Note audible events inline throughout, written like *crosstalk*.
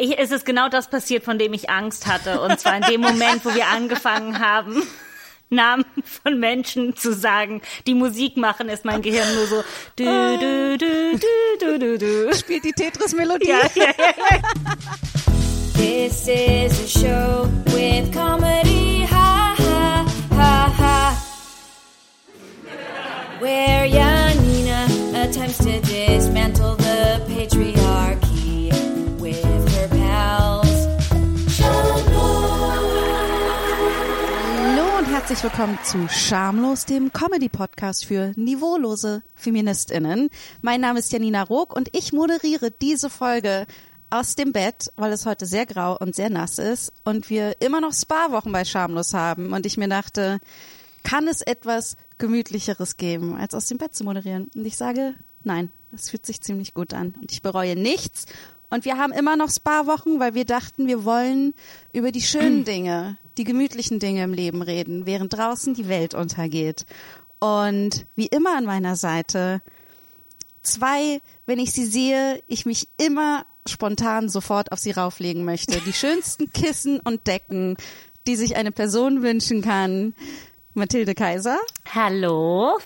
Ich, es ist genau das passiert, von dem ich Angst hatte. Und zwar in dem Moment, wo wir angefangen haben, *laughs* Namen von Menschen zu sagen, die Musik machen, ist mein Gehirn nur so du, du, du, du, du, du, du. Spielt die Tetris-Melodie. Ja, ja, ja. This is a show with comedy, ha ha ha ha. Where Janina attempts to dismantle the herzlich willkommen zu Schamlos, dem Comedy-Podcast für niveaulose FeministInnen. Mein Name ist Janina Rook und ich moderiere diese Folge aus dem Bett, weil es heute sehr grau und sehr nass ist und wir immer noch Spa-Wochen bei Schamlos haben und ich mir dachte, kann es etwas gemütlicheres geben, als aus dem Bett zu moderieren? Und ich sage, nein, das fühlt sich ziemlich gut an und ich bereue nichts. Und wir haben immer noch Spa-Wochen, weil wir dachten, wir wollen über die schönen *clears throat* Dinge, die gemütlichen Dinge im Leben reden, während draußen die Welt untergeht. Und wie immer an meiner Seite zwei, wenn ich sie sehe, ich mich immer spontan sofort auf sie rauflegen möchte. Die schönsten *laughs* Kissen und Decken, die sich eine Person wünschen kann. Mathilde Kaiser Hallo.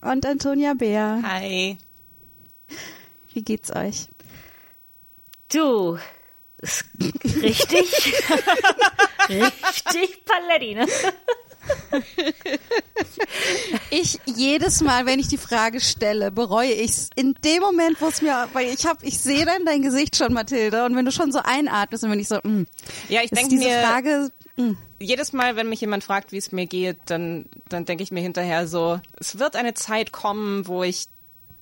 und Antonia Bär. Hi. Wie geht's euch? Du. Richtig. *laughs* Richtig Paletti, ne? Ich jedes Mal, wenn ich die Frage stelle, bereue ich's. In dem Moment, wo es mir, weil ich habe, ich sehe dann dein Gesicht schon, Mathilde, und wenn du schon so einatmest und wenn ich so, mh, Ja, ich denke diese mir, Frage, mh, jedes Mal, wenn mich jemand fragt, wie es mir geht, dann, dann denke ich mir hinterher so, es wird eine Zeit kommen, wo ich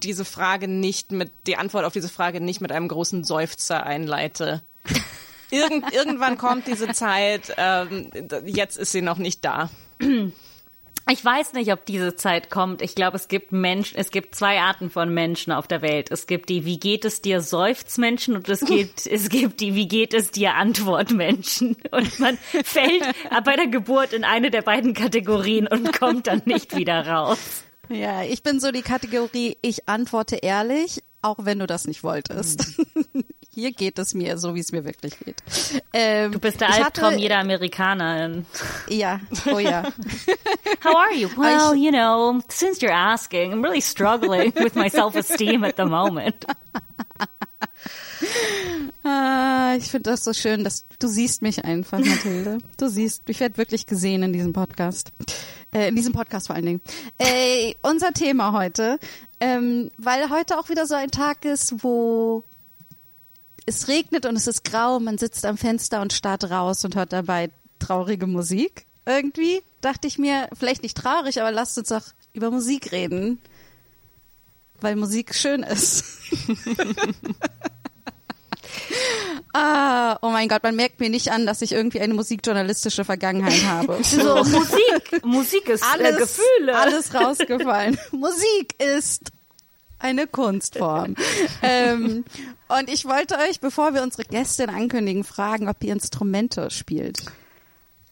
diese Frage nicht mit, die Antwort auf diese Frage nicht mit einem großen Seufzer einleite. Irgend, irgendwann kommt diese Zeit, ähm, jetzt ist sie noch nicht da. Ich weiß nicht, ob diese Zeit kommt. Ich glaube, es gibt Menschen, es gibt zwei Arten von Menschen auf der Welt. Es gibt die Wie geht es dir Seufzmenschen und es gibt, *laughs* es gibt die Wie geht es dir Antwortmenschen. Und man *laughs* fällt bei der Geburt in eine der beiden Kategorien und kommt dann nicht wieder raus. ja, ich bin so die Kategorie, ich antworte ehrlich, auch wenn du das nicht wolltest. *laughs* Hier geht es mir so, wie es mir wirklich geht. Ähm, Du bist der Albtraum hatte- jeder Amerikanerin. Ja, oh ja. *laughs* How are you? *laughs* Well, you know, since you're asking, I'm really struggling *laughs* with my self-esteem at the moment. Ah, ich finde das so schön, dass du siehst mich einfach, Mathilde. Du siehst, ich werde wirklich gesehen in diesem Podcast. Äh, in diesem Podcast vor allen Dingen. Äh, unser Thema heute, ähm, weil heute auch wieder so ein Tag ist, wo es regnet und es ist grau, man sitzt am Fenster und starrt raus und hört dabei traurige Musik. Irgendwie dachte ich mir, vielleicht nicht traurig, aber lasst uns doch über Musik reden, weil Musik schön ist. *laughs* Ah, oh mein Gott, man merkt mir nicht an, dass ich irgendwie eine musikjournalistische Vergangenheit *laughs* habe. So, Musik. Musik ist alles, äh, Gefühle. alles rausgefallen. *laughs* Musik ist eine Kunstform. *laughs* ähm, und ich wollte euch, bevor wir unsere Gästin ankündigen, fragen, ob ihr Instrumente spielt.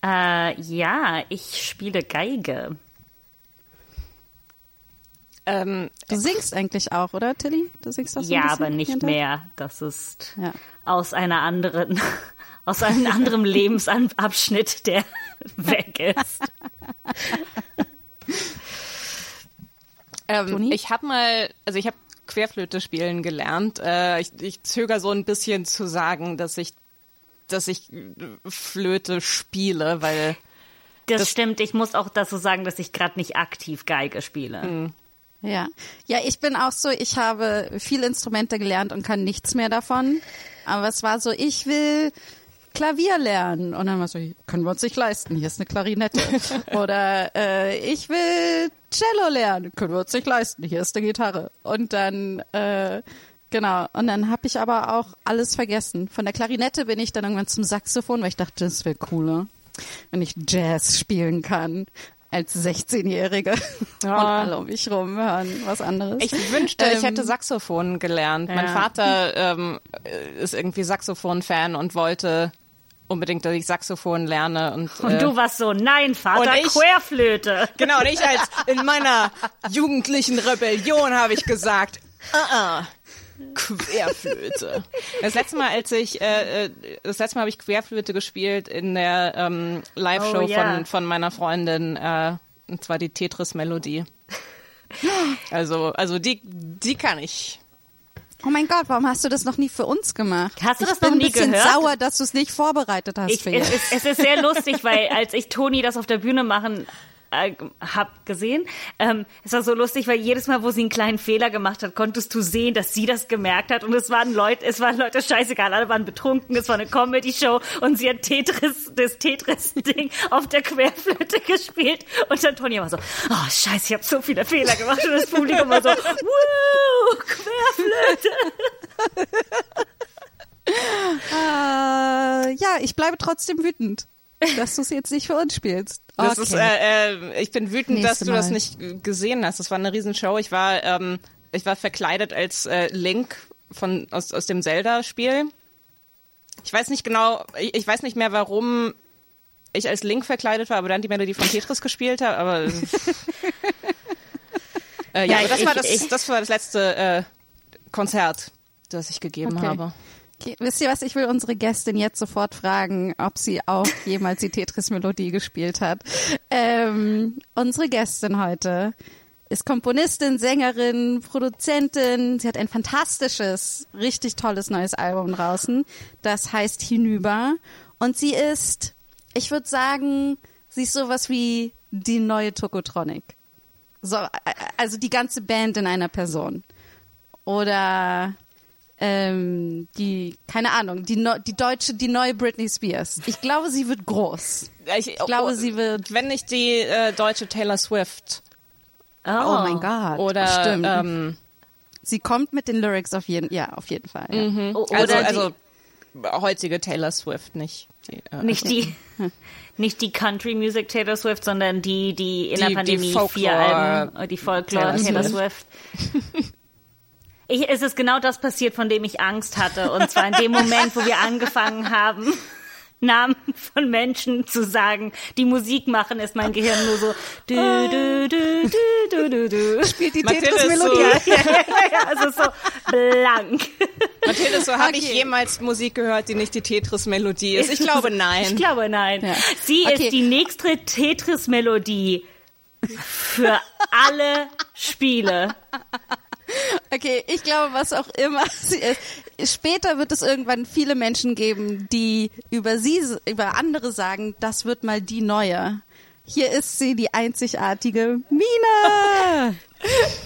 Äh, ja, ich spiele Geige. Ähm, Du singst eigentlich auch, oder, Tilly? Du singst doch so ja, aber nicht hinter? mehr. Das ist Ja. aus einer anderen, *laughs* aus einem anderen Lebensabschnitt, der *laughs* weg ist. Ähm, ich habe mal, also ich habe Querflöte spielen gelernt. Äh, ich, ich zöger so ein bisschen zu sagen, dass ich, dass ich äh, Flöte spiele, weil Das, Das- stimmt. Ich muss auch dazu sagen, dass ich gerade nicht aktiv Geige spiele. Ja. Ja, ich bin auch so, ich habe viele Instrumente gelernt und kann nichts mehr davon. Aber es war so, ich will Klavier lernen. Und dann war so, können wir uns nicht leisten, hier ist eine Klarinette. *laughs* Oder äh, ich will Cello lernen, können wir uns nicht leisten, hier ist eine Gitarre. Und dann, äh, genau, und dann habe ich aber auch alles vergessen. Von der Klarinette bin ich dann irgendwann zum Saxophon, weil ich dachte, das wäre cooler, wenn ich Jazz spielen kann. Als 16-Jährige *laughs* und alle um mich rum hören was anderes. Ich wünschte, ich Ähm, hätte Saxophon gelernt. Mein Ja. Vater ähm, ist irgendwie Saxophon-Fan und wollte unbedingt, dass ich Saxophon lerne. Und, *laughs* Und äh, du warst so, nein, Vater, ich- Querflöte. *laughs* Genau, und ich als in meiner jugendlichen Rebellion habe ich gesagt, uh -uh, Querflöte. Das letzte Mal, als ich, äh, äh, das letzte Mal habe ich Querflöte gespielt in der ähm, Live-Show Oh, ja. von, von meiner Freundin, äh, und zwar die Tetris-Melodie. *laughs* Also, also die, die kann ich. Oh mein Gott, warum hast du das noch nie für uns gemacht? Hast du ich das bin noch nie ein bisschen gehört? sauer, dass du es nicht vorbereitet hast Ich, es, es ist sehr lustig, weil als ich Toni das auf der Bühne machen äh, hab gesehen, ähm, es war so lustig, weil jedes Mal, wo sie einen kleinen Fehler gemacht hat, konntest du sehen, dass sie das gemerkt hat. Und es waren Leute, es waren Leute scheißegal, alle waren betrunken, es war eine Comedy-Show. Und sie hat Tetris, das Tetris-Ding auf der Querflöte gespielt. Und dann Toni war so, oh scheiße, ich habe so viele Fehler gemacht. Und das Publikum war so, wuh, Querflöte. *laughs* Äh, ja, ich bleibe trotzdem wütend, dass du es jetzt nicht für uns spielst. Das Okay. ist, äh, äh, ich bin wütend, dass Nächste du das Mal. nicht g- gesehen hast. Das war eine Riesenshow. Ich war, ähm, ich war verkleidet als äh, Link von aus, aus dem Zelda-Spiel. Ich weiß nicht genau, ich, ich weiß nicht mehr, warum ich als Link verkleidet war, aber dann die Melodie von Tetris gespielt habe. Aber äh, *laughs* ja, Ja, aber das ich- war das, ich- das war das letzte äh, Konzert, das ich gegeben Okay. habe. Wisst ihr was? Ich will unsere Gästin jetzt sofort fragen, ob sie auch *laughs* jemals die Tetris-Melodie gespielt hat. Ähm, unsere Gästin heute ist Komponistin, Sängerin, Produzentin. Sie hat ein fantastisches, richtig tolles neues Album draußen. Das heißt Hinüber. Und sie ist, ich würde sagen, sie ist sowas wie die neue Tokotronic. So, also die ganze Band in einer Person. Oder ähm, die, keine Ahnung, die, neu- die deutsche, die neue Britney Spears. Ich glaube, sie wird groß. Ich, Ich glaube, sie wird. wenn nicht die äh, deutsche Taylor Swift Oh, Oh, mein Gott. oder Stimmt. ähm, sie kommt mit den Lyrics auf jeden, ja, auf jeden Fall. Ja. O- also, Oder die- also heutige Taylor Swift, nicht die, äh, Nicht die, *laughs* nicht die Country Music Taylor Swift, sondern die, die in Die- der die Pandemie Folklore vier Alben, die Folklore Taylor Taylor, Swift. *laughs* Ich, es ist genau das passiert, von dem ich Angst hatte. Und zwar in dem Moment, wo wir angefangen haben, *laughs* Namen von Menschen zu sagen, die Musik machen, ist mein Gehirn nur so du, du, du, du, du, du, du. Spielt die Tetris-Melodie. so- Ja, ja, ja, ja, also so blank. Mathilde, so habe ich Okay. jemals Musik gehört, die nicht die Tetris-Melodie ist. Ich *laughs* glaube, Ich nein. glaube nein. Ja. Sie Okay. ist die nächste Tetris-Melodie für alle Spiele. Okay, ich glaube, was auch immer *laughs* sie ist. Später wird es irgendwann viele Menschen geben, die über sie, über andere sagen, das wird mal die neue. Hier ist sie, die einzigartige Mina. *laughs*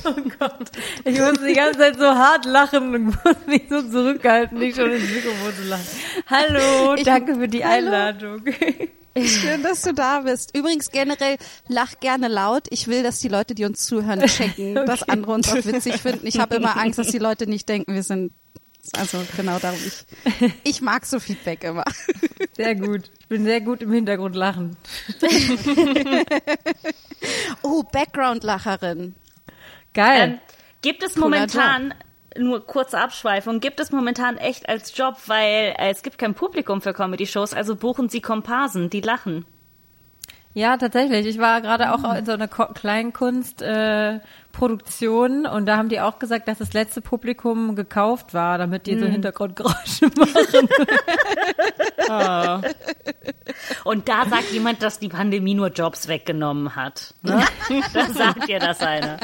Oh Gott. Ich muss die ganze Zeit so hart lachen und muss mich so zurückhalten, nicht schon ins Mikrofon zu lachen. Hallo, Ich- danke für die Hallo. Einladung. *laughs* Schön, dass du da bist. Übrigens generell lach gerne laut. Ich will, dass die Leute, die uns zuhören, checken, *laughs* dass andere uns auch witzig finden. Ich habe immer Angst, dass die Leute nicht denken, wir sind also genau darum. Ich, ich mag so Feedback immer. Sehr gut. Ich bin sehr gut im Hintergrund lachen. *laughs* Oh, Background-Lacherin. Geil. Ähm, gibt es Cooler momentan, nur kurze Abschweifung, gibt es momentan echt als Job, weil äh, es gibt kein Publikum für Comedy-Shows, also buchen sie Komparsen, die lachen. Ja, tatsächlich. Ich war gerade auch in so einer Ko- Kleinkunst-Produktion äh, und da haben die auch gesagt, dass das letzte Publikum gekauft war, damit die so Hintergrundgeräusche *laughs* machen. *laughs* Und da sagt jemand, dass die Pandemie nur Jobs weggenommen hat. Ne? *laughs* da sagt ihr das einer.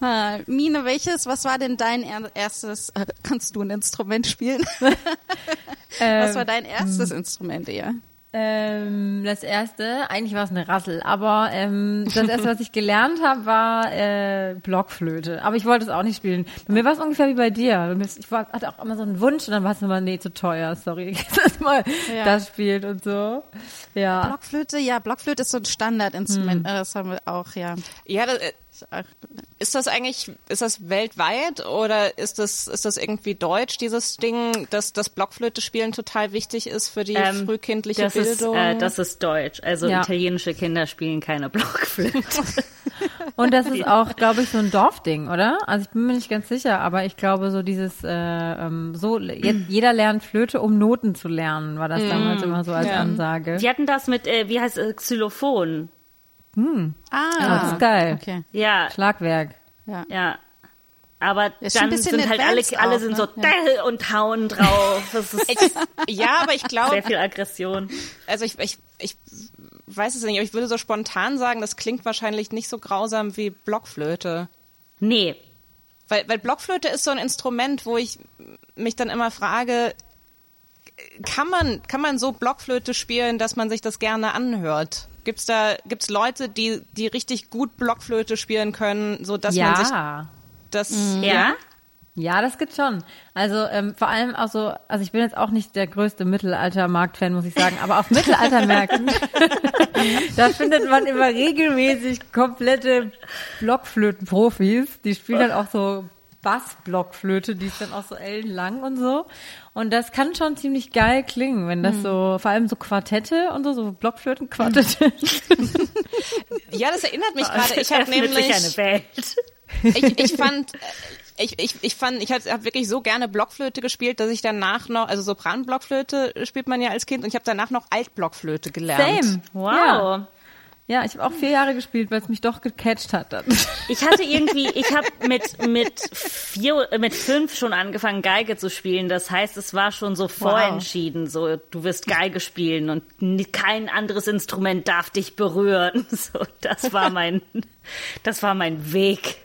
Ah, Mine, welches, was war denn dein er erstes, äh, kannst du ein Instrument spielen? was war dein erstes Instrument eher? Ähm, das erste, eigentlich war es eine Rassel, aber ähm, das erste, was ich gelernt habe, war äh, Blockflöte. Aber ich wollte es auch nicht spielen. Bei mir war es ungefähr wie bei dir. Ich war, hatte auch immer so einen Wunsch und dann war es immer, nee, zu teuer, sorry, *laughs* dass mal Ja. das spielt und so. Ja. Blockflöte, ja, Blockflöte ist so ein Standardinstrument. Äh, Das haben wir auch, ja. Ja, das, äh, Ist ist das eigentlich, ist das weltweit oder ist das, ist das irgendwie deutsch, dieses Ding, dass das Blockflöte spielen total wichtig ist für die Ähm, frühkindliche das ist, Bildung? äh, das ist Deutsch. Also Ja. italienische Kinder spielen keine Blockflöte. *laughs* Und das ist auch, glaube ich, so ein Dorfding, oder? Also ich bin mir nicht ganz sicher, aber ich glaube, so dieses, äh, ähm, so, jetzt, jeder lernt Flöte, um Noten zu lernen, war das damals immer so als Ja. Ansage. Die hatten das mit, äh, wie heißt es, Xylophon. Ah, das ist geil. Okay. Ja, Schlagwerk. ja. Aber Ist dann sind halt alle, alle auch, sind ne? so Ja. und hauen drauf. *laughs* Das ist Ja, aber ich glaube, sehr viel Aggression. also ich, ich, ich weiß es nicht, aber ich würde so spontan sagen, das klingt wahrscheinlich nicht so grausam wie Blockflöte. Nee, Weil, weil Blockflöte ist so ein Instrument, wo ich mich dann immer frage, kann man, kann man so Blockflöte spielen, dass man sich das gerne anhört? Gibt's da, gibt's Leute, die, die richtig gut Blockflöte spielen können, so dass man sich ja. das, ja? Ja, das gibt schon. Also ähm, vor allem auch so, also ich bin jetzt auch nicht der größte Mittelalter-Markt-Fan, muss ich sagen, aber auf *laughs* Mittelaltermärkten, *laughs* da findet man immer regelmäßig komplette Blockflöten-Profis. Die spielen dann auch so Bassblockflöte, die ist dann auch so ellenlang und so. Und das kann schon ziemlich geil klingen, wenn das so, vor allem so Quartette und so, so Blockflöten-Quartette. *laughs* Ja, das erinnert mich *laughs* gerade. Ich habe nämlich, eine Welt. ich, ich fand, äh, ich, ich, ich fand, ich habe hab wirklich so gerne Blockflöte gespielt, dass ich danach noch, also Sopranblockflöte spielt man ja als Kind und ich habe danach noch Altblockflöte gelernt. Same. Wow. Ja, ja ich habe auch vier Jahre gespielt, weil es mich doch gecatcht hat dann. Ich hatte irgendwie, ich habe mit mit vier, mit fünf schon angefangen Geige zu spielen. Das heißt, es war schon so vorentschieden. So, du wirst Geige spielen und kein anderes Instrument darf dich berühren. *laughs* So, das war mein, das war mein Weg.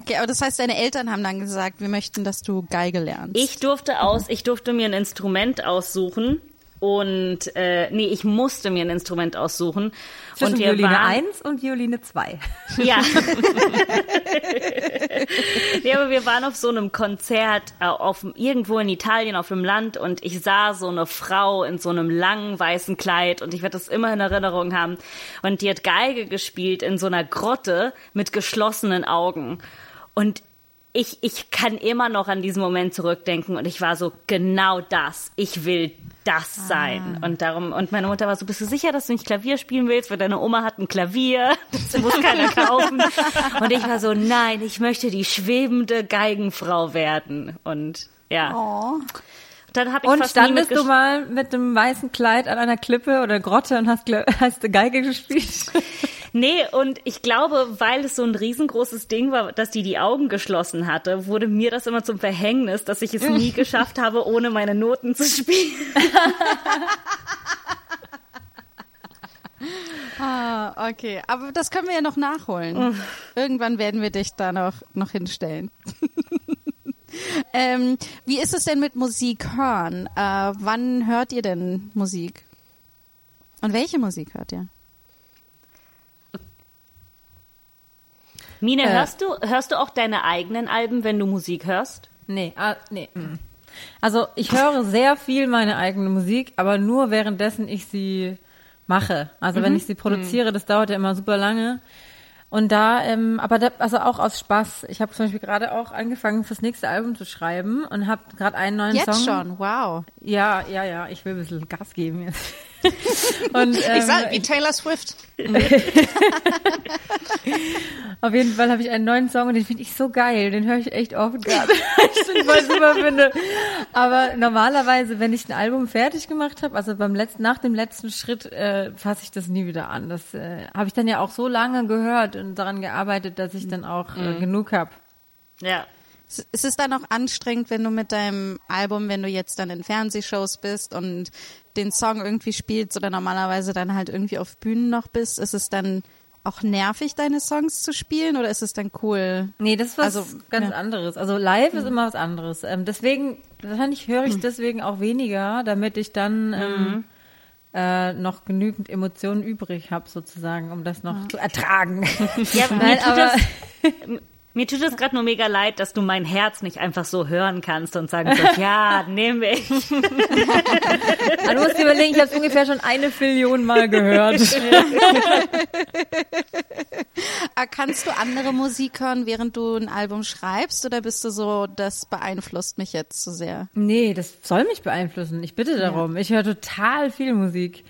Okay, aber das heißt, deine Eltern haben dann gesagt, wir möchten, dass du Geige lernst. Ich durfte aus, ich durfte mir ein Instrument aussuchen. Und äh, nee, ich musste mir ein Instrument aussuchen. Zwischen und wir Violine waren, 1 und Violine 2. *laughs* Ja. *laughs* nee, aber wir waren auf so einem Konzert äh, auf irgendwo in Italien auf dem Land und ich sah so eine Frau in so einem langen weißen Kleid und ich werde das immer in Erinnerung haben und die hat Geige gespielt in so einer Grotte mit geschlossenen Augen und ich, ich kann immer noch an diesen Moment zurückdenken und ich war so, genau das. Ich will das sein. Und darum, und meine Mutter war so, bist du sicher, dass du nicht Klavier spielen willst? Weil deine Oma hat ein Klavier. *laughs* Das muss keiner kaufen. Und ich war so, nein, ich möchte die schwebende Geigenfrau werden. Und ja. Oh. Dann habe ich Und fast standest du mal mit einem weißen Kleid an einer Klippe oder Grotte und hast, *laughs* hast Geige gespielt? Nee, und ich glaube, weil es so ein riesengroßes Ding war, dass die die Augen geschlossen hatte, wurde mir das immer zum Verhängnis, dass ich es nie *laughs* geschafft habe, ohne meine Noten zu spielen. *laughs* Ah, okay. Aber das können wir ja noch nachholen. Irgendwann werden wir dich da noch, noch hinstellen. *laughs* ähm, wie ist es denn mit Musik hören? Äh, wann hört ihr denn Musik? Und welche Musik hört ihr? Mine, Äh. hörst du, hörst du auch deine eigenen Alben, wenn du Musik hörst? Nee, ah, nee. mm. Also ich höre sehr viel meine eigene Musik, aber nur währenddessen ich sie mache. Also wenn ich sie produziere, das dauert ja immer super lange. Und da, ähm, aber da, also auch aus Spaß. Ich habe zum Beispiel gerade auch angefangen, fürs nächste Album zu schreiben und habe gerade einen neuen Jetzt Song. schon, wow. Ja, ja, ja. Ich will ein bisschen Gas geben jetzt. *laughs* und ähm, Ich sag, wie Taylor Swift. *laughs* Auf jeden Fall habe ich einen neuen Song und den finde ich so geil. Den höre ich echt oft gerade. *laughs* ich den voll super finde. Aber normalerweise, wenn ich ein Album fertig gemacht habe, also beim letzten, nach dem letzten Schritt, äh, fasse ich das nie wieder an. Das äh, habe ich dann ja auch so lange gehört und daran gearbeitet, dass ich dann auch äh, genug habe. Ja. Ist es dann auch anstrengend, wenn du mit deinem Album, wenn du jetzt dann in Fernsehshows bist und den Song irgendwie spielst oder normalerweise dann halt irgendwie auf Bühnen noch bist, ist es dann auch nervig, deine Songs zu spielen oder ist es dann cool? Nee, das ist was Also, ganz ja. anderes. Also live ist immer was anderes. Ähm, deswegen, wahrscheinlich höre ich deswegen auch weniger, damit ich dann ähm, äh, noch genügend Emotionen übrig habe, sozusagen, um das noch zu ertragen. *laughs* *laughs* ja Nein, aber das, *laughs* mir tut es gerade nur mega leid, dass du mein Herz nicht einfach so hören kannst und sagen so, ja, *laughs* nehm ich. Aber du musst dir überlegen, ich habe es ungefähr schon eine Billion Mal gehört. *laughs* Ah, Kannst du andere Musik hören, während du ein Album schreibst oder bist du so, das beeinflusst mich jetzt zu sehr? Nee, das soll mich beeinflussen. Ich bitte darum. Ich höre total viel Musik.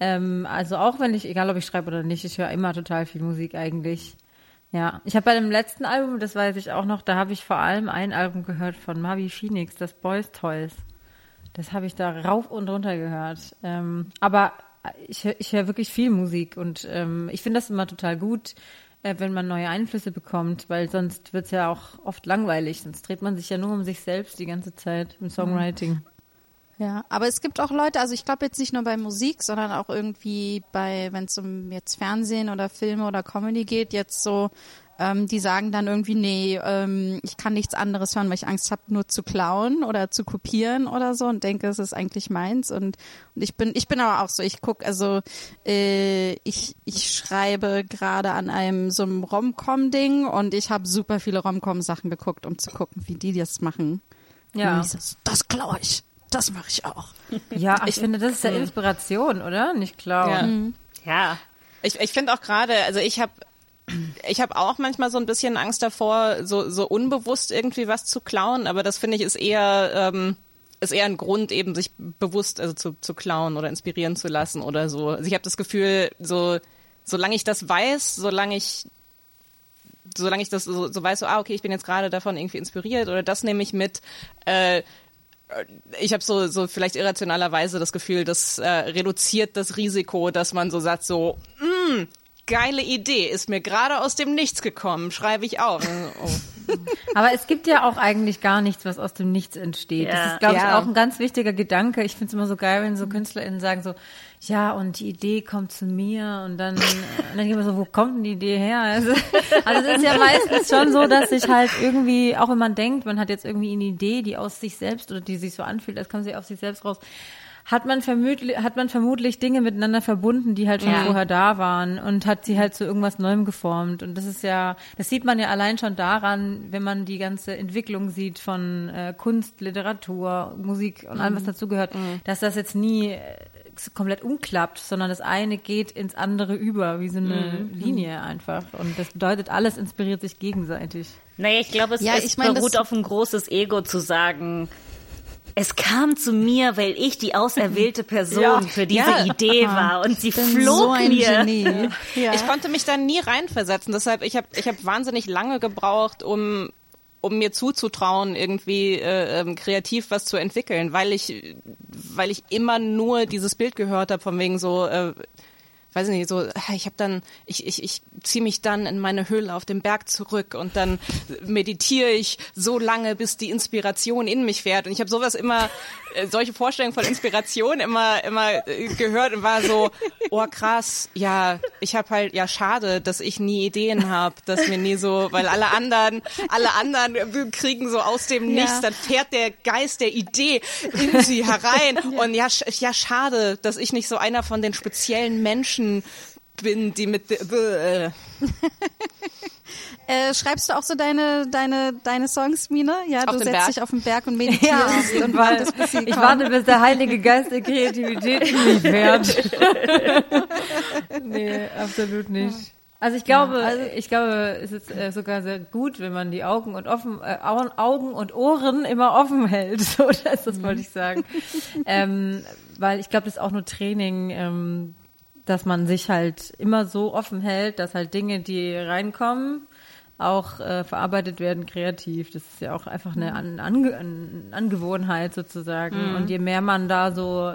Ähm, also auch wenn ich, egal ob ich schreibe oder nicht, ich höre immer total viel Musik eigentlich. Ja, ich habe bei dem letzten Album, das weiß ich auch noch, da habe ich vor allem ein Album gehört von Mavi Phoenix, das Boys Toys. Das habe ich da rauf und runter gehört. Ähm, aber ich, ich höre wirklich viel Musik und ähm, ich finde das immer total gut, äh, wenn man neue Einflüsse bekommt, weil sonst wird's ja auch oft langweilig. Sonst dreht man sich ja nur um sich selbst die ganze Zeit im Songwriting. Ja, aber es gibt auch Leute, also ich glaube jetzt nicht nur bei Musik, sondern auch irgendwie bei, wenn es um jetzt Fernsehen oder Filme oder Comedy geht, jetzt so, ähm, die sagen dann irgendwie, nee, ähm, ich kann nichts anderes hören, weil ich Angst habe, nur zu klauen oder zu kopieren oder so und denke, es ist eigentlich meins. Und, und ich bin, ich bin aber auch so, ich guck, also äh, ich, ich schreibe gerade an einem so einem Rom-Com-Ding und ich habe super viele Rom-Com-Sachen geguckt, um zu gucken, wie die das machen. Ja. Und ich so, das klaue ich. Das mache ich auch. Ja, ich finde, das ist ja Inspiration, oder? Nicht klar. Ja. Ja. Ich, ich finde auch gerade, also ich habe ich habe auch manchmal so ein bisschen Angst davor, so, so unbewusst irgendwie was zu klauen, aber das finde ich ist eher ähm, ist eher ein Grund, eben sich bewusst also zu, zu klauen oder inspirieren zu lassen oder so. Also ich habe das Gefühl, so solange ich das weiß, solange ich solange ich das so, so weiß, so ah okay, ich bin jetzt gerade davon irgendwie inspiriert oder das nehme ich mit. Äh, ich habe so, so vielleicht irrationalerweise das Gefühl, das äh, reduziert das Risiko, dass man so sagt, so, mm, geile Idee, ist mir gerade aus dem Nichts gekommen, schreibe ich auf. *laughs* Oh. Aber es gibt ja auch eigentlich gar nichts, was aus dem Nichts entsteht. Das Ja. ist, glaube ich, Ja. auch ein ganz wichtiger Gedanke. Ich finde es immer so geil, wenn so KünstlerInnen sagen so, ja, und die Idee kommt zu mir und dann, und dann ich immer so, wo kommt denn die Idee her? Also, *laughs* also es ist ja meistens schon so, dass sich halt irgendwie, auch wenn man denkt, man hat jetzt irgendwie eine Idee, die aus sich selbst oder die sich so anfühlt, als kommt sie aus sich selbst raus, hat man vermutlich, hat man vermutlich Dinge miteinander verbunden, die halt schon Ja. vorher da waren und hat sie halt zu irgendwas Neuem geformt. Und das ist ja, das sieht man ja allein schon daran, wenn man die ganze Entwicklung sieht von äh, Kunst, Literatur, Musik und allem, was dazugehört, dass das jetzt nie äh, komplett umklappt, sondern das eine geht ins andere über, wie so eine Linie einfach. Und das bedeutet, alles inspiriert sich gegenseitig. Naja, ich glaube, es, Ja, es ich mein, beruht auf ein großes Ego zu sagen, es kam zu mir, weil ich die auserwählte *laughs* Person Ja. für diese Ja. Idee war und sie bin flog so ein mir. Genie. *laughs* Ja. Ich konnte mich da nie reinversetzen, deshalb ich habe ich hab wahnsinnig lange gebraucht, um um mir zuzutrauen, irgendwie äh, ähm, kreativ was zu entwickeln, weil ich weil ich immer nur dieses Bild gehört habe von wegen so äh, weiß nicht, so, ich habe dann, ich, ich, ich ziehe mich dann in meine Höhle auf dem Berg zurück und dann meditiere ich so lange, bis die Inspiration in mich fährt. Und ich habe sowas immer, äh, solche Vorstellungen von Inspiration immer, immer äh, gehört und war so, oh krass, ja, ich habe halt, ja schade, dass ich nie Ideen habe, dass mir nie so, weil alle anderen, alle anderen kriegen so aus dem Nichts, dann fährt der Geist der Idee in sie herein. *laughs* Und ja, ja, schade, dass ich nicht so einer von den speziellen Menschen bin, die mit äh, *laughs* Äh, schreibst du auch so deine, deine, deine Songs, Mine? Ja, Auf du setzt Berg. dich auf den Berg und *laughs* meditierst und wartest, bis sie Ich kommen. warte, bis der Heilige Geist der Kreativität in mich *laughs* fährt. nee, absolut nicht. Also ich glaube, ich glaube, es ist äh, sogar sehr gut, wenn man die Augen und offen, äh, Augen, Augen und Ohren immer offen hält. So, das, das wollte ich sagen. ähm, weil ich glaube, das ist auch nur Training, ähm, dass man sich halt immer so offen hält, dass halt Dinge, die reinkommen, auch äh, verarbeitet werden kreativ. Das ist ja auch einfach eine An Ange An Angewohnheit sozusagen. Und je mehr man da so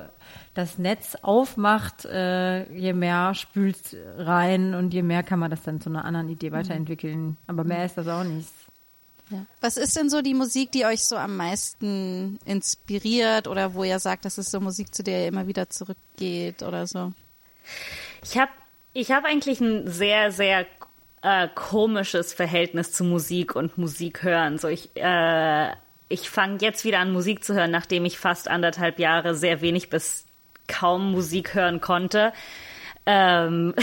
das Netz aufmacht, äh, je mehr spült rein und je mehr kann man das dann zu einer anderen Idee weiterentwickeln. Aber mehr ist das auch nicht. Was ist denn so die Musik, die euch so am meisten inspiriert oder wo ihr sagt, das ist so Musik, zu der ihr immer wieder zurückgeht oder so? Ich habe ich hab eigentlich ein sehr, sehr äh, komisches Verhältnis zu Musik und Musik hören. So ich, äh, ich fange jetzt wieder an, Musik zu hören, nachdem ich fast anderthalb Jahre sehr wenig bis kaum Musik hören konnte. Ähm,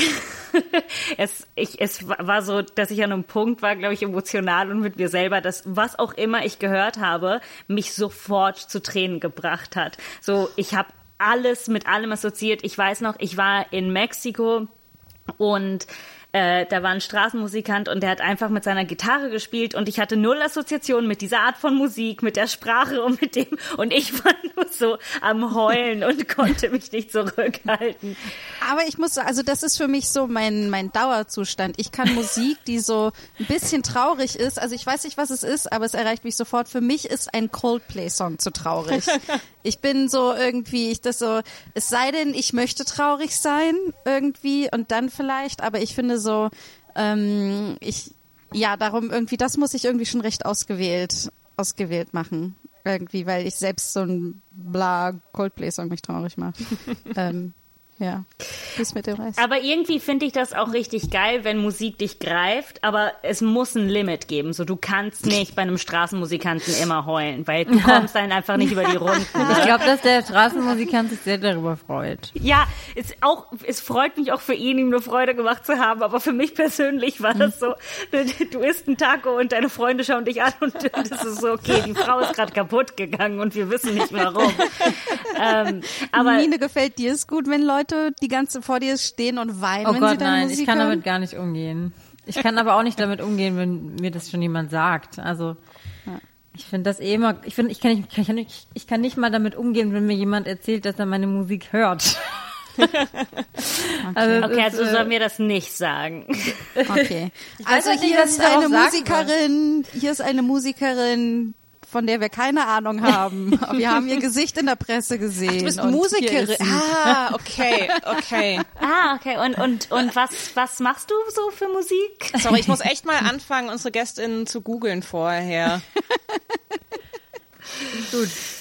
*laughs* es, ich, es war so, dass ich an einem Punkt war, glaube ich, emotional und mit mir selber, dass was auch immer ich gehört habe, mich sofort zu Tränen gebracht hat. So, ich habe alles mit allem assoziiert. Ich weiß noch, ich war in Mexiko und äh, da war ein Straßenmusikant und der hat einfach mit seiner Gitarre gespielt und ich hatte null Assoziation mit dieser Art von Musik, mit der Sprache und mit dem und ich war *laughs* nur so am Heulen und *laughs* konnte mich nicht zurückhalten. Aber ich muss, also das ist für mich so mein, mein Dauerzustand. Ich kann Musik, die so ein bisschen traurig ist, also ich weiß nicht, was es ist, aber es erreicht mich sofort. Für mich ist ein Coldplay-Song zu traurig. *laughs* Ich bin so irgendwie, ich das so, es sei denn, ich möchte traurig sein irgendwie und dann vielleicht, aber ich finde so, Ähm, ich, ja, darum irgendwie, das muss ich irgendwie schon recht ausgewählt, ausgewählt machen. Irgendwie, weil ich selbst so ein bla Coldplay-Song mich traurig macht. *laughs* ähm, ja, bis mit dem Rest. Aber irgendwie finde ich das auch richtig geil, wenn Musik dich greift, aber es muss ein Limit geben. So, du kannst nicht bei einem Straßenmusikanten immer heulen, weil du *laughs* kommst dann einfach nicht über die Runden. Ich glaube, dass der Straßenmusikant sich sehr darüber freut. Ja, es auch, es freut mich auch für ihn, ihm eine Freude gemacht zu haben, aber für mich persönlich war das so, *laughs* du, isst einen Taco und deine Freunde schauen dich an und *laughs* das ist so, okay, die Frau ist gerade kaputt gegangen und wir wissen nicht warum. ähm, aber Mine gefällt dir es gut, wenn Leute die ganze vor dir stehen und weinen, Oh wenn sie Gott, deine nein, Musik ich kann hören? damit gar nicht umgehen. Ich kann aber auch nicht damit umgehen, wenn mir das schon jemand sagt. Also ich finde das eh immer, ich finde, ich kann nicht, ich kann nicht, ich kann nicht mal damit umgehen, wenn mir jemand erzählt, dass er meine Musik hört. *laughs* also, okay, also äh, soll mir das nicht sagen. Okay. Also nicht, hier was ist eine Musikerin, hier ist eine Musikerin, von der wir keine Ahnung haben. *laughs* Wir haben ihr Gesicht in der Presse gesehen. Du bist Musikerin. Ah, okay, okay. *laughs* Ah, okay. Und, und, und was, was machst du so für Musik? Sorry, ich muss echt mal anfangen, unsere GästInnen zu googeln vorher. *laughs*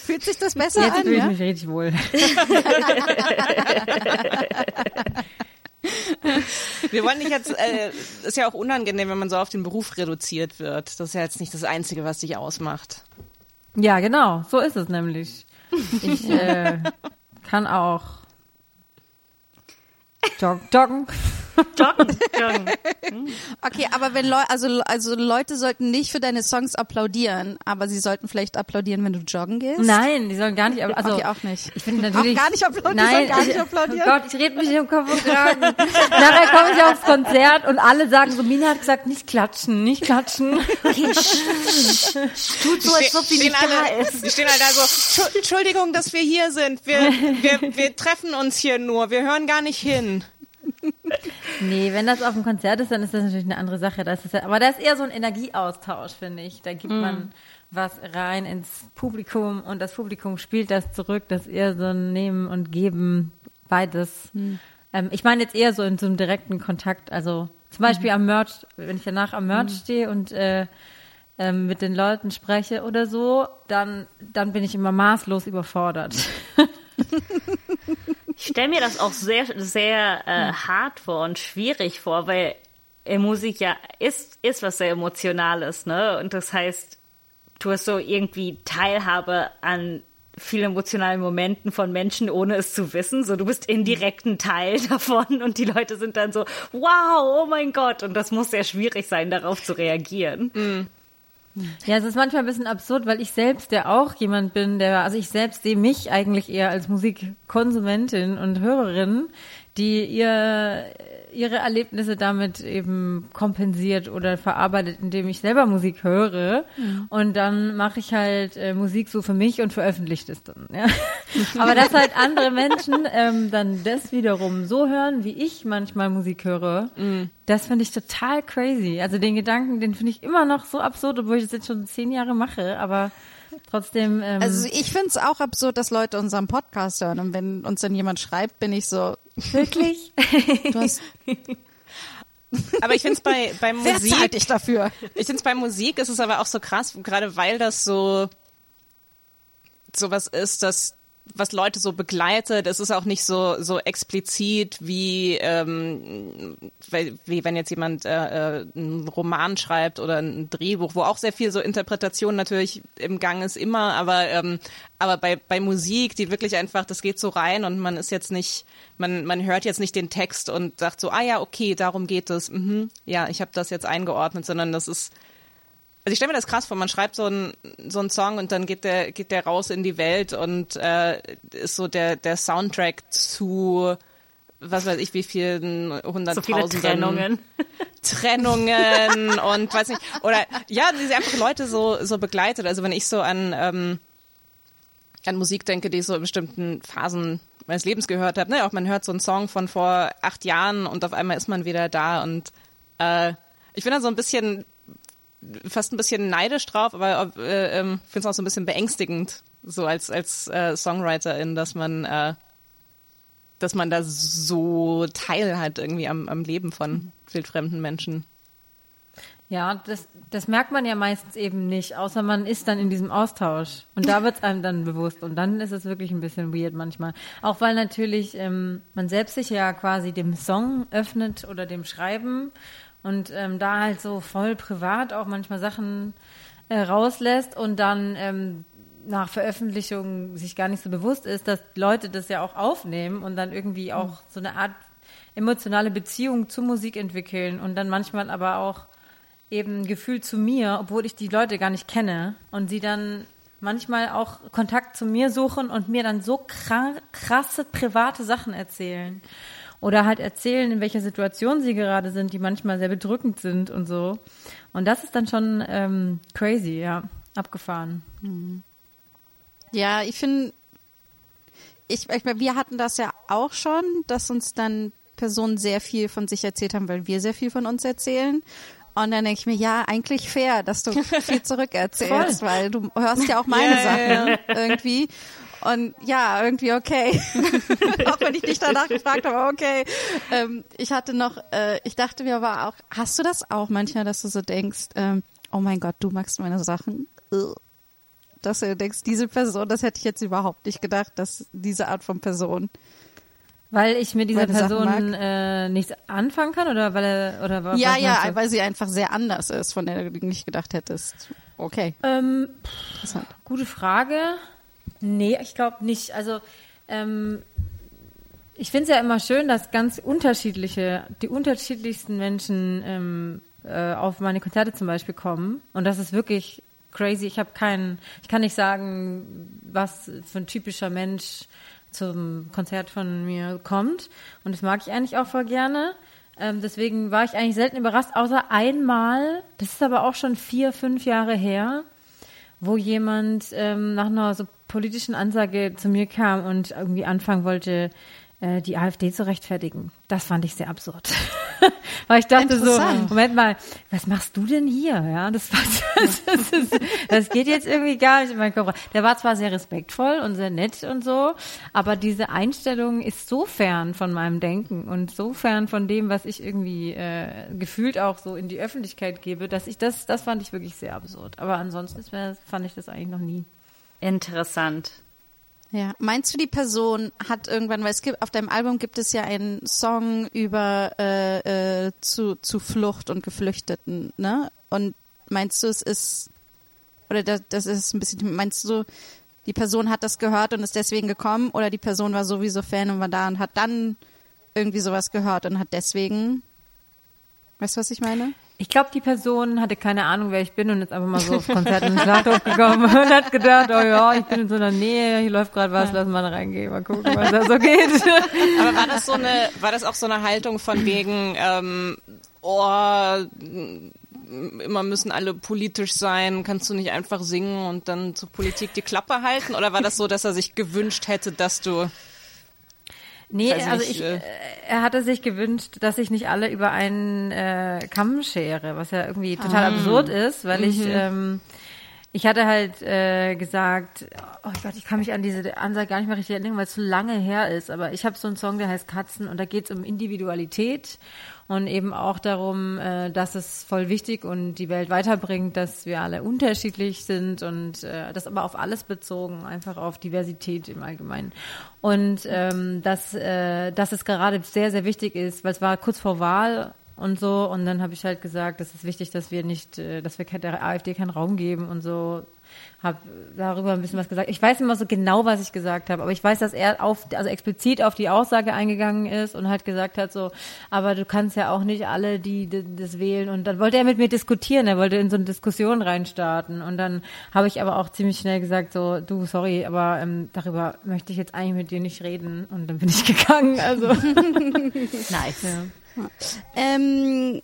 Fühlt sich das besser Jetzt an? fühle ich Ja? mich richtig wohl. Wir wollen nicht jetzt, äh, ist ja auch unangenehm, wenn man so auf den Beruf reduziert wird. Das ist ja jetzt nicht das Einzige, was dich ausmacht. Ja, genau, so ist es nämlich. Ich äh, kann auch jog *laughs* joggen. Joggen, joggen. *laughs* Okay, aber wenn Leute, also, also Leute sollten nicht für deine Songs applaudieren, aber sie sollten vielleicht applaudieren, wenn du joggen gehst? Nein, die sollen gar nicht, also Okay, auch nicht. Ich finde natürlich Auch gar nicht applaudieren, die Nein, sollen gar ich, nicht applaudieren? Oh Gott, ich rede mich im Kopf und Kragen. Nachher komme ich aufs Konzert und alle sagen so, Mina hat gesagt, nicht klatschen, nicht klatschen. Okay, *laughs* tut so, als ob sie stehen nicht da alle, ist. Die stehen alle da so, "Tschu- Entschuldigung, dass wir hier sind. Wir, wir, wir *laughs* treffen uns hier nur. Wir hören gar nicht hin. *laughs* Nee, wenn das auf dem Konzert ist, dann ist das natürlich eine andere Sache. Das ist ja, aber da ist eher so ein Energieaustausch, finde ich. Da gibt man was rein ins Publikum und das Publikum spielt das zurück. Das ist eher so ein Nehmen und Geben, beides. Ähm, ich meine jetzt eher so in so einem direkten Kontakt. Also zum Beispiel am Merch, wenn ich danach am Merch stehe und äh, ähm, mit den Leuten spreche oder so, dann, dann bin ich immer maßlos überfordert. *laughs* *laughs* Ich stelle mir das auch sehr, sehr äh, hart vor und schwierig vor, weil äh, Musik ja ist, ist was sehr Emotionales, ne? Und das heißt, du hast so irgendwie Teilhabe an vielen emotionalen Momenten von Menschen, ohne es zu wissen. So, du bist indirekt ein Teil *laughs* davon und die Leute sind dann so, wow, oh mein Gott. Und das muss sehr schwierig sein, darauf zu reagieren. Ja, es ist manchmal ein bisschen absurd, weil ich selbst ja auch jemand bin, der, also ich selbst sehe mich eigentlich eher als Musikkonsumentin und Hörerin, die ihr, ihre Erlebnisse damit eben kompensiert oder verarbeitet, indem ich selber Musik höre. Und dann mache ich halt äh, Musik so für mich und veröffentliche es dann. Ja. *laughs* Aber dass halt andere Menschen ähm, dann das wiederum so hören, wie ich manchmal Musik höre, das finde ich total crazy. Also den Gedanken, den finde ich immer noch so absurd, obwohl ich das jetzt schon zehn Jahre mache, aber trotzdem. Ähm, Also ich finde es auch absurd, dass Leute unseren Podcast hören und wenn uns dann jemand schreibt, bin ich so, wirklich? *laughs* du hast, Aber ich finde es bei, bei *laughs* wer Musik, zahlt dich dafür? ich finde es bei Musik ist es aber auch so krass, gerade weil das so sowas ist, das was Leute so begleitet, es ist auch nicht so so explizit wie ähm, weil- wie wenn jetzt jemand äh, äh, einen Roman schreibt oder ein Drehbuch, wo auch sehr viel so Interpretation natürlich im Gang ist immer, aber ähm, aber bei bei Musik, die wirklich einfach, das geht so rein und man ist jetzt nicht, man man hört jetzt nicht den Text und sagt so, ah ja, okay, darum geht es, mhm, ja, ich habe das jetzt eingeordnet, sondern das ist also ich stelle mir das krass vor, man schreibt so einen so einen Song und dann geht der geht der raus in die Welt und äh, ist so der der Soundtrack zu was weiß ich wie vielen So viele hunderttausenden Trennungen. *laughs* Trennungen und weiß nicht oder ja, die sie einfach Leute so so begleitet. Also wenn ich so an ähm, an Musik denke, die ich so in bestimmten Phasen meines Lebens gehört habe, ne, auch man hört so einen Song von vor acht Jahren und auf einmal ist man wieder da und äh, ich bin da so ein bisschen fast ein bisschen neidisch drauf, aber äh, ähm, finde es auch so ein bisschen beängstigend, so als als äh, Songwriterin, dass man äh, dass man da so Teil hat irgendwie am, am Leben von wildfremden Menschen. Ja, das, das merkt man ja meistens eben nicht, außer man ist dann in diesem Austausch. Und da wird es einem dann bewusst. Und dann ist es wirklich ein bisschen weird manchmal. Auch weil natürlich ähm, man selbst sich ja quasi dem Song öffnet oder dem Schreiben und ähm, da halt so voll privat auch manchmal Sachen äh, rauslässt und dann ähm, nach Veröffentlichung sich gar nicht so bewusst ist, dass Leute das ja auch aufnehmen und dann irgendwie auch so eine Art emotionale Beziehung zu Musik entwickeln und dann manchmal aber auch eben Gefühl zu mir, obwohl ich die Leute gar nicht kenne und sie dann manchmal auch Kontakt zu mir suchen und mir dann so krank, krasse private Sachen erzählen oder halt erzählen, in welcher Situation sie gerade sind, die manchmal sehr bedrückend sind und so. Und das ist dann schon ähm, crazy, ja, abgefahren. Ja, ich finde, ich, ich, wir hatten das ja auch schon, dass uns dann Personen sehr viel von sich erzählt haben, weil wir sehr viel von uns erzählen. Und dann denke ich mir, ja, eigentlich fair, dass du *laughs* viel zurückerzählst, weil du hörst ja auch meine Ja, Sachen ja. irgendwie. Und ja, irgendwie okay. *laughs* auch wenn ich dich danach gefragt habe, okay. Ähm, ich hatte noch, äh, ich dachte mir aber auch, hast du das auch manchmal, dass du so denkst, ähm, oh mein Gott, du magst meine Sachen? Dass du denkst, diese Person, das hätte ich jetzt überhaupt nicht gedacht, dass diese Art von Person. Weil ich mit dieser Person äh, nichts anfangen kann oder weil er oder was Ja, ja, weil sie einfach sehr anders ist, von der du nicht gedacht hättest. Okay, Ähm, interessant. Gute Frage. Nee, ich glaube nicht. Also ähm, ich finde es ja immer schön, dass ganz unterschiedliche, die unterschiedlichsten Menschen ähm, äh, auf meine Konzerte zum Beispiel kommen. Und das ist wirklich crazy. Ich habe keinen, ich kann nicht sagen, was für ein typischer Mensch zum Konzert von mir kommt. Und das mag ich eigentlich auch voll gerne. Ähm, deswegen war ich eigentlich selten überrascht, außer einmal, das ist aber auch schon vier, fünf Jahre her, wo jemand ähm, nach einer so politischen Ansage zu mir kam und irgendwie anfangen wollte, äh, die AfD zu rechtfertigen. Das fand ich sehr absurd. *laughs* *laughs* Weil ich dachte so. Moment mal, was machst du denn hier? Ja, das, war, *laughs* das, ist, das geht jetzt irgendwie gar nicht in meinen Kopf. Der war zwar sehr respektvoll und sehr nett und so, aber diese Einstellung ist so fern von meinem Denken und so fern von dem, was ich irgendwie äh, gefühlt auch so in die Öffentlichkeit gebe, dass ich das, das fand ich wirklich sehr absurd. Aber ansonsten ist mir, fand ich das eigentlich noch nie. Interessant. Ja, meinst du, die Person hat irgendwann, weil es gibt auf deinem Album gibt es ja einen Song über äh, äh, zu, zu Flucht und Geflüchteten, ne? Und meinst du, es ist oder das, das ist ein bisschen, meinst du, die Person hat das gehört und ist deswegen gekommen oder die Person war sowieso Fan und war da und hat dann irgendwie sowas gehört und hat deswegen, weißt du, was ich meine? Ich glaube, die Person hatte keine Ahnung, wer ich bin und ist einfach mal so aufs Konzert in den Schlachthof gekommen *laughs* und hat gedacht, oh ja, ich bin in so einer Nähe, hier läuft gerade was, lass mal reingehen, mal gucken, was da so geht. *laughs* Aber war das so eine, war das auch so eine Haltung von wegen, ähm, oh, immer müssen alle politisch sein, kannst du nicht einfach singen und dann zur Politik die Klappe halten? Oder war das so, dass er sich gewünscht hätte, dass du Nee, also nicht, ich, äh, äh, er hatte sich gewünscht, dass ich nicht alle über einen äh, Kamm schere, was ja irgendwie total absurd ist, weil ich, ähm, ich hatte halt äh, gesagt, oh Gott, ich kann mich an diese Ansage gar nicht mehr richtig erinnern, weil es so lange her ist, aber ich habe so einen Song, der heißt Katzen und da geht es um Individualität und eben auch darum, äh, dass es voll wichtig und die Welt weiterbringt, dass wir alle unterschiedlich sind und äh, das aber auf alles bezogen, einfach auf Diversität im Allgemeinen. Und ähm, dass, äh, dass es gerade sehr, sehr wichtig ist, weil es war kurz vor Wahl und so und dann habe ich halt gesagt, es ist wichtig, dass wir nicht, äh, dass wir der AfD keinen Raum geben und so habe darüber ein bisschen was gesagt. Ich weiß nicht immer so genau, was ich gesagt habe, aber ich weiß, dass er auf, also explizit auf die Aussage eingegangen ist und halt gesagt hat so, aber du kannst ja auch nicht alle, die das wählen. Und dann wollte er mit mir diskutieren, er wollte in so eine Diskussion reinstarten. Und dann habe ich aber auch ziemlich schnell gesagt so, du, sorry, aber ähm, darüber möchte ich jetzt eigentlich mit dir nicht reden. Und dann bin ich *laughs* gegangen. Also *laughs* Nice. ja. Ähm,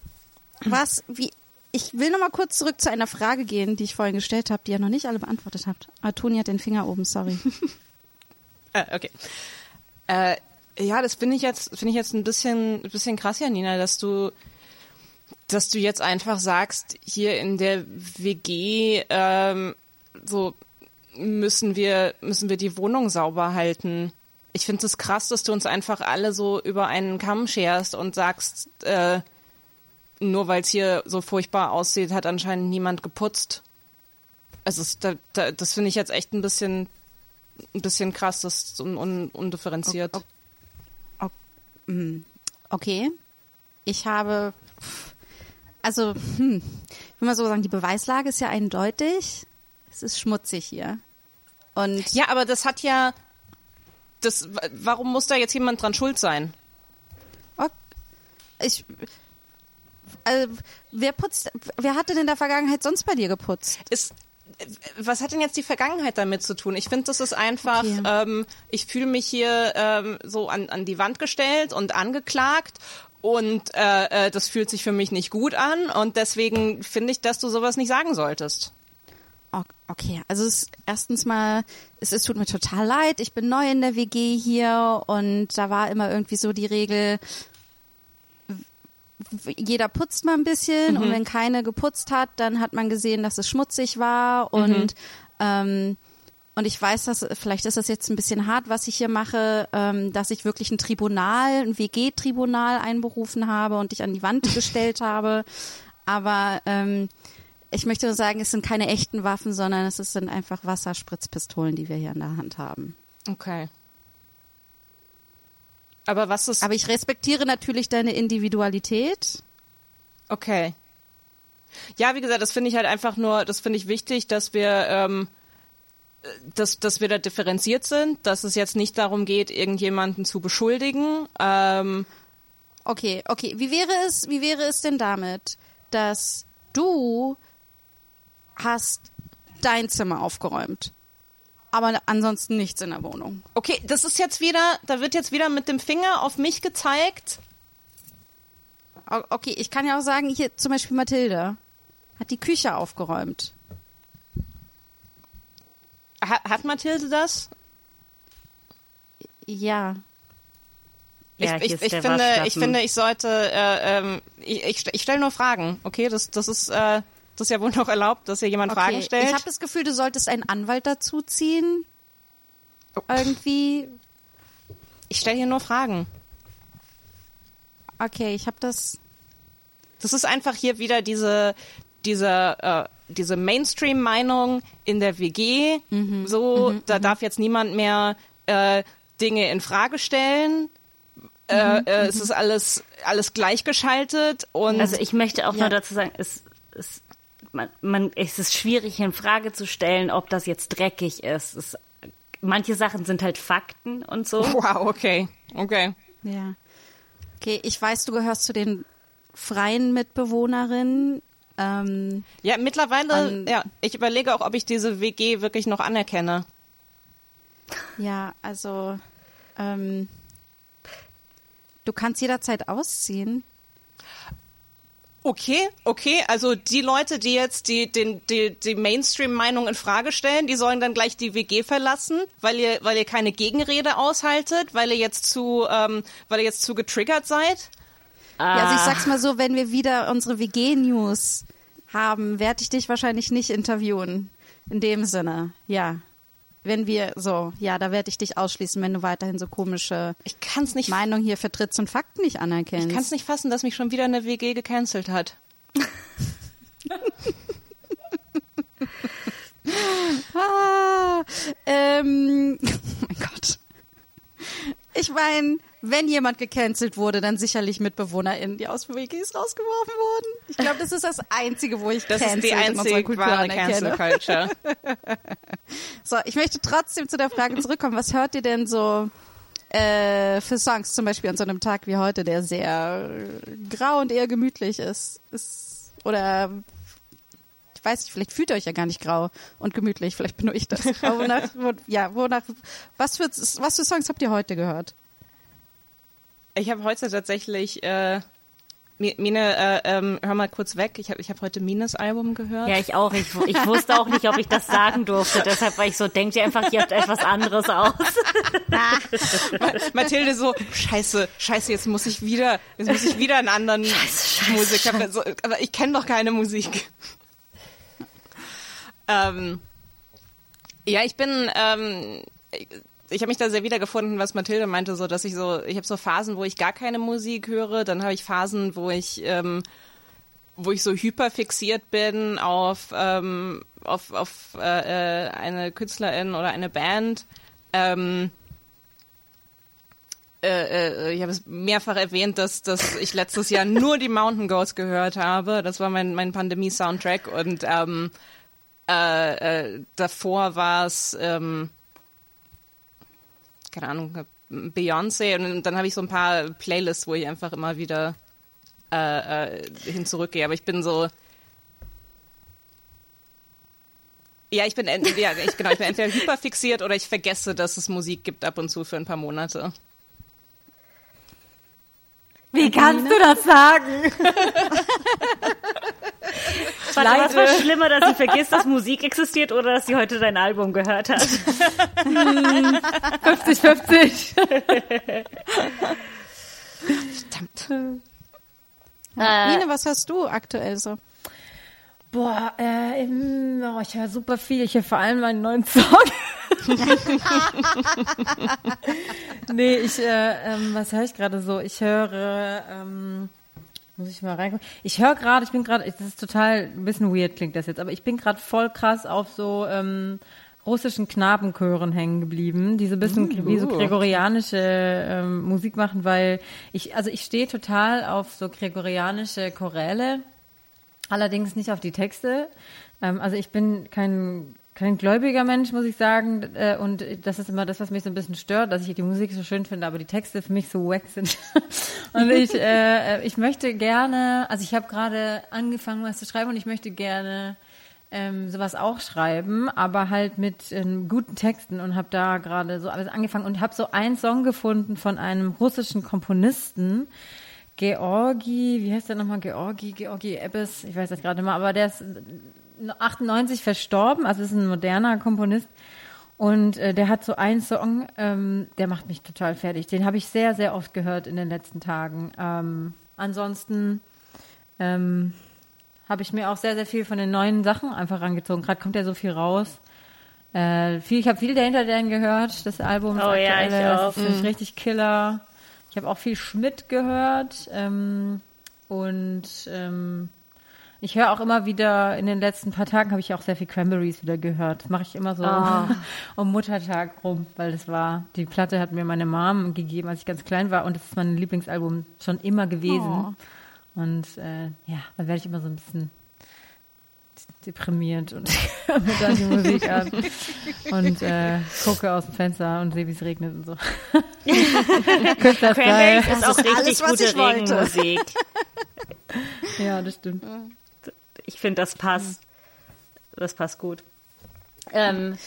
was, wie, ich will noch mal kurz zurück zu einer Frage gehen, die ich vorhin gestellt habe, die ihr noch nicht alle beantwortet habt. Ah, Toni hat den Finger oben, sorry. Äh, *laughs* okay. Äh, ja, das finde ich jetzt, finde ich jetzt ein bisschen, ein bisschen krass, Janina, dass du, dass du jetzt einfach sagst, hier in der WG, ähm, so müssen wir, müssen wir die Wohnung sauber halten. ich finde es krass, dass du uns einfach alle so über einen Kamm scherst und sagst, äh, nur weil es hier so furchtbar aussieht, hat anscheinend niemand geputzt. Also da, da, das finde ich jetzt echt ein bisschen, ein bisschen krass, das ist un, un, undifferenziert. Ok- ok- Okay. Ich habe, also, hm, ich will mal so sagen, die Beweislage ist ja eindeutig. Es ist schmutzig hier. Und Ja, aber das hat ja, das, warum muss da jetzt jemand dran schuld sein? ich, äh, wer putzt, wer hat denn in der Vergangenheit sonst bei dir geputzt? ist was hat denn jetzt die Vergangenheit damit zu tun? Ich finde, das ist einfach, Okay. ähm, ich fühle mich hier ähm, so an, an die Wand gestellt und angeklagt und äh, äh, das fühlt sich für mich nicht gut an und deswegen finde ich, dass du sowas nicht sagen solltest. Okay, also es, erstens mal, es, es tut mir total leid, ich bin neu in der WG hier und da war immer irgendwie so die Regel, jeder putzt mal ein bisschen und wenn keine geputzt hat, dann hat man gesehen, dass es schmutzig war und ähm, und ich weiß, dass vielleicht ist das jetzt ein bisschen hart, was ich hier mache, ähm, dass ich wirklich ein Tribunal, ein WG-Tribunal einberufen habe und dich an die Wand *laughs* gestellt habe. Aber ähm, ich möchte nur sagen, es sind keine echten Waffen, sondern es sind einfach Wasserspritzpistolen, die wir hier in der Hand haben. Okay. Aber was ist Aber ich respektiere natürlich deine Individualität. Okay. Ja, wie gesagt, das finde ich halt einfach nur, das finde ich wichtig, dass wir, ähm, dass, dass wir da differenziert sind, dass es jetzt nicht darum geht, irgendjemanden zu beschuldigen. Ähm, Okay, okay. Wie wäre es, wie wäre es denn damit, dass du hast dein Zimmer aufgeräumt, aber ansonsten nichts in der Wohnung? okay, das ist jetzt wieder, da wird jetzt wieder mit dem Finger auf mich gezeigt. Okay, ich kann ja auch sagen, hier zum Beispiel Mathilde hat die Küche aufgeräumt. Ha, hat Mathilde das? Ja. Ja, ich ich, ich, finde, ich finde, ich sollte, äh, ähm, ich, ich, ich stelle nur Fragen, okay? Das, das ist, äh, das ist ja wohl noch erlaubt, dass hier jemand Fragen Okay. stellt. Ich habe das Gefühl, du solltest einen Anwalt dazuziehen. Oh. Irgendwie. ich stelle hier nur Fragen. Okay, ich habe das. Das ist einfach hier wieder diese, diese, äh, diese Mainstream-Meinung in der WG. so, da darf jetzt niemand mehr äh, Dinge in Frage stellen. Äh, äh, es ist alles, alles gleichgeschaltet und Also ich möchte auch Ja. nur dazu sagen, es, es, man, man, es ist schwierig in Frage zu stellen, ob das jetzt dreckig ist. Es, manche Sachen sind halt Fakten und so. *laughs* wow, okay, okay. Ja. Okay, ich weiß, du gehörst zu den freien Mitbewohnerinnen. Ähm, Ja, mittlerweile, An- ja, ich überlege auch, ob ich diese WG wirklich noch anerkenne. ja, also ähm, du kannst jederzeit ausziehen. Okay, okay, also die Leute, die jetzt die, den, die, die Mainstream-Meinung in Frage stellen, die sollen dann gleich die WG verlassen, weil ihr, weil ihr keine Gegenrede aushaltet, weil ihr jetzt zu, ähm, weil ihr jetzt zu getriggert seid. Ja, also ich sag's mal so, wenn wir wieder unsere WG-News haben, werde ich dich wahrscheinlich nicht interviewen. In dem Sinne, ja. Wenn wir so, ja, da werde ich dich ausschließen, wenn du weiterhin so komische Ich kann's nicht, Meinungen hier vertrittst und Fakten nicht anerkennst. ich kann's nicht fassen, dass mich schon wieder eine WG gecancelt hat. *laughs* Ah, ähm, oh mein Gott. Ich meine, wenn jemand gecancelt wurde, dann sicherlich MitbewohnerInnen, die aus WGs rausgeworfen wurden. Ich glaube, das ist das Einzige, wo ich Das ist cancelled die in unserer einzige Kultur wahre Cancel anerkenne. Culture. *laughs* So, ich möchte trotzdem zu der Frage zurückkommen. Was hört ihr denn so äh, für Songs, zum Beispiel an so einem Tag wie heute, der sehr grau und eher gemütlich ist? ist oder ich weiß nicht, vielleicht fühlt ihr euch ja gar nicht grau und gemütlich, vielleicht bin nur ich das. Aber wonach, wo, ja, wonach, was für, was für Songs habt ihr heute gehört? Ich habe heute tatsächlich, äh, Mine, äh, ähm, hör mal kurz weg. Ich habe ich hab heute Mines Album gehört. Ja, ich auch. Ich, ich wusste auch nicht, ob ich das sagen durfte. Deshalb war ich so, denkt ihr einfach, ihr habt etwas anderes aus. *laughs* Mathilde so, scheiße, scheiße, jetzt muss ich wieder, jetzt muss ich wieder einen anderen scheiße, Musiker, aber so, aber ich kenne doch keine Musik. ähm, ja, ich bin, ähm, ich habe mich da sehr wiedergefunden, was Mathilde meinte, so dass ich so, ich habe so Phasen, wo ich gar keine Musik höre, dann habe ich Phasen, wo ich, ähm, wo ich so hyperfixiert bin auf ähm, auf, auf äh, äh, eine Künstlerin oder eine Band. Ähm, äh, äh, ich habe es mehrfach erwähnt, dass, dass ich letztes Jahr *laughs* nur die Mountain Goats gehört habe. Das war mein, mein Pandemie-Soundtrack und ähm, äh, davor war es, ähm, keine Ahnung, Beyoncé und dann habe ich so ein paar Playlists, wo ich einfach immer wieder äh, äh, hin zurückgehe. Aber ich bin so, ja, ich bin ja, ich, genau, ich bin entweder hyperfixiert oder ich vergesse, dass es Musik gibt ab und zu für ein paar Monate. Wie kannst du das sagen? *laughs* Warte, was war schlimmer, dass sie vergisst, dass Musik existiert oder dass sie heute dein Album gehört hat? *laughs* 50-50. Verdammt. Nina, was hast du aktuell so? Boah, äh, oh, ich höre super viel. Ich höre vor allem meinen neuen Song. *laughs* nee, ich, äh, ähm, was höre ich gerade so? Ich höre, ähm, muss ich mal reingucken. Ich höre gerade, ich bin gerade, das ist total, ein bisschen weird klingt das jetzt, aber ich bin gerade voll krass auf so ähm, russischen Knabenchören hängen geblieben, die so ein bisschen wie so gregorianische ähm, Musik machen, weil ich, also ich stehe total auf so gregorianische Choräle, allerdings nicht auf die Texte. Ähm, also ich bin kein kein gläubiger Mensch, muss ich sagen. Äh, und das ist immer das, was mich so ein bisschen stört, dass ich die Musik so schön finde, aber die Texte für mich so wack sind. *laughs* und ich, äh, ich möchte gerne, also ich habe gerade angefangen, was zu schreiben und ich möchte gerne ähm, sowas auch schreiben, aber halt mit ähm, guten Texten und habe da gerade so alles angefangen und habe so einen Song gefunden von einem russischen Komponisten, Georgi, wie heißt der nochmal? Georgi, Georgi Ebbes, ich weiß das gerade mal, aber der ist 98 verstorben, also ist ein moderner Komponist. Und äh, der hat so einen Song, ähm, der macht mich total fertig. Den habe ich sehr, sehr oft gehört in den letzten Tagen. Ähm, ansonsten ähm, habe ich mir auch sehr, sehr viel von den neuen Sachen einfach rangezogen. Gerade kommt ja so viel raus. Äh, viel, ich habe viel dahinter gehört, das Album. Oh ja, ich auch. Das ist wirklich richtig Killer. Ich habe auch viel Schmidt gehört. Ähm, und ähm, ich höre auch immer wieder, in den letzten paar Tagen habe ich auch sehr viel Cranberries wieder gehört. Das mache ich immer so *laughs* um Muttertag rum, weil das war, die Platte hat mir meine Mom gegeben, als ich ganz klein war und das ist mein Lieblingsalbum schon immer gewesen. Und äh, ja, dann werde ich immer so ein bisschen deprimiert und *laughs* höre mir dann die Musik an und äh, gucke aus dem Fenster und sehe, wie es regnet und so. *laughs* Cranberries ist auch ist alles, richtig was gute ich wollte. Regenmusik. *laughs* Ja, das stimmt. Ich finde, das passt. Das passt gut. Ähm,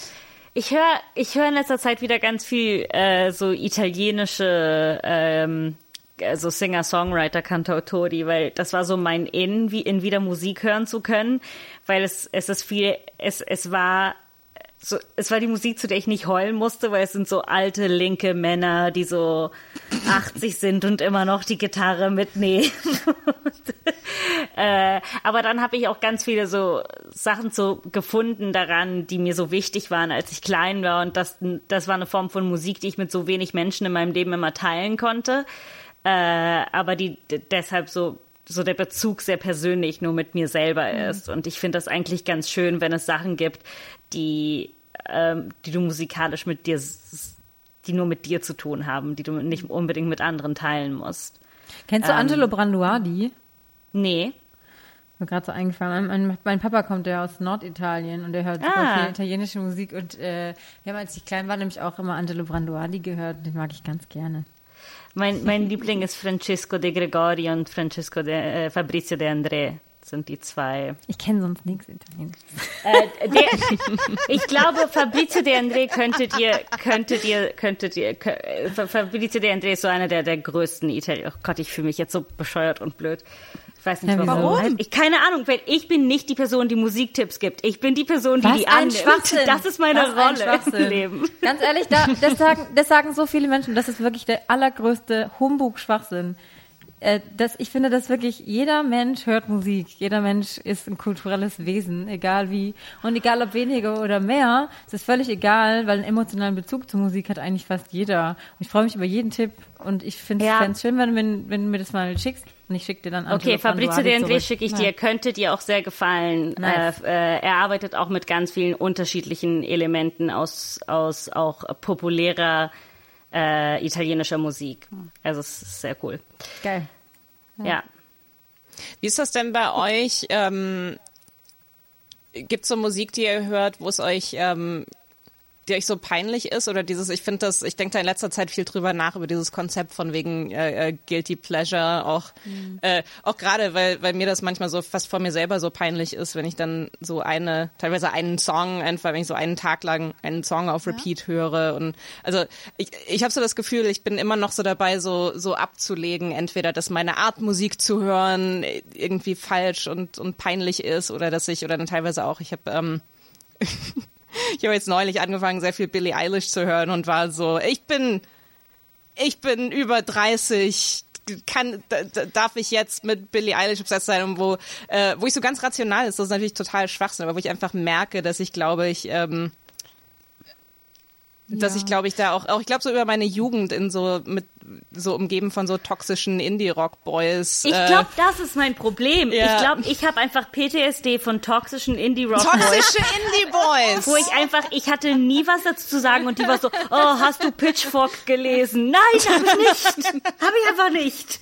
ich höre ich hör in letzter Zeit wieder ganz viel äh, so italienische ähm, also Singer-Songwriter, Cantautori, weil das war so mein In, wie in wieder Musik hören zu können, weil es es ist viel, es es war so, es war die Musik, zu der ich nicht heulen musste, weil es sind so alte linke Männer, die so 80 sind und immer noch die Gitarre mitnehmen. *laughs* äh, aber dann habe ich auch ganz viele so Sachen so gefunden daran, die mir so wichtig waren, als ich klein war. Und das, das war eine Form von Musik, die ich mit so wenig Menschen in meinem Leben immer teilen konnte. Äh, aber die deshalb so so der Bezug sehr persönlich nur mit mir selber ist. Und ich finde das eigentlich ganz schön, wenn es Sachen gibt, die, ähm, die du musikalisch mit dir, die nur mit dir zu tun haben, die du nicht unbedingt mit anderen teilen musst. Kennst du Ähm, Angelo Branduardi? Nee. Mir gerade so eingefallen. Mein, mein, Papa kommt ja aus Norditalien und er hört Ah. viel italienische Musik und äh, wir haben, als ich klein war, nämlich auch immer Angelo Branduardi gehört. Den mag ich ganz gerne. Mein, mein Liebling ist Francesco de Gregori und Francesco de, äh, Fabrizio de André. Sind die zwei. Ich kenne sonst nichts Italienisches. Äh, der, ich glaube, Fabrizio de André könntet ihr, könntet ihr, könntet ihr, äh, Fabrizio de André ist so einer der, der größten Italiener. Oh Gott, ich fühle mich jetzt so bescheuert und blöd. Ich weiß nicht Ja, warum. Ich, keine Ahnung, weil ich bin nicht die Person, die Musiktipps gibt. Ich bin die Person, die Was die ein. Schwachsinn. *laughs* Das ist meine Was Rolle im Leben. Ganz ehrlich, da, das, sagen, das sagen so viele Menschen. Das ist wirklich der allergrößte Humbug-Schwachsinn. äh, das, ich finde, dass wirklich jeder Mensch hört Musik. Jeder Mensch ist ein kulturelles Wesen, egal wie. Und egal ob weniger oder mehr, es ist völlig egal, weil einen emotionalen Bezug zur Musik hat eigentlich fast jeder. Und ich freue mich über jeden Tipp und ich finde Ja. es schön, wenn, wenn, wenn du mir das mal schickst. Und ich schicke dir dann Okay, Angelo Fabrizio Fanduari De André schicke ich Ja. dir, könnte dir auch sehr gefallen. Nice. Äh, äh, er arbeitet auch mit ganz vielen unterschiedlichen Elementen aus, aus auch populärer äh, italienischer Musik. Also es ist sehr cool. Geil. Ja. Wie ist das denn bei euch? Ähm, Gibt es so Musik, die ihr hört, wo es euch, ähm, die euch so peinlich ist? Oder dieses, ich finde das, ich denke da in letzter Zeit viel drüber nach, über dieses Konzept von wegen äh, äh, Guilty Pleasure, auch, äh, auch gerade, weil, weil mir das manchmal so fast vor mir selber so peinlich ist, wenn ich dann so eine, teilweise einen Song, einfach, wenn ich so einen Tag lang einen Song auf Repeat höre. Und also ich, ich habe so das Gefühl, ich bin immer noch so dabei, so, so abzulegen, entweder, dass meine Art Musik zu hören irgendwie falsch und, und peinlich ist oder dass ich, oder dann teilweise auch, ich habe ähm, *laughs* ich habe jetzt neulich angefangen, sehr viel Billie Eilish zu hören und war so, ich bin, ich bin über 30, kann, darf ich jetzt mit Billie Eilish obsessed sein und wo, äh, wo ich so ganz rational ist, das ist natürlich total Schwachsinn, aber wo ich einfach merke, dass ich glaube, ich, ähm, dass ich glaube ich da auch, auch ich glaube so über meine Jugend in so mit so umgeben von so toxischen Indie-Rock-Boys. Ich äh, glaube, das ist mein Problem. ja. Ich glaube, ich habe einfach PTSD von toxischen Indie-Rock-Boys. toxische Indie-Boys! Wo ich einfach, ich hatte nie was dazu zu sagen und die war so, oh, hast du Pitchfork gelesen? Nein, habe ich nicht. Habe ich einfach nicht.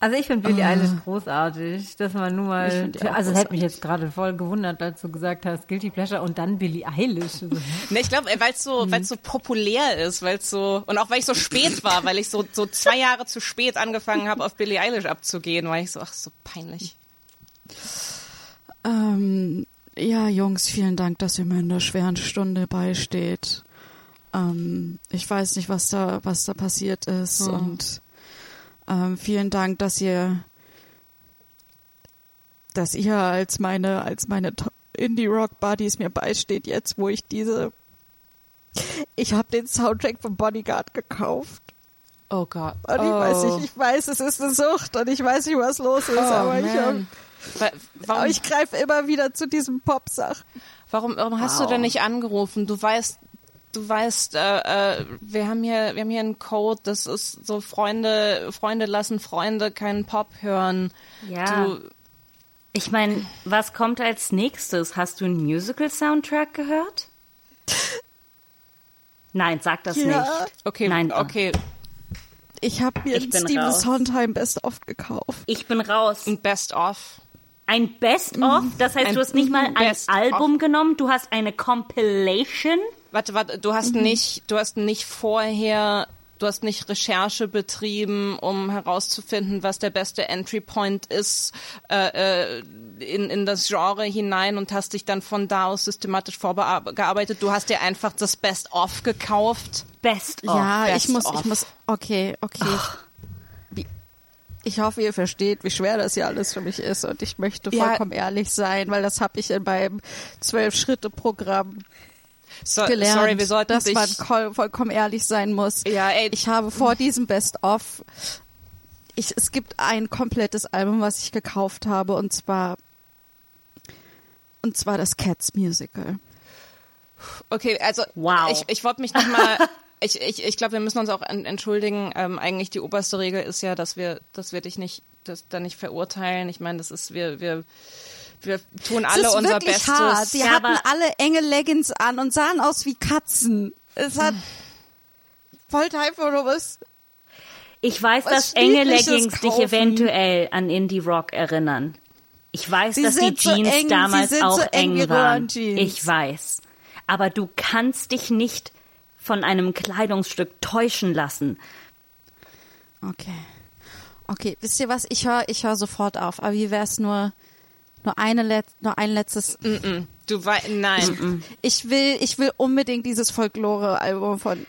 Also ich finde Billie Eilish großartig, dass man nur mal, also es hätte mich jetzt gerade voll gewundert, als du gesagt hast, Guilty Pleasure und dann Billie Eilish. Also, Ne, ich glaube, weil es so, weil so populär ist, weil es so und auch weil ich so spät war, weil ich so so zwei Jahre zu spät angefangen habe, auf Billie Eilish abzugehen, war ich so, ach so peinlich. Ähm, ja, Jungs, vielen Dank, dass ihr mir in der schweren Stunde beisteht. Ähm, ich weiß nicht, was da, was da passiert ist und ähm, vielen Dank, dass ihr, dass ihr als meine, als meine Indie-Rock-Buddies mir beisteht, jetzt, wo ich diese, ich habe den Soundtrack von Bodyguard gekauft. Oh Gott. Und ich weiß nicht, ich weiß, es ist eine Sucht und ich weiß nicht, was los ist, aber ich, hab- aber Warum, ich greife immer wieder zu diesem Pop-Sachen. warum, warum hast du denn nicht angerufen? Du weißt, du weißt, äh, äh, wir haben hier, wir haben hier einen Code. Das ist so Freunde, Freunde lassen Freunde keinen Pop hören. Ja. Du, Ich meine, was kommt als nächstes? Hast du einen Musical-Soundtrack gehört? Nein, sag das Ja. nicht. okay, Nein. okay. Ich habe mir Ich bin Steven. Sondheim Best of gekauft. Ich bin raus. Ein Best of. Ein Best-of? Das heißt, Ein du hast nicht mal ein Best-of. Album genommen, du hast eine Compilation? Warte, warte, du hast nicht, du hast nicht vorher, du hast nicht Recherche betrieben, um herauszufinden, was der beste Entry Point ist äh, äh, in, in das Genre hinein und hast dich dann von da aus systematisch vorgearbeitet. Du hast dir einfach das Best of gekauft. Best-of. ja, Best ich muss, of. ich muss, okay, okay. Wie, ich hoffe, ihr versteht, wie schwer das hier alles für mich ist und ich möchte Ja. vollkommen ehrlich sein, weil das habe ich in meinem Zwölf-Schritte-Programm So, gelernt, sorry, wir sollten dass man voll, vollkommen ehrlich sein muss. Ja, ey. Ich habe vor diesem Best-of, ich, es gibt ein komplettes Album, was ich gekauft habe und zwar, und zwar das Cats Musical. Okay, also Wow. ich, ich wollte mich noch mal. *laughs* Ich, ich, ich glaube, wir müssen uns auch en- entschuldigen. Ähm, eigentlich die oberste Regel ist ja, dass wir, dass wir dich nicht, das dann nicht verurteilen. Ich meine, das ist, wir, wir, wir tun alle es ist unser wirklich Bestes. hart. Die Ja, hatten alle enge Leggings an und sahen aus wie Katzen. Es hat voll Typhonus. Ich weiß, Was dass enge Leggings dich kaufen. eventuell an Indie-Rock erinnern. Ich weiß, Sie dass die sind so Jeans eng, sie damals auch so eng eng waren. Ich weiß. Aber du kannst dich nicht von einem Kleidungsstück täuschen lassen. Okay. Okay, wisst ihr was? Ich höre ich hör sofort auf. Aber wie wär's nur, nur, eine Let nur ein letztes. Du wei nein. Ich will, ich will unbedingt dieses Folklore-Album von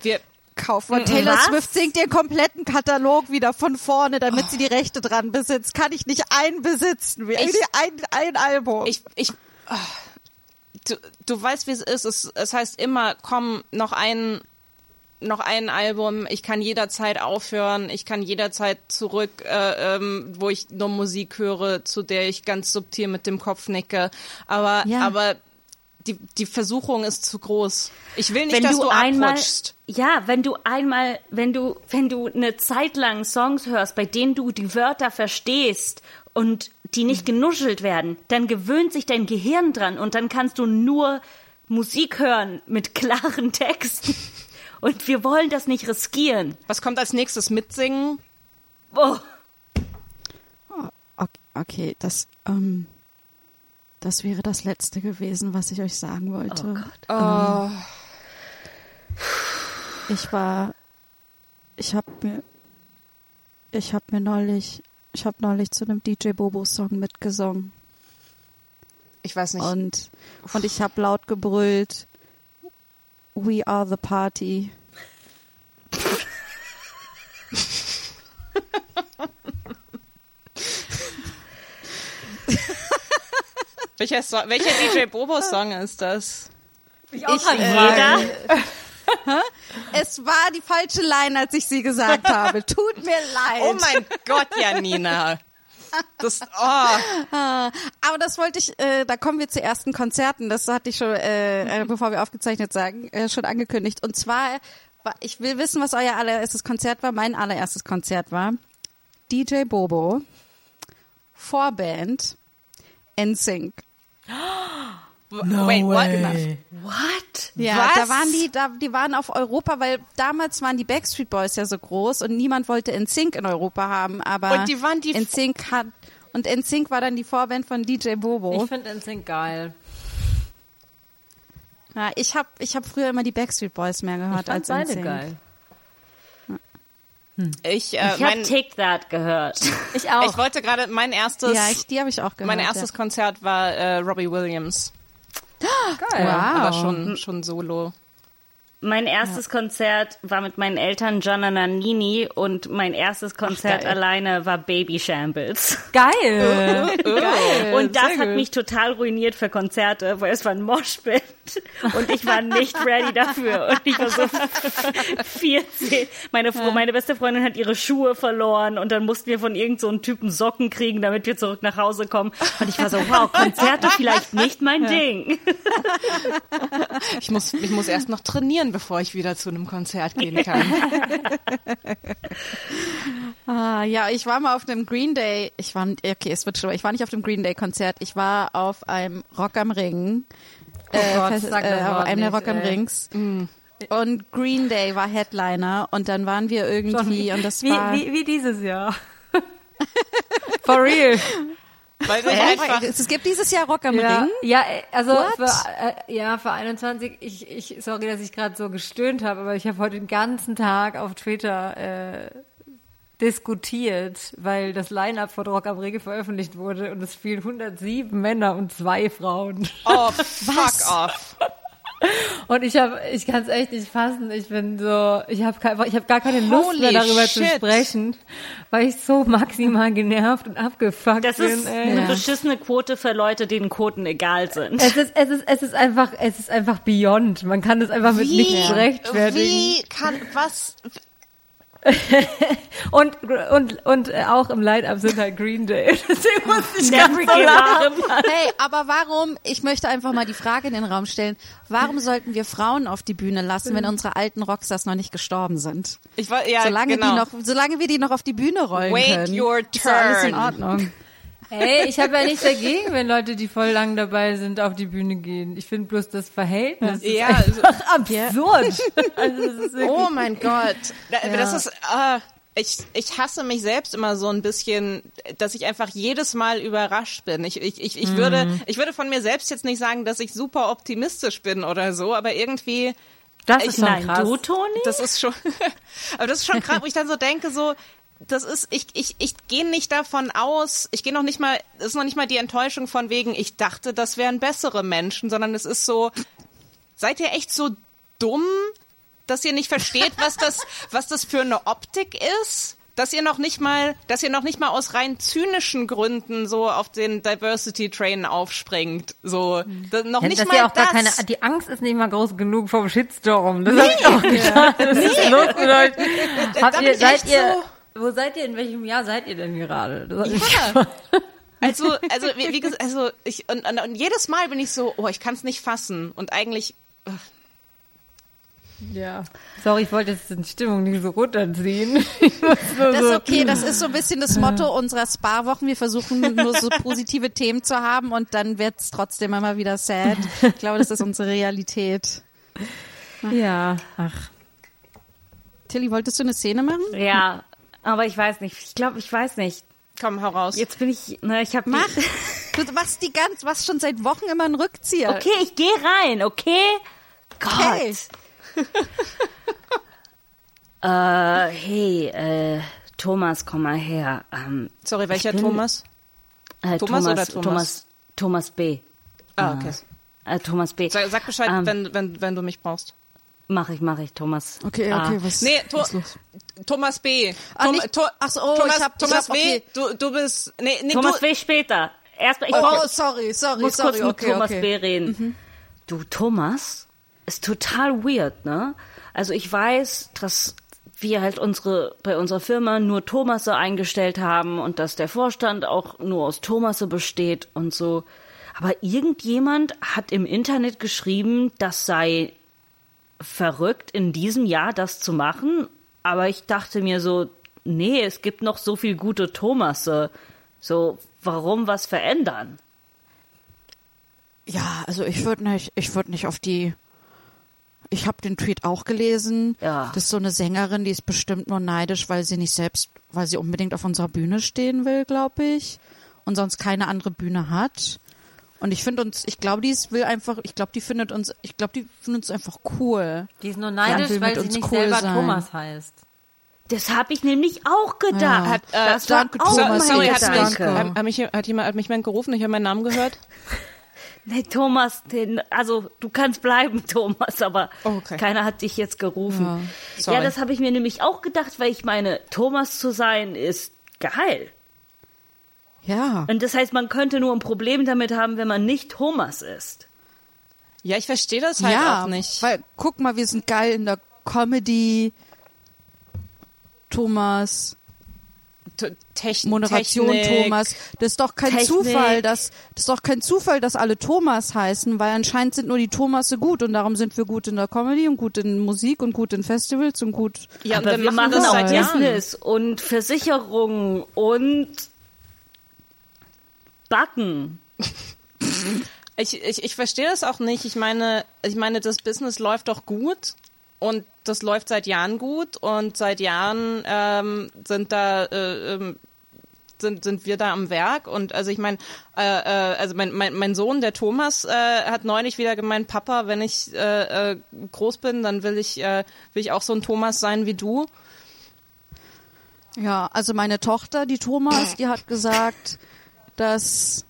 Wir, kaufen. Und Taylor Was? Swift singt den kompletten Katalog wieder von vorne, damit sie die Rechte dran besitzt. Kann ich nicht einen besitzen. Ich- ein, ein Album. ich, ich, ah. du, du weißt, wie es ist. Es, es heißt immer, komm, noch ein, noch ein Album, ich kann jederzeit aufhören, ich kann jederzeit zurück, äh, ähm, wo ich nur Musik höre, zu der ich ganz subtil mit dem Kopf nicke. Aber, Ja. aber die, die Versuchung ist zu groß. Ich will nicht, wenn dass du du einmal, abrutschst. ja, wenn du einmal, wenn du, wenn du eine Zeit lang Songs hörst, bei denen du die Wörter verstehst und die nicht genuschelt werden, dann gewöhnt sich dein Gehirn dran und dann kannst du nur Musik hören mit klaren *laughs* Texten. Und wir wollen das nicht riskieren. Was kommt als nächstes? Mitsingen? Oh, Okay, okay das, ähm, das wäre das Letzte gewesen, was ich euch sagen wollte. Oh, Ich war, ich habe mir, ich habe mir neulich, ich habe neulich zu einem DJ Bobo Song mitgesungen ich weiß nicht. und und ich habe laut gebrüllt, We are the party. Welcher, so welcher DJ Bobo-Song ist das? Ich, jeder. Es war die falsche Line, als ich sie gesagt *laughs* habe. Tut mir leid. Oh mein Gott, Janina. Das, oh. Aber das wollte ich, äh, da kommen wir zu ersten Konzerten. Das hatte ich schon, äh, äh, bevor wir aufgezeichnet sagen, äh, schon angekündigt. Und zwar, war, ich will wissen, was euer allererstes Konzert war. Mein allererstes Konzert war DJ Bobo, Vorband, NSYNC. *gasps* Wait, what? what? Ja, Was? da waren die, da, die waren auf Europa, weil damals waren die Backstreet Boys ja so groß und niemand wollte NSYNC in Europa haben, aber Und die waren die- NSYNC hat und NSYNC war dann die Vorband von DJ Bobo. Ich finde NSYNC geil. Ja, ich habe ich hab früher immer die Backstreet Boys mehr Ich gehört fand als beide NSYNC. geil. Ich, äh, Ich habe Take That gehört. Ich auch. ich wollte gerade, mein erstes, Ja, ich, die habe ich auch gehört. mein erstes Konzert war äh, Robbie Williams. Geil. Wow. Aber schon, schon solo. Mein erstes Konzert war mit meinen Eltern Gianna Nannini und mein erstes Konzert geil. alleine war Baby Shambles. *laughs* Geil. Und das sehr hat gut. mich total ruiniert für Konzerte, weil es war ein Moshpit und ich war nicht ready dafür. Und ich war so 14. Meine, Fro- meine beste Freundin hat ihre Schuhe verloren und dann mussten wir von irgend so einem Typen Socken kriegen, damit wir zurück nach Hause kommen. Und ich war so, wow, Konzerte vielleicht nicht mein Ding. Ich muss, ich muss erst noch trainieren, bevor ich wieder zu einem Konzert gehen kann. Ah, ja, ich war mal auf einem Green Day. Ich war, okay, es wird schlimmer. Ich war nicht auf dem Green Day Konzert. Ich war auf einem Rock am Ring. Oh Gott, Fest- sag äh, auf einem der Rock am. Rings. Und Green Day war Headliner und dann waren wir irgendwie und das wie, war wie, wie dieses Jahr. *laughs* For real. Weil Hä? einfach, es gibt dieses Jahr Rock am Ja, Ring. ja äh, also What? für, äh, ja, für 21, ich, ich, sorry, dass ich gerade so gestöhnt habe, aber ich habe heute den ganzen Tag auf Twitter äh, diskutiert, weil das Line-Up von Rock am Ring veröffentlicht wurde und es fielen 107 Männer und zwei Frauen. oh, *laughs* fuck off. Und ich habe, ich kann es echt nicht fassen. Ich bin so, ich habe ich habe gar keine Lust Holy mehr darüber zu shit. sprechen, weil ich so maximal genervt und abgefuckt Das bin. ist ey. eine Ja. beschissene Quote für Leute, denen Quoten egal sind. Es ist, es ist, es ist einfach, es ist einfach beyond. Man kann es einfach mit nichts rechtfertigen. wie kann, was, *laughs* Und, und, und äh, auch im Line-Up sind halt Green Day. Deswegen muss ich ganz so lachen. Hey, aber warum, ich möchte einfach mal die Frage in den Raum stellen, warum sollten wir Frauen auf die Bühne lassen, wenn unsere alten Rockstars noch nicht gestorben sind? ich war, ja, Solange, genau. die noch, solange wir die noch auf die Bühne rollen Wait können, your ist doch alles in turn. Ordnung. Hey, ich habe ja nichts dagegen, wenn Leute, die voll lang dabei sind, auf die Bühne gehen. Ich finde bloß das Verhältnis ja, ist also, *laughs* absurd. Also, das ist wirklich, *laughs* oh mein Gott. Da, Das ist, äh, ich, ich hasse mich selbst immer so ein bisschen, dass ich einfach jedes Mal überrascht bin. Ich, ich, ich, ich würde, ich würde von mir selbst jetzt nicht sagen, dass ich super optimistisch bin oder so, aber irgendwie, das Ich- ist schon Nein, krass. du, Toni? Das ist schon, *laughs* aber das ist schon krass, wo ich dann so denke, so, das ist, ich, ich, ich gehe nicht davon aus, ich gehe noch nicht mal, es ist noch nicht mal die Enttäuschung von wegen, ich dachte, das wären bessere Menschen, sondern es ist so, seid ihr echt so dumm, dass ihr nicht versteht, was das, was das für eine Optik ist? dass ihr noch nicht mal, dass ihr noch nicht mal aus rein zynischen Gründen so auf den Diversity Train aufspringt. So, da, noch Ja, nicht dass mal ihr auch das. gar keine, die Angst ist nicht mal groß genug vom Shitstorm. Das hab ich auch *laughs* gedacht. Das ist euch. *laughs* Habt ihr, seid ihr, wo seid ihr, in welchem Jahr seid ihr denn gerade? Ja. *laughs* Also, also wie, wie gesagt, also ich und, und, und jedes Mal bin ich so, oh, ich kann es nicht fassen und eigentlich Ja. Sorry, ich wollte jetzt die Stimmung nicht so runterziehen. *laughs* Ich muss nur Das so, ist okay, das ist so ein bisschen das Motto unserer Spa-Wochen. Wir versuchen nur so positive *laughs* Themen zu haben und dann wird's trotzdem immer wieder sad. Ich glaube, das ist unsere Realität. Ja, ach. Tilly, wolltest du eine Szene machen? Ja, aber ich weiß nicht. Ich glaube, ich weiß nicht. komm, hau raus. Jetzt bin ich, ne, ich habe Mach. *laughs* Du machst die ganz, was schon seit Wochen immer einen Rückzieher. Okay, ich gehe rein, okay? Gott. Okay. *laughs* Äh, hey, äh, Thomas, komm mal her. Ähm, Sorry, welcher bin- Thomas? äh, Thomas oder Thomas? Thomas, Thomas B. Ah, okay. Äh, Thomas B. Sag, sag Bescheid, Ähm, wenn, wenn, wenn du mich brauchst. Mach ich, mach ich, Thomas. Okay, Ah. okay, was, Nee, to was los? Thomas B. Ah, Tom, nicht- to, ach so, oh, Thomas, ich hab- ich Thomas hab- B. okay. Du, du bist. Nee, nee, Thomas du, B. später. Erstmal, ich Oh, sorry, sorry, muss sorry. kurz mit okay, Thomas okay. B. reden. Du, Thomas ist total weird, ne? Also ich weiß, dass wir halt unsere, bei unserer Firma nur Thomasse eingestellt haben und dass der Vorstand auch nur aus Thomasse besteht und so. Aber irgendjemand hat im Internet geschrieben, das sei verrückt, in diesem Jahr das zu machen. Aber ich dachte mir so, nee, es gibt noch so viel gute Thomasse. So, warum was verändern? Ja, also ich würde nicht, ich würde nicht auf die. Ich habe den Tweet auch gelesen. Ja. Das ist so eine Sängerin, die ist bestimmt nur neidisch, weil sie nicht selbst, weil sie unbedingt auf unserer Bühne stehen will, glaube ich, und sonst keine andere Bühne hat. Und ich finde uns, ich glaube, die ist- will einfach, ich glaube, die findet uns, ich glaube, die findet uns einfach cool. Die ist nur neidisch, weil sie uns nicht cool selber sein. Thomas heißt. Das habe ich nämlich auch gedacht. Ja. Hat, äh, das war danke, auch Thomas, sorry, hat, mich, danke. hat, hat, mich, hat, jemand, hat mich jemand gerufen? Ich habe meinen Namen gehört. *laughs* Nee, Thomas, den, also du kannst bleiben, *laughs* Thomas, aber Oh, okay. keiner hat dich jetzt gerufen. Ja. Ja, das habe ich mir nämlich auch gedacht, weil ich meine, Thomas zu sein ist geil. Ja. Und das heißt, man könnte nur ein Problem damit haben, wenn man nicht Thomas ist. Ja, ich verstehe das halt ja, auch nicht. weil guck mal, wir sind geil in der Comedy. Thomas, Techn Moderation Technik. Thomas. Das ist doch kein Technik. Zufall, dass das ist doch kein Zufall, dass alle Thomas heißen, weil anscheinend sind nur die Thomasse gut und darum sind wir gut in der Comedy und gut in Musik und gut in Festivals und gut. Ja, und aber wir wir machen machen das auch seit Jahren. Business und Versicherungen und Backen. Ich, ich, ich verstehe das auch nicht. Ich meine, ich meine, das Business läuft doch gut und das läuft seit Jahren gut und seit Jahren ähm, sind da äh, ähm, sind, sind wir da am Werk und also ich meine, äh, äh, also mein, mein, mein Sohn, der Thomas, äh, hat neulich wieder gemeint, Papa, wenn ich äh, äh, groß bin, dann will ich, äh, will ich auch so ein Thomas sein wie du. Ja, also meine Tochter, die Thomas, die hat gesagt, dass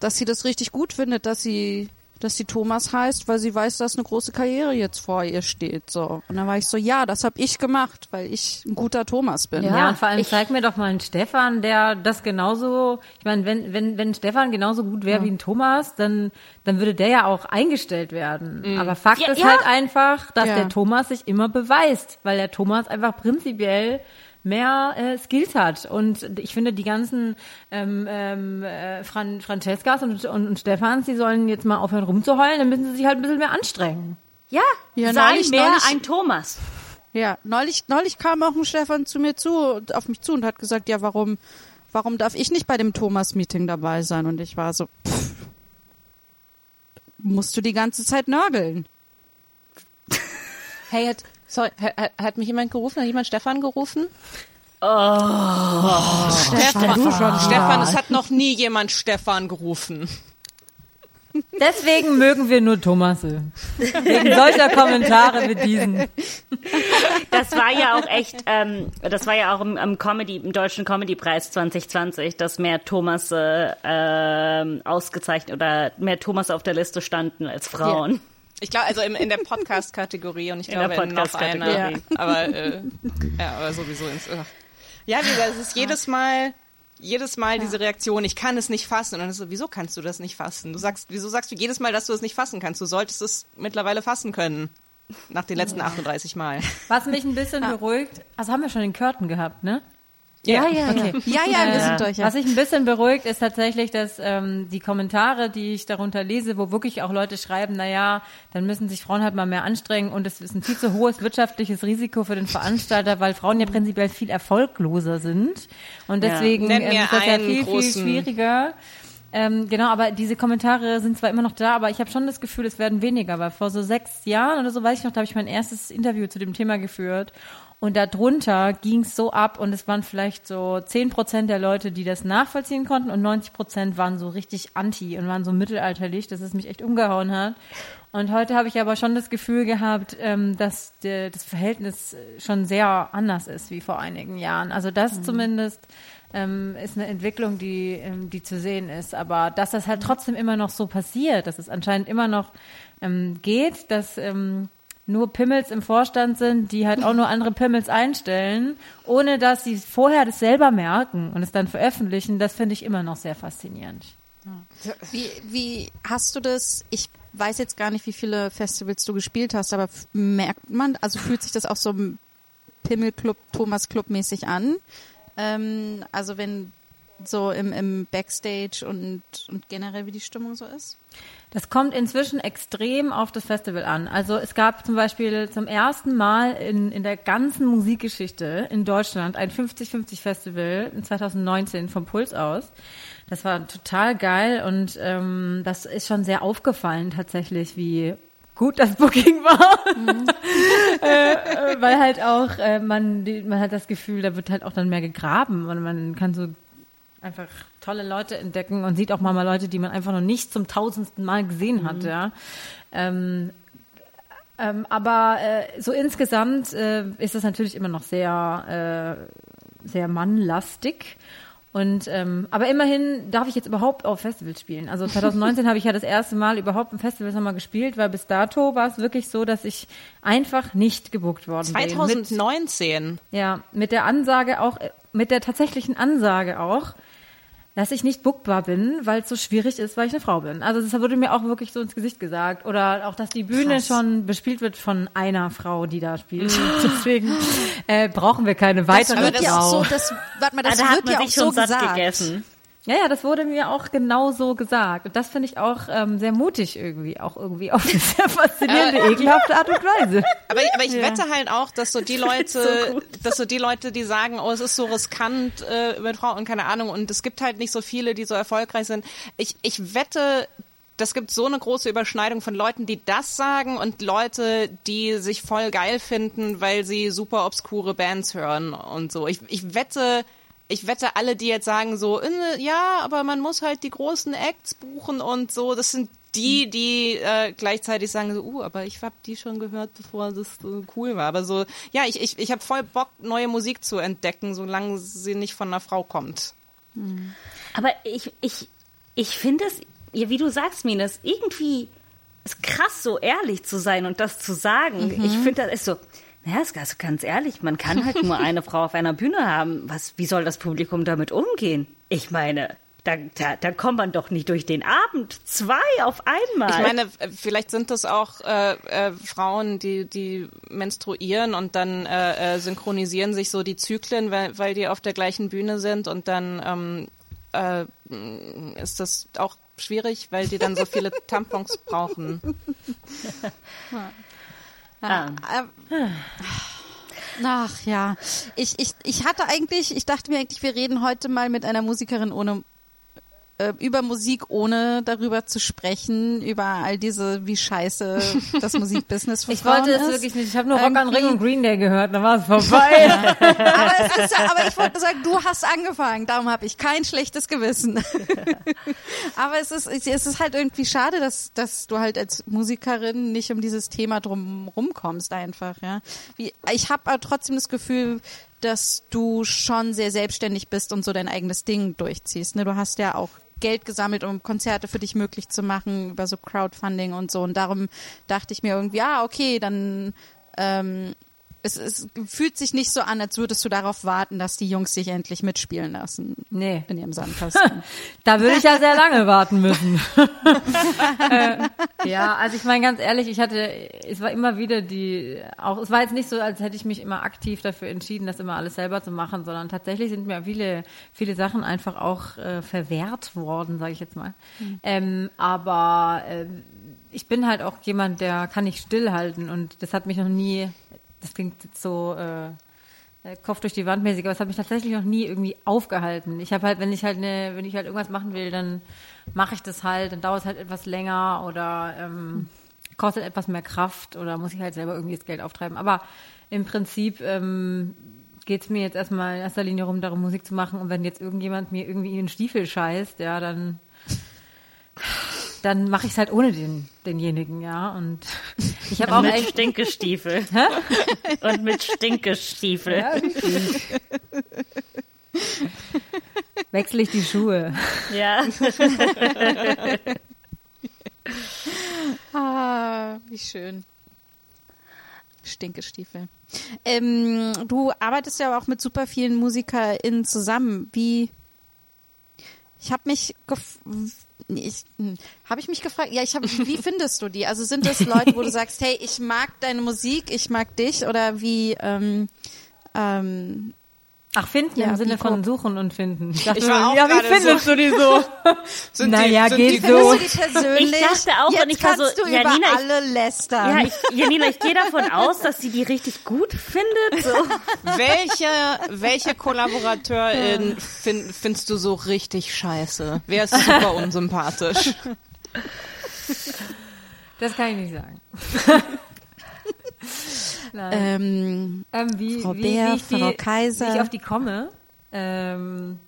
dass sie das richtig gut findet, dass sie dass sie Thomas heißt, weil sie weiß, dass eine große Karriere jetzt vor ihr steht. So und dann war ich so, ja, das habe ich gemacht, weil ich ein guter Thomas bin. Ja, und vor allem ich- zeig mir doch mal einen Stefan, der das genauso, ich meine, wenn, wenn, wenn Stefan genauso gut wäre wie ein Thomas, dann, dann würde der ja auch eingestellt werden. Aber Fakt Ja, ist ja. halt einfach, dass Ja. der Thomas sich immer beweist, weil der Thomas einfach prinzipiell mehr äh, Skills hat. Und ich finde, die ganzen ähm, ähm, äh, Fran Francescas und, und, und Stefans, die sollen jetzt mal aufhören rumzuheulen, dann müssen sie sich halt ein bisschen mehr anstrengen. Ja, Ja, sei neulich- mehr neulich- ein Thomas. Ja, neulich, neulich kam auch ein Stefan zu mir zu, auf mich zu und hat gesagt, ja, warum, warum darf ich nicht bei dem Thomas-Meeting dabei sein? Und ich war so, pff, musst du die ganze Zeit nörgeln? Hey, hat, sorry, hat, hat mich jemand gerufen? Hat jemand Stefan gerufen? Stefan, du schon. Stefan, es hat noch nie jemand Stefan gerufen. Deswegen mögen wir nur Thomasse. Wegen solcher Kommentare wie diesen. Das war ja auch echt, ähm, das war ja auch im, im Comedy, im Deutschen Comedy-Preis 2020, dass mehr Thomas äh, ausgezeichnet oder mehr Thomas auf der Liste standen als Frauen. Ich glaube, also im, in der Podcast-Kategorie und ich In der glaube in noch einer. Podcast-Kategorie. Aber, äh, ja, aber sowieso ins. Ach. Ja, wie gesagt, es ist jedes Mal, jedes Mal diese Reaktion, ich kann es nicht fassen. Und dann ist so, wieso kannst du das nicht fassen? Du sagst, wieso sagst du jedes Mal, dass du es nicht fassen kannst? Du solltest es mittlerweile fassen können. Nach den letzten 38 Mal. Was mich ein bisschen beruhigt, also haben wir schon den Curtain gehabt, ne? Ja, ja, Okay. Ja, ja, wir Äh, sind durch. Ja. Was mich ein bisschen beruhigt, ist tatsächlich, dass ähm, die Kommentare, die ich darunter lese, wo wirklich auch Leute schreiben, na ja, dann müssen sich Frauen halt mal mehr anstrengen und es ist ein viel zu hohes wirtschaftliches Risiko für den Veranstalter, weil Frauen ja prinzipiell viel erfolgloser sind und Ja. deswegen Nenn ähm, ist das ja viel, viel schwieriger. Ähm, genau, aber diese Kommentare sind zwar immer noch da, aber ich habe schon das Gefühl, es werden weniger, weil vor so sechs Jahren oder so, weiß ich noch, da habe ich mein erstes Interview zu dem Thema geführt und darunter ging es so ab und es waren vielleicht so zehn Prozent der Leute, die das nachvollziehen konnten und 90 Prozent waren so richtig anti und waren so mittelalterlich, dass es mich echt umgehauen hat. Und heute habe ich aber schon das Gefühl gehabt, ähm, dass das Verhältnis schon sehr anders ist wie vor einigen Jahren. Also das zumindest ähm, ist eine Entwicklung, die, ähm, die zu sehen ist. Aber dass das halt trotzdem immer noch so passiert, dass es anscheinend immer noch geht, dass nur Pimmels im Vorstand sind, die halt auch nur andere Pimmels einstellen, ohne dass sie vorher das selber merken und es dann veröffentlichen, das finde ich immer noch sehr faszinierend. Wie, wie hast du das? Ich weiß jetzt gar nicht, wie viele Festivals du gespielt hast, aber merkt man, also fühlt sich das auch so Pimmelclub, Thomas Club mäßig an? Ähm, also wenn so im, im Backstage und, und generell wie die Stimmung so ist? Das kommt inzwischen extrem auf das Festival an. Also es gab zum Beispiel zum ersten Mal in, in der ganzen Musikgeschichte in Deutschland ein 50-50 Festival in 2019 vom Puls aus. Das war total geil und ähm, das ist schon sehr aufgefallen tatsächlich, wie gut das *laughs* Booking war. *laughs* äh, äh, weil halt auch äh, man, die, man hat das Gefühl, da wird halt auch dann mehr gegraben und man kann so einfach tolle Leute entdecken und sieht auch mal, mal Leute, die man einfach noch nicht zum tausendsten Mal gesehen hat, ja. Ähm, ähm, aber äh, so insgesamt äh, ist es natürlich immer noch sehr, äh, sehr mannlastig. Und ähm, aber immerhin darf ich jetzt überhaupt auf Festivals spielen. Also *laughs* 2019 habe ich ja das erste Mal überhaupt ein Festival nochmal gespielt, weil bis dato war es wirklich so, dass ich einfach nicht gebucht worden bin. Mit, 2019. ja, mit der Ansage auch, äh, mit der tatsächlichen Ansage auch, dass ich nicht bookbar bin, weil es so schwierig ist, weil ich eine Frau bin. Also das wurde mir auch wirklich so ins Gesicht gesagt. Oder auch, dass die Bühne Krass. schon bespielt wird von einer Frau, die da spielt. *laughs* Deswegen äh, brauchen wir keine weitere Das wird ja auch Frau. so, das, warte mal, das da hat wird ja auch so schon satt gesagt. gegessen. Ja, ja, das wurde mir auch genau so gesagt. Und das finde ich auch ähm, sehr mutig irgendwie, auch irgendwie auf eine sehr faszinierende, ekelhafte Art und Weise. Aber, aber ich wette halt auch, dass so die Leute, dass so die Leute, die sagen, oh, es ist so riskant äh, mit Frauen und keine Ahnung, und es gibt halt nicht so viele, die so erfolgreich sind. Ich, ich wette, das gibt so eine große Überschneidung von Leuten, die das sagen und Leute, die sich voll geil finden, weil sie super obskure Bands hören und so. Ich, ich wette, ich wette, alle, die jetzt sagen so, äh, ja, aber man muss halt die großen Acts buchen und so, das sind die, die äh, gleichzeitig sagen so, uh, aber ich hab die schon gehört, bevor das so cool war. Aber so, ja, ich, ich, ich habe voll Bock, neue Musik zu entdecken, solange sie nicht von einer Frau kommt. Aber ich, ich, ich finde es, ja, wie du sagst, Minus, irgendwie ist krass, so ehrlich zu sein und das zu sagen. Ich finde, das ist so, ja, ist ganz, ganz ehrlich, man kann halt nur eine Frau auf einer Bühne haben. Was, wie soll das Publikum damit umgehen? Ich meine, da, da, da kommt man doch nicht durch den Abend. Zwei auf einmal. Ich meine, äh, vielleicht sind das auch äh, äh, Frauen, die, die menstruieren und dann äh, äh, synchronisieren sich so die Zyklen, weil, weil die auf der gleichen Bühne sind und dann ähm, äh, ist das auch schwierig, weil die dann so viele *laughs* Tampons brauchen. *laughs* Ah. Äh, Ach ja, ich, ich, ich hatte eigentlich, ich dachte mir eigentlich, wir reden heute mal mit einer Musikerin ohne äh, über Musik, ohne darüber zu sprechen, über all diese, wie scheiße das *laughs* Musikbusiness für Ich Frauen wollte es ist. wirklich nicht. Ich habe nur Rock am Irgendwie- Ring und Green Day gehört, dann war *laughs* es vorbei. aber, ist, aber ich wollte sagen, du hast angefangen, darum habe ich kein schlechtes Gewissen. *laughs* aber es ist, es ist halt irgendwie schade, dass, dass du halt als Musikerin nicht um dieses Thema drum rumkommst einfach, ja. Wie, ich habe aber trotzdem das Gefühl, dass du schon sehr selbstständig bist und so dein eigenes Ding durchziehst. Ne? Du hast ja auch Geld gesammelt, um Konzerte für dich möglich zu machen, über so Crowdfunding und so. Und darum dachte ich mir irgendwie, ah, okay, dann ähm, es, es fühlt sich nicht so an, als würdest du darauf warten, dass die Jungs sich endlich mitspielen lassen Nee. in ihrem Sandkasten. *laughs* Da würde ich ja sehr lange warten müssen. *laughs* äh, ja, also ich meine ganz ehrlich, ich hatte, es war immer wieder die, auch es war jetzt nicht so, als hätte ich mich immer aktiv dafür entschieden, das immer alles selber zu machen, sondern tatsächlich sind mir viele, viele Sachen einfach auch äh, verwehrt worden, sage ich jetzt mal. Ähm, aber äh, ich bin halt auch jemand, der kann nicht stillhalten und das hat mich noch nie, das klingt so äh, äh, Kopf durch die Wand mäßig, aber es hat mich tatsächlich noch nie irgendwie aufgehalten. Ich habe halt, wenn ich halt eine, wenn ich halt irgendwas machen will, dann mache ich das halt, dann dauert es halt etwas länger oder ähm, kostet etwas mehr Kraft oder muss ich halt selber irgendwie das Geld auftreiben. Aber im Prinzip ähm, geht es mir jetzt erstmal in erster Linie darum, darum Musik zu machen und wenn jetzt irgendjemand mir irgendwie in den Stiefel scheißt, ja, dann dann mache ich es halt ohne den, denjenigen, ja. Und *laughs* ich habe auch mit echt, Stinkestiefel. Und mit Stinkestiefel. ja, wechsle ich die Schuhe. Ja. *laughs* Ah, wie schön. Stinkestiefel. Ähm, du arbeitest ja auch mit super vielen MusikerInnen zusammen. Wie? Ich habe mich ich habe ich mich gefragt, ja, ich habe wie *laughs* findest du die? Also sind das Leute, wo du sagst, hey, ich mag deine Musik, ich mag dich oder wie ähm, ähm, Ach, finden Ja, im Sinne von suchen und finden. Ich, dachte, Ich war auch ja, wie gerade findest so- du die so? *laughs* Sind Naja, die, sind geht die so. findest du die persönlich? Ich dachte auch, Jetzt und ich war so, du ja, über ich- alle lästern. Ja, ich, Janina, ich gehe davon aus, dass sie die richtig gut findet. So. *laughs* Welche, welche Kollaborateurin fin, findest du so richtig scheiße? Wer ist super *laughs* unsympathisch? Das kann ich nicht sagen. Ähm, Ähm, wie, Frau wie, Bär, wie, ich die, Frau Kaiser. Wie ich auf die komme. Ähm,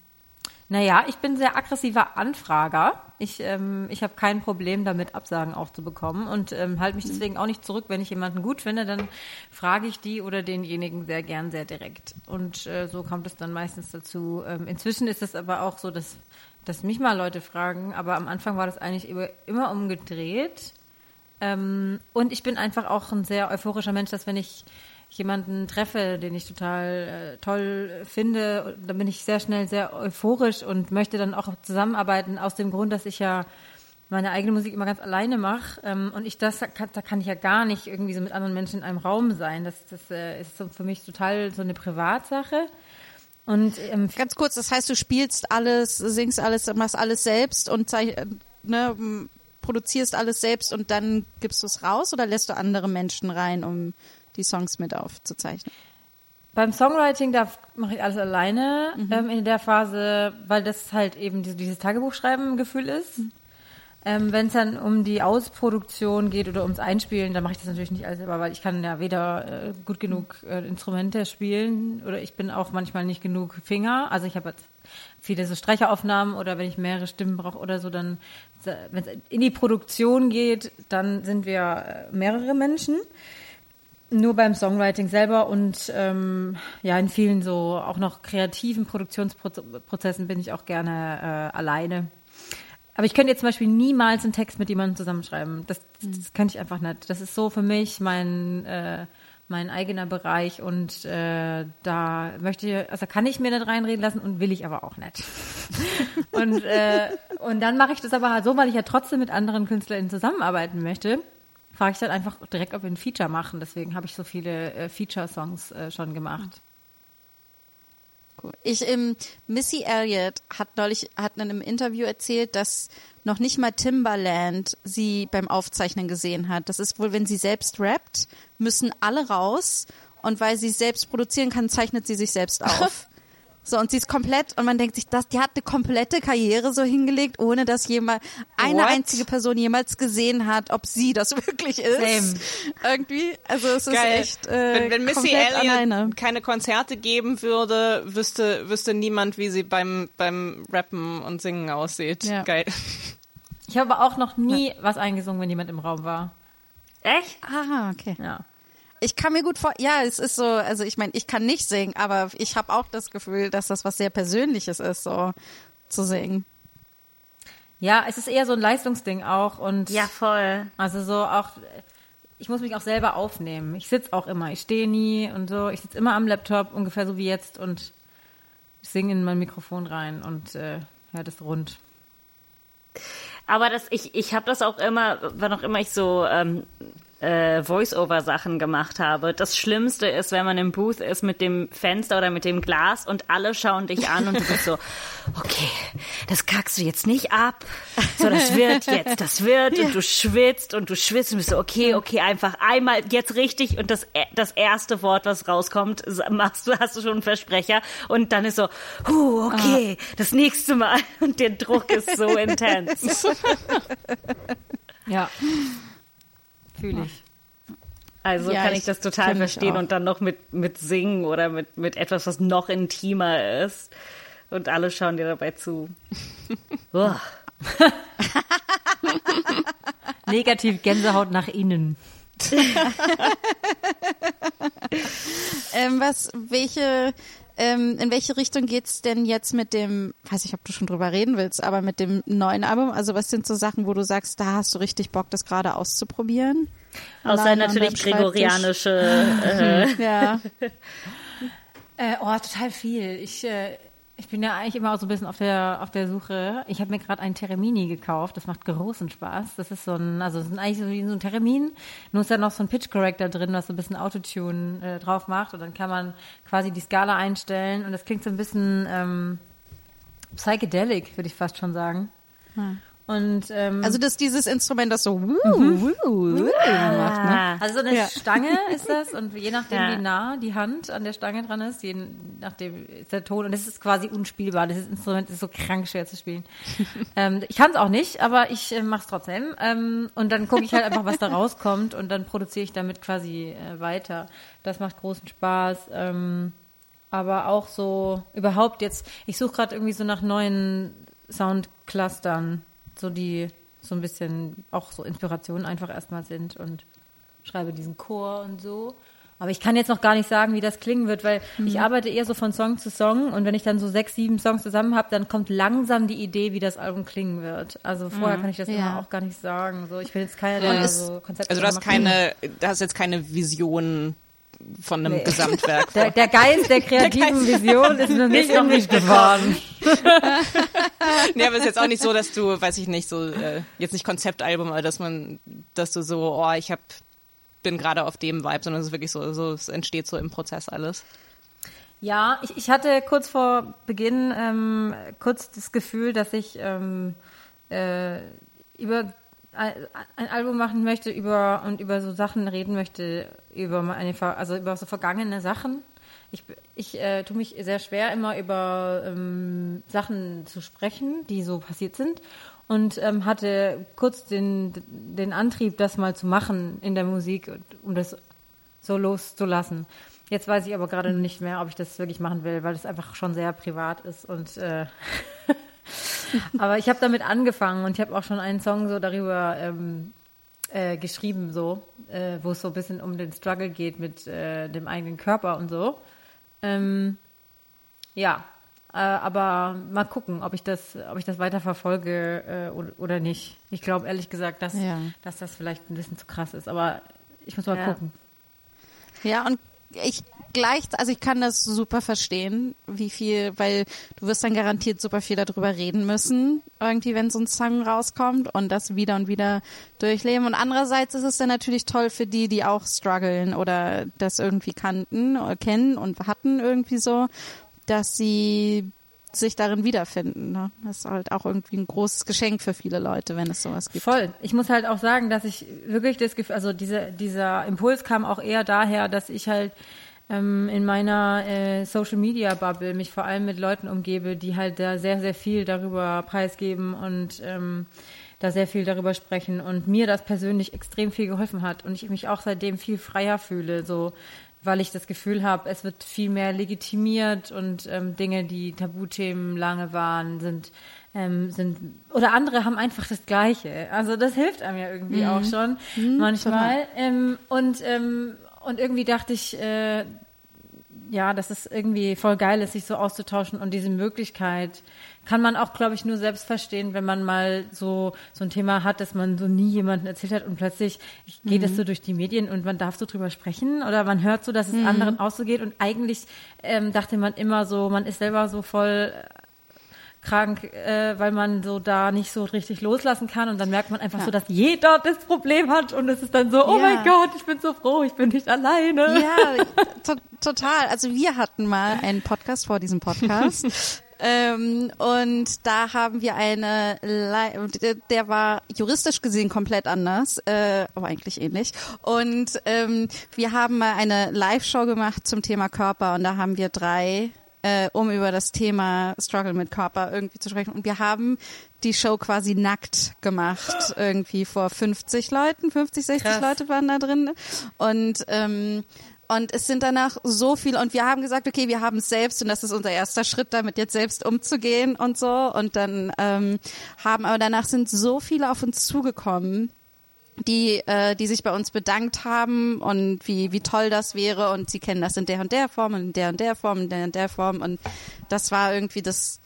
naja, ich bin sehr aggressiver Anfrager. Ich, ähm, ich habe kein Problem damit, Absagen auch zu bekommen und ähm, halte mich deswegen auch nicht zurück. Wenn ich jemanden gut finde, dann frage ich die oder denjenigen sehr gern, sehr direkt. Und äh, so kommt es dann meistens dazu. Ähm, inzwischen ist es aber auch so, dass, dass mich mal Leute fragen, aber am Anfang war das eigentlich immer, immer umgedreht. Ähm, und ich bin einfach auch ein sehr euphorischer Mensch, dass wenn ich jemanden treffe, den ich total äh, toll finde, dann bin ich sehr schnell sehr euphorisch und möchte dann auch zusammenarbeiten, aus dem Grund, dass ich ja meine eigene Musik immer ganz alleine mache ähm, und ich das da kann ich ja gar nicht irgendwie so mit anderen Menschen in einem Raum sein. Das, das äh, ist so für mich total so eine Privatsache. Und ähm, Ganz kurz, das heißt, du spielst alles, singst alles, machst alles selbst und zeich, ne, produzierst alles selbst und dann gibst du es raus oder lässt du andere Menschen rein, um die Songs mit aufzuzeichnen? Beim Songwriting, da mache ich alles alleine ähm, in der Phase, weil das halt eben diese, dieses Tagebuchschreiben-Gefühl ist. Ähm, Wenn es dann um die Ausproduktion geht oder ums Einspielen, dann mache ich das natürlich nicht alles selber, weil ich kann ja weder äh, gut genug äh, Instrumente spielen oder ich bin auch manchmal nicht genug Finger. Also ich habe jetzt viele so Streicheraufnahmen oder wenn ich mehrere Stimmen brauche oder so, dann, wenn es in die Produktion geht, dann sind wir äh, mehrere Menschen. Nur beim Songwriting selber und ähm, ja, in vielen so auch noch kreativen Produktionsprozessen bin ich auch gerne äh, alleine. Aber ich könnte jetzt zum Beispiel niemals einen Text mit jemandem zusammenschreiben. Das, das könnte ich einfach nicht. Das ist so für mich mein, äh, mein eigener Bereich und äh, da möchte ich, also kann ich mir nicht reinreden lassen und will ich aber auch nicht. *laughs* und, äh, und dann mache ich das aber halt so, weil ich ja trotzdem mit anderen KünstlerInnen zusammenarbeiten möchte frage ich dann einfach direkt, ob wir ein Feature machen. Deswegen habe ich so viele äh, Feature-Songs äh, schon gemacht. Cool. Ich, ähm, Missy Elliott hat neulich, hat in einem Interview erzählt, dass noch nicht mal Timbaland sie beim Aufzeichnen gesehen hat. Das ist wohl, wenn sie selbst rappt, müssen alle raus und weil sie selbst produzieren kann, zeichnet sie sich selbst auf. *laughs* So, und sie ist komplett, und man denkt sich, das, die hat eine komplette Karriere so hingelegt, ohne dass jemand, eine What? einzige Person jemals gesehen hat, ob sie das *laughs* wirklich ist. Same. Irgendwie. Also es ist Geil. echt äh, wenn, wenn Missy Elliott keine Konzerte geben würde, wüsste, wüsste niemand, wie sie beim, beim Rappen und Singen aussieht. Ja. Geil. Ich habe aber auch noch nie was eingesungen, wenn jemand im Raum war. Echt? Ah, okay. Ja. Ich kann mir gut vor, ja, es ist so, also ich meine, ich kann nicht singen, aber ich habe auch das Gefühl, dass das was sehr Persönliches ist, so zu singen. Ja, es ist eher so ein Leistungsding auch und Ja, voll. also so auch ich muss mich auch selber aufnehmen. Ich sitze auch immer, ich stehe nie und so. Ich sitze immer am Laptop, ungefähr so wie jetzt und singe in mein Mikrofon rein und äh, ja, das rund. Aber das, ich, ich habe das auch immer, wann auch immer ich so ähm, äh, Voice-Over-Sachen gemacht habe. Das Schlimmste ist, wenn man im Booth ist mit dem Fenster oder mit dem Glas und alle schauen dich an und du bist so, *laughs* okay, das kackst du jetzt nicht ab. So, das *laughs* wird jetzt, das wird und du schwitzt und du schwitzt und bist so, okay, okay, einfach einmal jetzt richtig und das, das erste Wort, was rauskommt, machst du, hast du schon einen Versprecher und dann ist so, huh, okay, das nächste Mal und der Druck ist so *laughs* intens. Ja. Fühle ich. Also Ja, kann ich ich das total verstehen und dann noch mit, mit Singen oder mit, mit etwas, was noch intimer ist. Und alle schauen dir dabei zu. *laughs* *laughs* Negativ Gänsehaut nach innen. *laughs* Ähm, was, welche, ähm, in welche Richtung geht's denn jetzt mit dem, weiß ich, ob du schon drüber reden willst, aber mit dem neuen Album? Also was sind so Sachen, wo du sagst, da hast du richtig Bock, das gerade auszuprobieren? Außer natürlich gregorianische. *laughs* Äh, Ja. Äh, oh, total viel. Ich, äh, ich bin ja eigentlich immer so ein bisschen auf der, auf der Suche. Ich habe mir gerade ein Teremini gekauft. Das macht großen Spaß. Das ist so ein, also es ist eigentlich so wie so ein Theremin. Nur ist da noch so ein Pitch Corrector drin, was so ein bisschen Autotune äh, drauf macht. Und dann kann man quasi die Skala einstellen. Und das klingt so ein bisschen ähm, psychedelic, würde ich fast schon sagen. Und ähm, Also das dieses Instrument, das so wuh, wuh, wuh macht, ne? Also so eine Ja. Stange ist das und je nachdem, Ja. wie nah die Hand an der Stange dran ist, je nachdem ist der Ton und das ist quasi unspielbar. Das Instrument ist so krank schwer zu spielen. *laughs* ähm, ich kann es auch nicht, aber ich äh, mache es trotzdem. Ähm, und dann gucke ich halt einfach, was da rauskommt und dann produziere ich damit quasi äh, weiter. Das macht großen Spaß. Ähm, aber auch so überhaupt jetzt, ich suche gerade irgendwie so nach neuen Soundclustern, so die so ein bisschen auch so Inspirationen einfach erstmal sind und schreibe diesen Chor und so. Aber ich kann jetzt noch gar nicht sagen, wie das klingen wird, weil ich arbeite eher so von Song zu Song und wenn ich dann so sechs, sieben Songs zusammen habe, dann kommt langsam die Idee, wie das Album klingen wird. Also vorher kann ich das Ja. immer auch gar nicht sagen. So, ich bin jetzt keiner, der Und da so Konzepte Also du hast keine, du hast jetzt keine Vision von einem Nee. Gesamtwerk. *laughs* Der, der Geist der *laughs* kreativen Vision ist noch nicht noch nicht geworden. *laughs* nee, aber es ist jetzt auch nicht so, dass du, weiß ich nicht, so äh, jetzt nicht Konzeptalbum, aber dass man, dass du so, oh, ich hab, bin gerade auf dem Vibe, sondern es ist wirklich so, so, es entsteht so im Prozess alles. Ja, ich, ich hatte kurz vor Beginn ähm, kurz das Gefühl, dass ich ähm, äh, über ein, Album machen möchte über und über so Sachen reden möchte, über meine, also über so vergangene Sachen. Ich, ich äh, tue mich sehr schwer, immer über ähm, Sachen zu sprechen, die so passiert sind. Und ähm, hatte kurz den, den Antrieb, das mal zu machen in der Musik, um das so loszulassen. Jetzt weiß ich aber gerade nicht mehr, ob ich das wirklich machen will, weil es einfach schon sehr privat ist und äh, *laughs* *laughs* aber ich habe damit angefangen und ich habe auch schon einen Song so darüber ähm, äh, geschrieben, so, äh, wo es so ein bisschen um den Struggle geht mit äh, dem eigenen Körper und so. Ähm, ja, äh, aber mal gucken, ob ich das, ob ich das weiter verfolge äh, oder, oder nicht. Ich glaube ehrlich gesagt, dass, Ja. dass das vielleicht ein bisschen zu krass ist, aber ich muss mal Ja. gucken. Ja, und ich gleich, also ich kann das super verstehen, wie viel, weil du wirst dann garantiert super viel darüber reden müssen, irgendwie, wenn so ein Song rauskommt und das wieder und wieder durchleben. Und andererseits ist es dann natürlich toll für die, die auch strugglen oder das irgendwie kannten oder kennen und hatten irgendwie so, dass sie sich darin wiederfinden. Ne? Das ist halt auch irgendwie ein großes Geschenk für viele Leute, wenn es sowas gibt. Voll. Ich muss halt auch sagen, dass ich wirklich das Gefühl, also diese, dieser Impuls kam auch eher daher, dass ich halt ähm, in meiner äh, Social Media Bubble mich vor allem mit Leuten umgebe, die halt da sehr, sehr viel darüber preisgeben und ähm, da sehr viel darüber sprechen und mir das persönlich extrem viel geholfen hat und ich mich auch seitdem viel freier fühle, so weil ich das Gefühl habe, es wird viel mehr legitimiert und ähm, Dinge, die Tabuthemen lange waren, sind ähm, sind oder andere haben einfach das Gleiche. Also das hilft einem ja irgendwie auch schon manchmal. Ähm, und ähm, und irgendwie dachte ich, äh, ja, dass es irgendwie voll geil ist, sich so auszutauschen und diese Möglichkeit kann man auch, glaube ich, nur selbst verstehen, wenn man mal so so ein Thema hat, dass man so nie jemanden erzählt hat und plötzlich geht es so durch die Medien und man darf so drüber sprechen oder man hört so, dass es anderen auch so geht und eigentlich ähm, dachte man immer so, man ist selber so voll krank, äh, weil man so da nicht so richtig loslassen kann und dann merkt man einfach so, dass jeder das Problem hat und es ist dann so, oh Ja. mein Gott, ich bin so froh, ich bin nicht alleine. Ja, to total. Also wir hatten mal einen Podcast vor diesem Podcast. *laughs* Ähm, und da haben wir eine, Li- der war juristisch gesehen komplett anders, äh, aber eigentlich ähnlich. Und ähm, wir haben mal eine Live-Show gemacht zum Thema Körper und da haben wir drei, äh, um über das Thema Struggle mit Körper irgendwie zu sprechen. Und wir haben die Show quasi nackt gemacht, irgendwie vor 50 Leuten, 50, 60 Krass. Leute waren da drin. Und ähm, und es sind danach so viele und wir haben gesagt, okay, wir haben es selbst und das ist unser erster Schritt, damit jetzt selbst umzugehen und so. Und dann ähm, haben, aber danach sind so viele auf uns zugekommen, die, äh, die sich bei uns bedankt haben und wie, wie toll das wäre und sie kennen das in der und der Form und in der und der Form und in der und der Form und das war irgendwie das,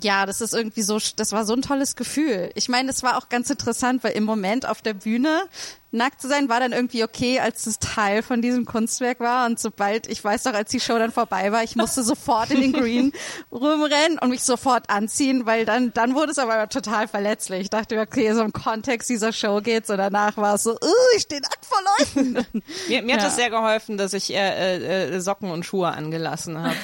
ja, das ist irgendwie so, das war so ein tolles Gefühl. Ich meine, das war auch ganz interessant, weil im Moment auf der Bühne nackt zu sein war dann irgendwie okay, als es Teil von diesem Kunstwerk war. Und sobald, ich weiß doch, als die Show dann vorbei war, ich musste sofort in den Green Room rennen und mich sofort anziehen, weil dann, dann wurde es aber total verletzlich. Ich dachte, okay, so im Kontext dieser Show geht's und danach war es so, uh, ich stehe nackt vor Leuten. *laughs* Mir, mir hat Ja. es sehr geholfen, dass ich äh, äh, Socken und Schuhe angelassen habe.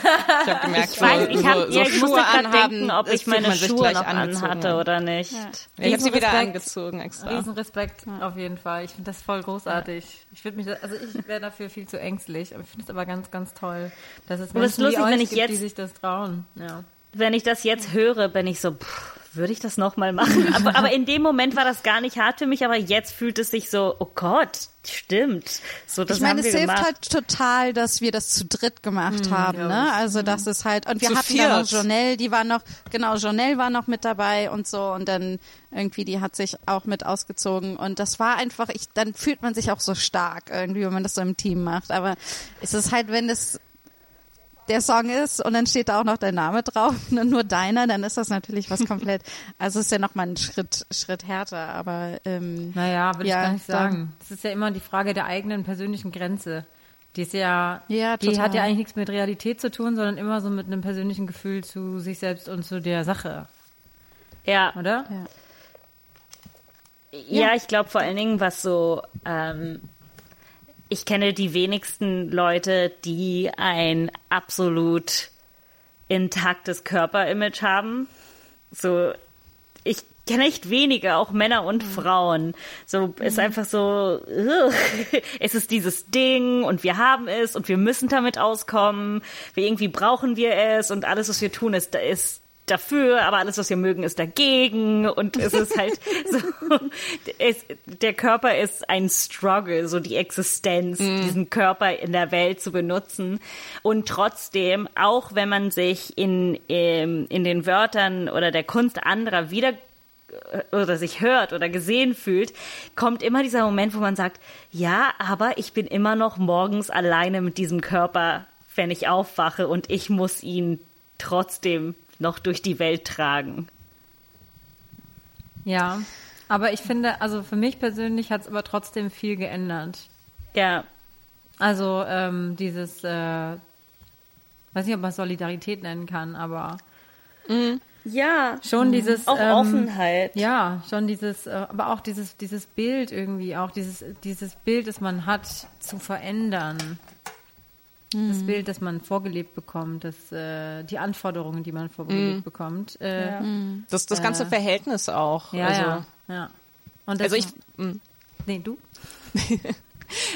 Ich habe gemerkt, *laughs* Ich weiß, so, ich, hab, so, so ja, Schuhe anhaben, denken, ob ich meine Schuhe noch angezogen anhatte an. oder nicht. Ich habe sie wieder Riesenrespekt. angezogen extra. Riesen Respekt, auf jeden Fall. Ich finde das voll großartig. Ich würde mich, also ich wäre dafür viel zu ängstlich, ich finde es aber ganz, ganz toll, dass es Menschen lustig, wie euch wenn ich gibt, die jetzt- sich das trauen. Ja. Wenn ich das jetzt höre, bin ich so, pff, würde ich das nochmal machen? *laughs* Aber, aber in dem Moment war das gar nicht hart für mich, aber jetzt fühlt es sich so, oh Gott, stimmt. So, das ich meine, haben es hilft gemacht. halt total, dass wir das zu dritt gemacht haben, ne? Also das ist halt und wir Zu hatten da noch viert. Jonelle, die war noch genau Jonelle war noch mit dabei und so und dann irgendwie die hat sich auch mit ausgezogen und das war einfach ich dann fühlt man sich auch so stark irgendwie, wenn man das so im Team macht, aber es ist halt wenn es der Song ist und dann steht da auch noch dein Name drauf und *laughs* nur deiner, dann ist das natürlich was komplett, also ist ja noch mal ein Schritt, Schritt härter, aber ähm, Naja, würde Ja, ich gar nicht sagen. Das ist ja immer die Frage der eigenen persönlichen Grenze. Die ist ja, Ja, die total. hat ja eigentlich nichts mit Realität zu tun, sondern immer so mit einem persönlichen Gefühl zu sich selbst und zu der Sache, Ja, oder? Ja, ich glaube vor allen Dingen, was so, ähm, ich kenne die wenigsten Leute, die ein absolut intaktes Körperimage haben. So, ich kenne echt wenige, auch Männer und Frauen. So, ist einfach so, *laughs* es ist dieses Ding und wir haben es und wir müssen damit auskommen. Wir irgendwie brauchen wir es und alles, was wir tun, ist, ist dafür, aber alles, was wir mögen, ist dagegen. Und es ist halt *laughs* so, es, der Körper ist ein Struggle, so die Existenz, diesen Körper in der Welt zu benutzen. Und trotzdem, auch wenn man sich in, in, in den Wörtern oder der Kunst anderer wieder oder sich hört oder gesehen fühlt, kommt immer dieser Moment, wo man sagt, ja, aber ich bin immer noch morgens alleine mit diesem Körper, wenn ich aufwache und ich muss ihn trotzdem noch durch die Welt tragen. Ja. Aber ich finde, also für mich persönlich hat es aber trotzdem viel geändert. Ja, Also ähm, dieses, äh, weiß nicht, ob man es Solidarität nennen kann, aber ja, schon dieses auch ähm, Offenheit. Ja, schon dieses, äh, aber auch dieses, dieses Bild irgendwie, auch dieses, dieses Bild, das man hat, zu verändern. Das Bild, das man vorgelebt bekommt, das, äh, die Anforderungen, die man vorgelebt bekommt. Äh, ja, Das, das ganze Verhältnis auch. ja, also, ja, ja. Und das, also ich, mm. nee, du? *laughs*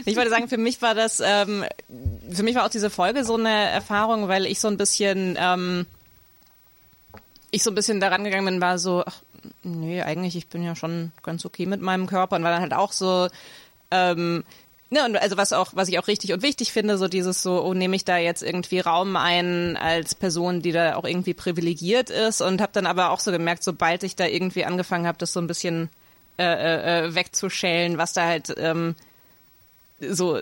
Ich wollte sagen, für mich war das, ähm, für mich war auch diese Folge so eine Erfahrung, weil ich so ein bisschen, ähm, ich so ein bisschen daran gegangen bin, war so, ach, nee, eigentlich, ich bin ja schon ganz okay mit meinem Körper und war dann halt auch so, ähm, ne, und also was auch, was ich auch richtig und wichtig finde, so dieses so, oh, nehme ich da jetzt irgendwie Raum ein als Person, die da auch irgendwie privilegiert ist und habe dann aber auch so gemerkt, sobald ich da irgendwie angefangen habe, das so ein bisschen äh, äh, äh, wegzuschälen, was da halt ähm, so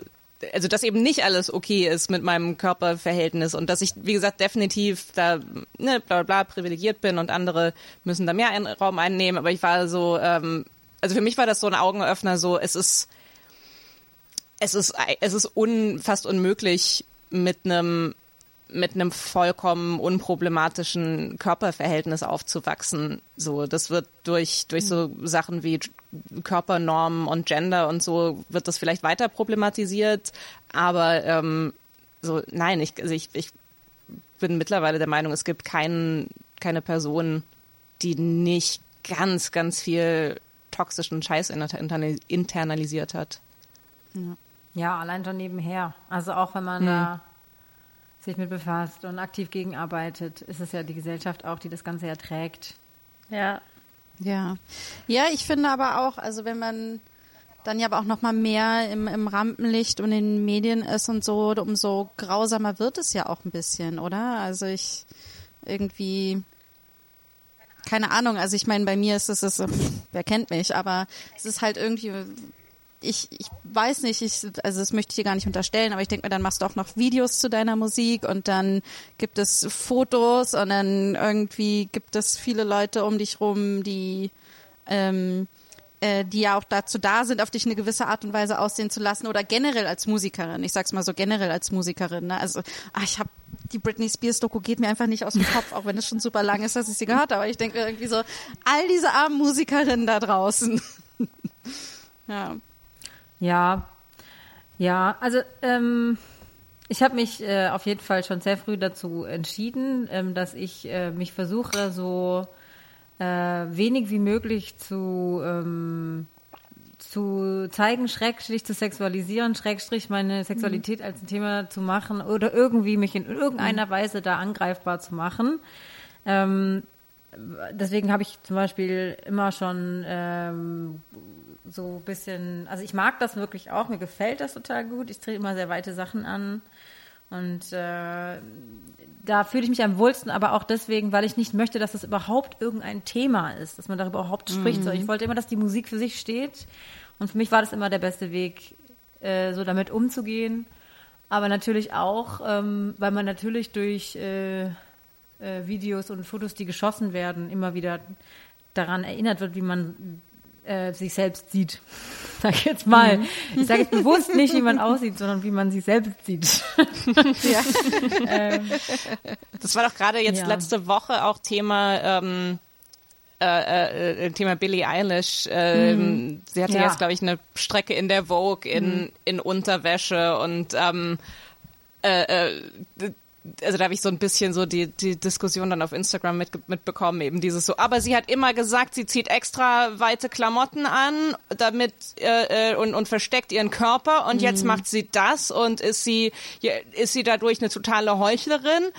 also dass eben nicht alles okay ist mit meinem Körperverhältnis und dass ich, wie gesagt, definitiv da ne, bla bla bla privilegiert bin und andere müssen da mehr Raum einnehmen. Aber ich war so, ähm, also für mich war das so ein Augenöffner, so es ist, es ist, es ist un, fast unmöglich mit einem mit einem vollkommen unproblematischen Körperverhältnis aufzuwachsen. So, das wird durch durch so Sachen wie Körpernormen und Gender und so wird das vielleicht weiter problematisiert. Aber ähm, so, nein, ich, also ich, ich bin mittlerweile der Meinung, es gibt keinen, keine Person, die nicht ganz, ganz viel toxischen Scheiß internalisiert hat. Ja, allein schon nebenher. Also auch wenn man da sich mit befasst und aktiv gegenarbeitet, ist es ja die Gesellschaft auch, die das Ganze erträgt. Ja. Ja. Ja, ich finde aber auch, also wenn man dann ja aber auch noch mal mehr im, im Rampenlicht und in den Medien ist und so, umso grausamer wird es ja auch ein bisschen, oder? Also ich irgendwie keine Ahnung, also ich meine, bei mir ist es, es wer kennt mich, aber es ist halt irgendwie ich, ich weiß nicht, ich, also das möchte ich dir gar nicht unterstellen, aber ich denke mir, dann machst du auch noch Videos zu deiner Musik und dann gibt es Fotos und dann irgendwie gibt es viele Leute um dich rum, die ähm, äh, die ja auch dazu da sind, auf dich eine gewisse Art und Weise aussehen zu lassen oder generell als Musikerin. Ich sag's mal so generell als Musikerin. Ne? Also, ach, ich habe die Britney Spears Doku geht mir einfach nicht aus dem Kopf, auch wenn es schon super lang ist, dass ich sie gehört habe. Aber ich denke irgendwie so, all diese armen Musikerinnen da draußen. *laughs* ja. Ja, ja, also ähm, ich habe mich äh, auf jeden Fall schon sehr früh dazu entschieden, ähm, dass ich äh, mich versuche, so äh, wenig wie möglich zu ähm, zu zeigen, Schrägstrich zu sexualisieren, Schrägstrich meine Sexualität mhm. als ein Thema zu machen oder irgendwie mich in irgendeiner mhm. Weise da angreifbar zu machen. Ähm, deswegen habe ich zum Beispiel immer schon ähm, so ein bisschen, also ich mag das wirklich auch, mir gefällt das total gut. Ich drehe immer sehr weite Sachen an. Und äh, da fühle ich mich am wohlsten, aber auch deswegen, weil ich nicht möchte, dass das überhaupt irgendein Thema ist, dass man darüber überhaupt spricht. Mhm. So, ich wollte immer, dass die Musik für sich steht. Und für mich war das immer der beste Weg, äh, so damit umzugehen. Aber natürlich auch, ähm, weil man natürlich durch äh, äh, Videos und Fotos, die geschossen werden, immer wieder daran erinnert wird, wie man äh, sich selbst sieht. *laughs* Sag ich jetzt mal. Mhm. Ich sage jetzt bewusst nicht, wie man aussieht, sondern wie man sich selbst sieht. *laughs* ja. ähm, das war doch gerade jetzt ja. letzte Woche auch Thema. Ähm, äh, äh, Thema Billie Eilish. Ähm, mhm. Sie hatte ja. jetzt, glaube ich, eine Strecke in der Vogue in, mhm. in Unterwäsche und ähm, äh, äh, also da habe ich so ein bisschen so die, die Diskussion dann auf Instagram mit, mitbekommen, eben dieses so, aber sie hat immer gesagt, sie zieht extra weite Klamotten an, damit äh, äh und, und versteckt ihren Körper und mhm. jetzt macht sie das und ist sie, ist sie dadurch eine totale Heuchlerin?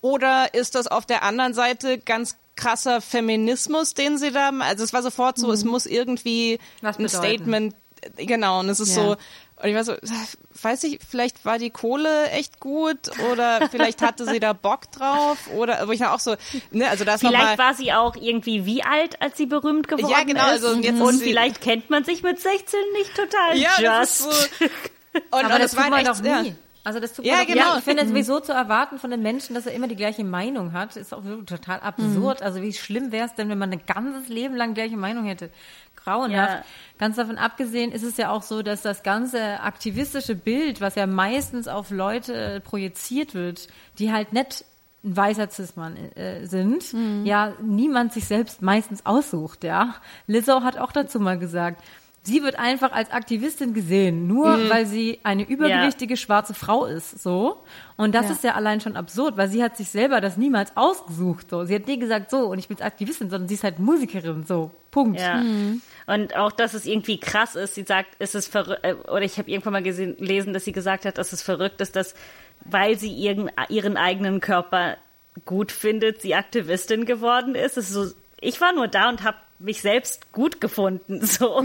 Oder ist das auf der anderen Seite ganz krasser Feminismus, den sie da, also es war sofort so, mhm. es muss irgendwie ein Statement, genau, und es ist ja. so, und ich war so, weiß ich, vielleicht war die Kohle echt gut oder vielleicht hatte sie da Bock drauf oder, wo ich auch so, ne, also das Vielleicht war sie auch irgendwie wie alt, als sie berühmt geworden ist. Ja, genau. Also und, jetzt und vielleicht kennt man sich mit 16 nicht total. Ja, just. Das ist so, *laughs* und, Aber und das, das war echt, doch nie. Ja. Also das tut ja, genau. Ja, ich finde es sowieso zu erwarten von den Menschen, dass er immer die gleiche Meinung hat, ist auch total absurd. Mhm. Also wie schlimm wäre es denn, wenn man ein ganzes Leben lang gleiche Meinung hätte? Grauenhaft. Ja. Ganz davon abgesehen ist es ja auch so, dass das ganze aktivistische Bild, was ja meistens auf Leute projiziert wird, die halt nicht ein weißer Cis-Mann äh, sind, mhm. ja, niemand sich selbst meistens aussucht, ja. Lizzo hat auch dazu mal gesagt, sie wird einfach als Aktivistin gesehen, nur mhm. weil sie eine übergewichtige ja. schwarze Frau ist, so. Und das ja. ist ja allein schon absurd, weil sie hat sich selber das niemals ausgesucht, so. Sie hat nie gesagt, so, und ich bin Aktivistin, sondern sie ist halt Musikerin, so. Punkt. Ja. Mhm. Und auch, dass es irgendwie krass ist, sie sagt, es ist verrückt, äh, oder ich habe irgendwann mal gelesen, dass sie gesagt hat, dass es verrückt ist, dass, weil sie ihren, ihren eigenen Körper gut findet, sie Aktivistin geworden ist. Ist so, ich war nur da und habe mich selbst gut gefunden. *laughs* So.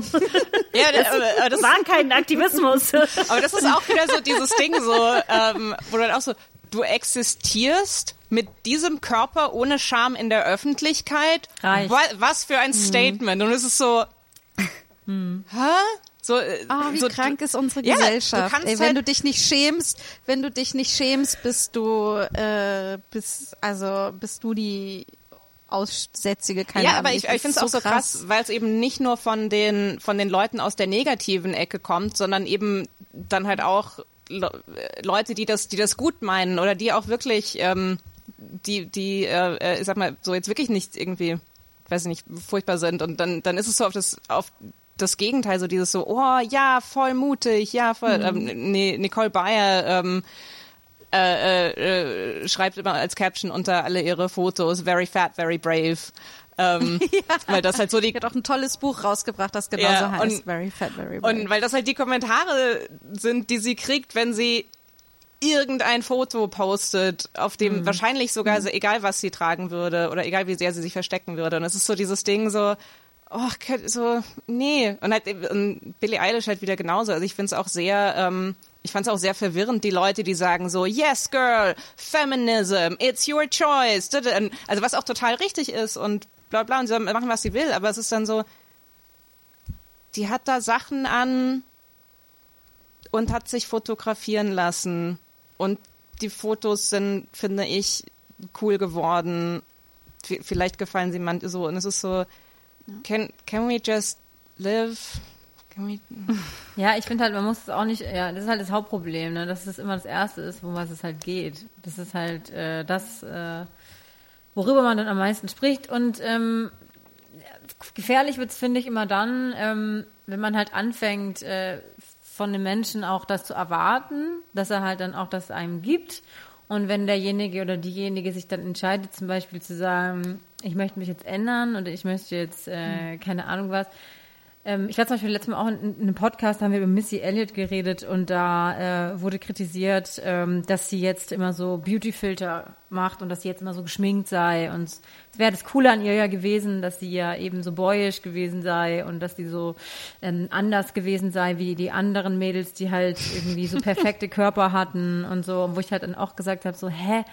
Ja, das, aber das war kein Aktivismus. *laughs* Aber das ist auch wieder so dieses Ding, so, ähm, wo du dann auch so, du existierst mit diesem Körper ohne Scham in der Öffentlichkeit. Reich. Was für ein hm. Statement. Mhm. Und es ist so, hm. hä? So, äh, Ah, wie so, krank ist unsere Ja, du Gesellschaft. kannst Ey, wenn halt- du dich nicht schämst, wenn du dich nicht schämst, bist du, äh, bist, also bist du die Aussätzige, keine ja, aber ich, ich finde es auch so krass, weil es eben nicht nur von den von den Leuten aus der negativen Ecke kommt, sondern eben dann halt auch Le Leute, die das, die das gut meinen oder die auch wirklich, ähm, die, die, äh, äh, ich sag mal, so jetzt wirklich nicht irgendwie, weiß ich nicht, furchtbar sind und dann, dann ist es so auf das, auf das Gegenteil, so dieses so, oh ja, voll mutig, ja, voll, ähm, nee, Nicole Bayer, ähm, äh, äh, schreibt immer als Caption unter alle ihre Fotos, very fat, very brave. Ähm, *laughs* Weil das halt so die hat auch ein tolles Buch rausgebracht, das genauso Ja, heißt. und- very fat, very Und brave. weil das halt die Kommentare sind, die sie kriegt, wenn sie irgendein Foto postet, auf dem Mhm. wahrscheinlich sogar, so, egal was sie tragen würde oder egal wie sehr sie sich verstecken würde. Und es ist so dieses Ding so, oh, so, nee. Und halt und Billie Eilish halt wieder genauso. Also ich finde es auch sehr, ähm, ich fand es auch sehr verwirrend, die Leute, die sagen so, yes, girl, feminism, it's your choice. Also was auch total richtig ist und bla bla, und sie machen, was sie will, aber es ist dann so, die hat da Sachen an und hat sich fotografieren lassen. Und die Fotos sind, finde ich, cool geworden. Vielleicht gefallen sie manche so. Und es ist so, can, can we just live? Can we, *laughs* Ja, ich finde halt, man muss es auch nicht, ja, das ist halt das Hauptproblem, ne, dass es immer das Erste ist, um was es halt geht. Das ist halt äh, das, äh, worüber man dann am meisten spricht. Und ähm, gefährlich wird's finde ich, immer dann, ähm, wenn man halt anfängt, äh, von dem Menschen auch das zu erwarten, dass er halt dann auch das einem gibt. Und wenn derjenige oder diejenige sich dann entscheidet, zum Beispiel zu sagen, ich möchte mich jetzt ändern oder ich möchte jetzt, äh, keine Ahnung was, ähm, ich war zum Beispiel letztes Mal auch in, in einem Podcast, da haben wir über Missy Elliott geredet und da äh, wurde kritisiert, ähm, dass sie jetzt immer so Beautyfilter macht und dass sie jetzt immer so geschminkt sei. Und es wäre das Coole an ihr ja gewesen, dass sie ja eben so boyish gewesen sei und dass sie so ähm, anders gewesen sei wie die anderen Mädels, die halt irgendwie so *laughs* perfekte Körper hatten und so, wo ich halt dann auch gesagt habe, so, hä,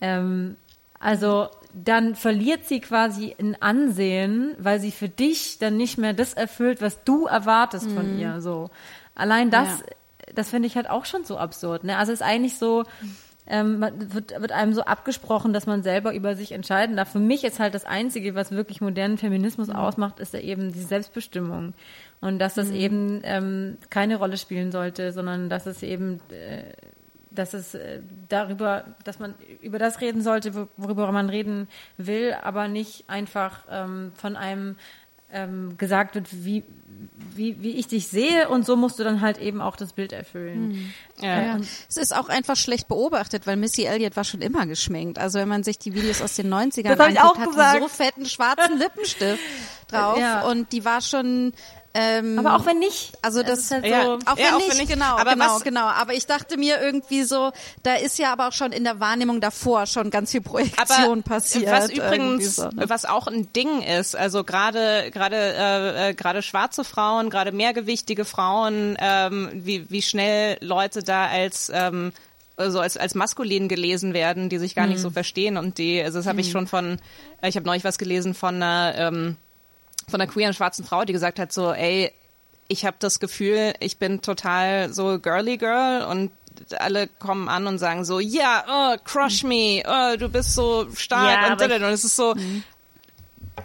ähm, also dann verliert sie quasi in Ansehen, weil sie für dich dann nicht mehr das erfüllt, was du erwartest von ihr. So allein das, Ja. das finde ich halt auch schon so absurd. Ne? Also es ist eigentlich so, ähm, wird, wird einem so abgesprochen, dass man selber über sich entscheiden darf. Für mich ist halt das Einzige, was wirklich modernen Feminismus ausmacht, ist ja eben die Selbstbestimmung. Und dass das eben ähm, keine Rolle spielen sollte, sondern dass es eben äh, dass es äh, darüber, dass man über das reden sollte, wo- worüber man reden will, aber nicht einfach ähm, von einem ähm, gesagt wird, wie, wie, wie ich dich sehe und so musst du dann halt eben auch das Bild erfüllen. ja. Ja. Es ist auch einfach schlecht beobachtet, weil Missy Elliott war schon immer geschminkt. Also wenn man sich die Videos aus den 90ern Das hab ich anguckt, auch hat gesagt. die so fetten schwarzen *laughs* Lippenstift drauf Ja. und die war schon ähm, Aber auch wenn nicht. Also es das ist halt Ja. so, auch wenn, Ja, auch nicht, wenn nicht. genau, Aber genau, was- genau. Aber ich dachte mir irgendwie so, da ist ja aber auch schon in der Wahrnehmung davor schon ganz viel Projektion passiert. was übrigens, so, ne? was auch ein Ding ist, also gerade gerade äh, äh, gerade schwarze Frauen, gerade mehrgewichtige Frauen, ähm, wie wie schnell Leute da als ähm, also als, als maskulin gelesen werden, die sich gar nicht so verstehen und die, also das habe ich schon von, äh, ich habe neulich was gelesen von einer, ähm, von einer queeren schwarzen Frau, die gesagt hat so, ey, ich habe das Gefühl, ich bin total so girly girl und alle kommen an und sagen so, ja, oh, crush me, oh, du bist so stark Ja, und, und es ist so,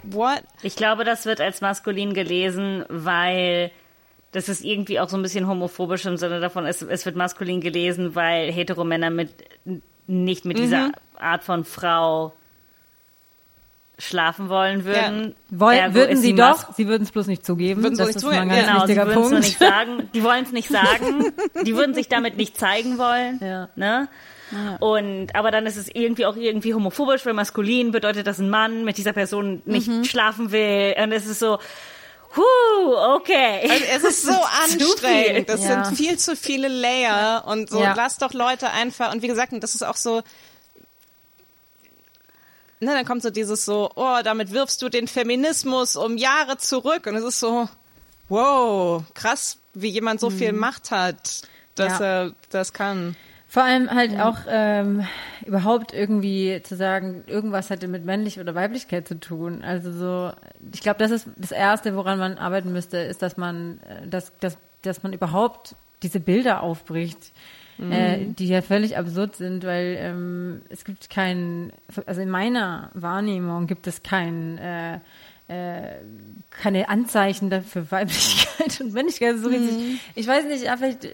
what? Ich glaube, das wird als maskulin gelesen, weil das ist irgendwie auch so ein bisschen homophobisch im Sinne davon, es, es wird maskulin gelesen, weil Heteromänner mit nicht mit dieser Mhm. Art von Frau schlafen wollen würden. Woll, Ergo würden sie doch, sie würden es bloß nicht zugeben. Würden sie das nicht ist zugeben, ein ganz Genau, sie Punkt. nicht sagen. Die wollen es nicht sagen. Die würden sich damit nicht zeigen wollen. Ja. Ne? Und aber dann ist es irgendwie auch irgendwie homophobisch, weil maskulin bedeutet, dass ein Mann mit dieser Person nicht Mhm. schlafen will. Und es ist so, huh, okay. Also es ist so *laughs* anstrengend. Das Ja. sind viel zu viele Layer und so. Ja. Lass doch Leute einfach. Und wie gesagt, das ist auch so. Ne, dann kommt so dieses so, oh, damit wirfst du den Feminismus um Jahre zurück. Und es ist so, wow, krass, wie jemand so viel Macht hat, dass Mhm. Ja. er das kann. Vor allem halt auch ähm, überhaupt irgendwie zu sagen, irgendwas hätte mit männlich oder Weiblichkeit zu tun. Also so, ich glaube, das ist das Erste, woran man arbeiten müsste, ist, dass man, äh, dass, dass dass man überhaupt diese Bilder aufbricht, äh, die ja völlig absurd sind, weil ähm, es gibt keinen, also in meiner Wahrnehmung gibt es kein äh, äh, keine Anzeichen dafür *laughs* Weiblichkeit und Männlichkeit. So richtig, ich weiß nicht, ja, vielleicht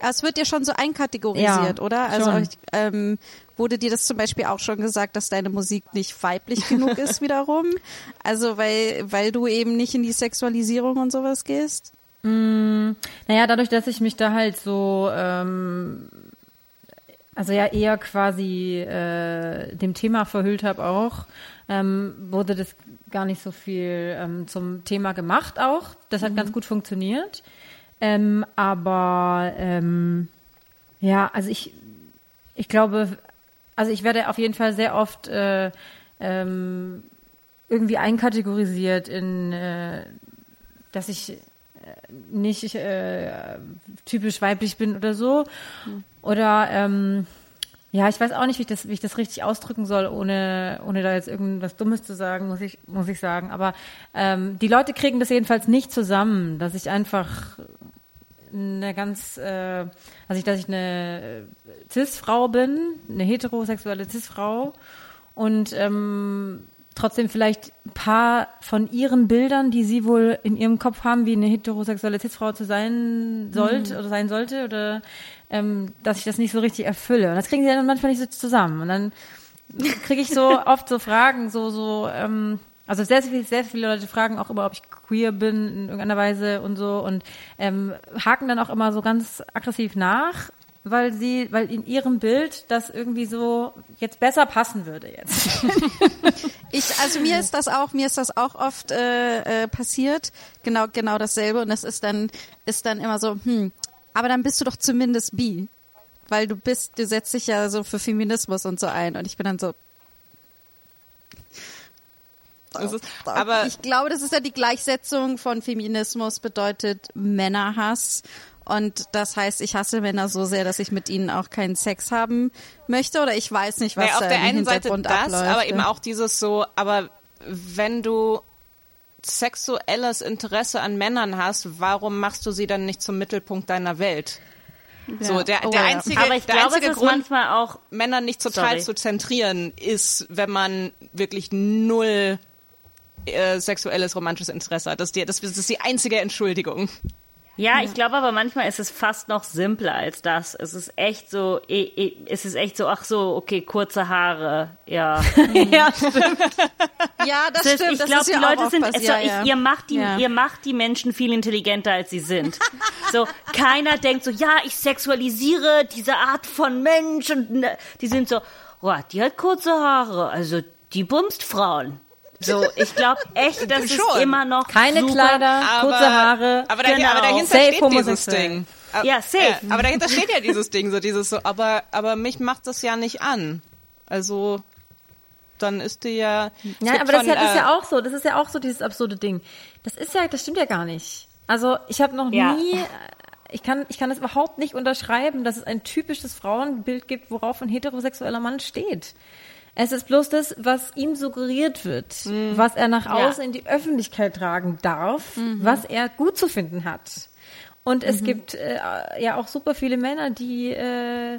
Es wird dir schon so einkategorisiert, Ja, oder? Also ich, ähm, wurde dir das zum Beispiel auch schon gesagt, dass deine Musik nicht weiblich genug *laughs* ist wiederum? Also weil, weil du eben nicht in die Sexualisierung und sowas gehst? Naja, dadurch, dass ich mich da halt so, ähm, also ja eher quasi äh, dem Thema verhüllt habe auch, ähm, wurde das gar nicht so viel ähm, zum Thema gemacht auch. Das hat ganz gut funktioniert. Ähm, aber ähm, ja, also ich, ich glaube, also ich werde auf jeden Fall sehr oft äh, ähm, irgendwie einkategorisiert in, äh, dass ich nicht äh, typisch weiblich bin oder so. Oder ähm, ja, ich weiß auch nicht, wie ich das, wie ich das richtig ausdrücken soll, ohne, ohne da jetzt irgendwas Dummes zu sagen, muss ich, muss ich sagen. Aber ähm, die Leute kriegen das jedenfalls nicht zusammen, dass ich einfach eine ganz, äh, also ich, dass ich eine Cis-Frau bin, eine heterosexuelle Cis-Frau und ähm, trotzdem vielleicht ein paar von ihren Bildern, die sie wohl in ihrem Kopf haben, wie eine heterosexuelle Cis-Frau zu sein sollte oder sein sollte oder ähm, dass ich das nicht so richtig erfülle. Und das kriegen sie dann manchmal nicht so zusammen. Und dann kriege ich so *laughs* oft so Fragen, so, so, ähm, also sehr, sehr, sehr viele Leute fragen auch immer, ob ich queer bin in irgendeiner Weise und so und ähm, haken dann auch immer so ganz aggressiv nach, weil sie, weil in ihrem Bild das irgendwie so jetzt besser passen würde jetzt. *laughs* Ich, also mir ist das auch, mir ist das auch oft äh, äh, passiert, genau, genau dasselbe. Und das ist dann, ist dann immer so, hm, aber dann bist du doch zumindest bi. Weil du bist, du setzt dich ja so für Feminismus und so ein. Und ich bin dann so, Es ist, aber ich glaube, das ist ja die Gleichsetzung von Feminismus bedeutet Männerhass. Und das heißt, ich hasse Männer so sehr, dass ich mit ihnen auch keinen Sex haben möchte. Oder ich weiß nicht, was naja, auf da der im einen Seite das, abläuft. aber eben ja. auch dieses so, aber wenn du sexuelles Interesse an Männern hast, warum machst du sie dann nicht zum Mittelpunkt deiner Welt? So, der, Oh der ja. einzige, Aber ich der glaube, einzige Grund, manchmal auch Männer nicht total Sorry. zu zentrieren, ist, wenn man wirklich null äh, sexuelles, romantisches Interesse hat. Das ist, die, das ist die einzige Entschuldigung. Ja, ich glaube aber manchmal ist es fast noch simpler als das. Es ist echt so, eh, eh, es ist echt so, ach so, okay, kurze Haare, ja. *laughs* ja, stimmt. ja, das Das ist, stimmt. ich das glaube, die ja Leute auch sind, oft so, passiert, ich, ja. ihr macht die, Ja. ihr macht die Menschen viel intelligenter als sie sind. so, keiner denkt so, ja, ich sexualisiere diese Art von Mensch und ne, die sind so, oh, die hat kurze Haare, also die bumst Frauen. So, ich glaube echt, *laughs* das ist immer noch Keine super. Kleider, kurze Haare. Aber, da, Genau. aber dahinter Safe steht dieses homosexuell. Ding. Aber- Ja, safe. äh, aber dahinter steht ja dieses Ding, so dieses so, aber, aber mich macht das ja nicht an. Also, dann ist die ja. Ja, gibt aber das, von, ist ja, das ist äh, ja auch so. Das ist ja auch so dieses absurde Ding. Das ist ja, das stimmt ja gar nicht. Also ich habe noch Ja. nie, ich kann, ich kann das überhaupt nicht unterschreiben, dass es ein typisches Frauenbild gibt, worauf ein heterosexueller Mann steht. Es ist bloß das, was ihm suggeriert wird, was er nach Ja. außen in die Öffentlichkeit tragen darf, was er gut zu finden hat. Und es gibt äh, ja auch super viele Männer, die äh,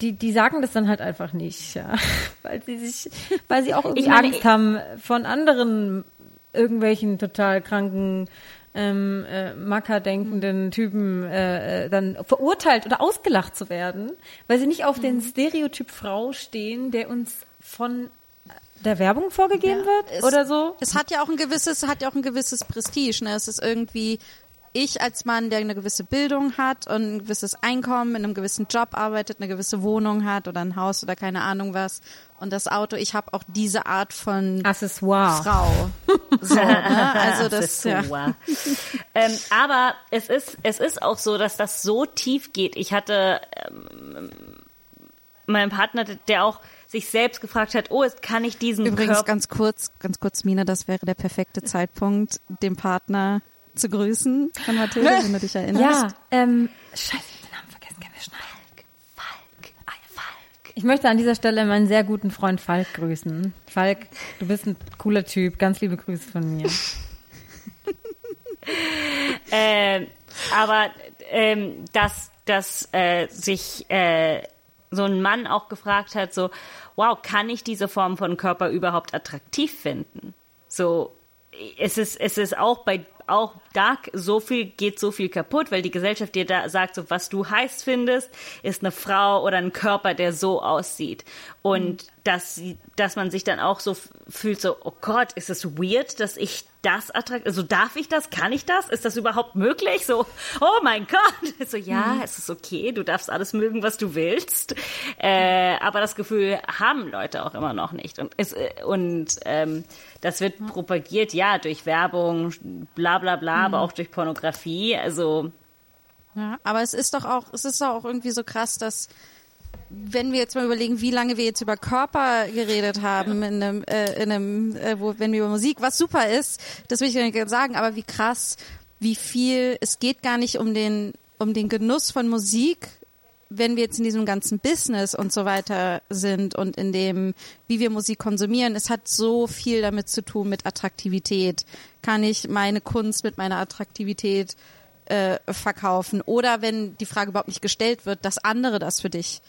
die, die sagen das dann halt einfach nicht, ja. *laughs* weil sie sich, weil sie auch irgendwie Ich meine, Angst haben von anderen irgendwelchen total kranken ähm, äh, Macker denkenden Typen äh, äh, dann verurteilt oder ausgelacht zu werden, weil sie nicht auf den Stereotyp Frau stehen, der uns von der Werbung vorgegeben wird Es- oder so. Es hat ja auch ein gewisses, hat ja auch ein gewisses Prestige. Ne? Es ist irgendwie ich als Mann, der eine gewisse Bildung hat und ein gewisses Einkommen, in einem gewissen Job arbeitet, eine gewisse Wohnung hat oder ein Haus oder keine Ahnung was und das Auto. Ich habe auch diese Art von Accessoire. Frau. *laughs* So, ne? Also das, ja. ähm, aber es ist, es ist auch so, dass das so tief geht. Ich hatte ähm, meinen Partner, der auch sich selbst gefragt hat, oh, jetzt kann ich diesen Übrigens Körper... ganz kurz, ganz kurz, Mina, das wäre der perfekte Zeitpunkt, den Partner zu grüßen von Mathilde, wenn du dich erinnerst. Ja, ähm, scheiße, ich hab den Namen vergessen, kann mir schnell. Falk, ah, Falk. Ich möchte an dieser Stelle meinen sehr guten Freund Falk grüßen. Falk, du bist ein cooler Typ. Ganz liebe Grüße von mir. *laughs* Ähm, aber ähm, dass, dass äh, sich äh, so ein Mann auch gefragt hat, so, wow, kann ich diese Form von Körper überhaupt attraktiv finden? So, es ist, es ist auch bei auch da so viel geht so viel kaputt, weil die Gesellschaft dir da sagt, so was du heiß findest, ist eine Frau oder ein Körper, der so aussieht. Und mhm. dass, dass man sich dann auch so fühlt, so, oh Gott, ist es weird, dass ich das attraktiv, also darf ich das, kann ich das, ist das überhaupt möglich? So, oh mein Gott, *laughs* so ja, mhm. es ist okay, du darfst alles mögen, was du willst, äh, aber das Gefühl haben Leute auch immer noch nicht und es, äh, und ähm, das wird propagiert, ja, durch Werbung, bla bla bla. Aber auch durch Pornografie, also ja, aber es ist doch auch, es ist doch auch irgendwie so krass, dass wenn wir jetzt mal überlegen, wie lange wir jetzt über Körper geredet haben in einem, äh, in einem äh, wo, wenn wir über Musik, was super ist, das will ich nicht sagen, aber wie krass, wie viel, es geht gar nicht um den, um den Genuss von Musik, wenn wir jetzt in diesem ganzen Business und so weiter sind und in dem, wie wir Musik konsumieren, es hat so viel damit zu tun mit Attraktivität. Kann ich meine Kunst mit meiner Attraktivität äh, verkaufen? Oder wenn die Frage überhaupt nicht gestellt wird, dass andere das für dich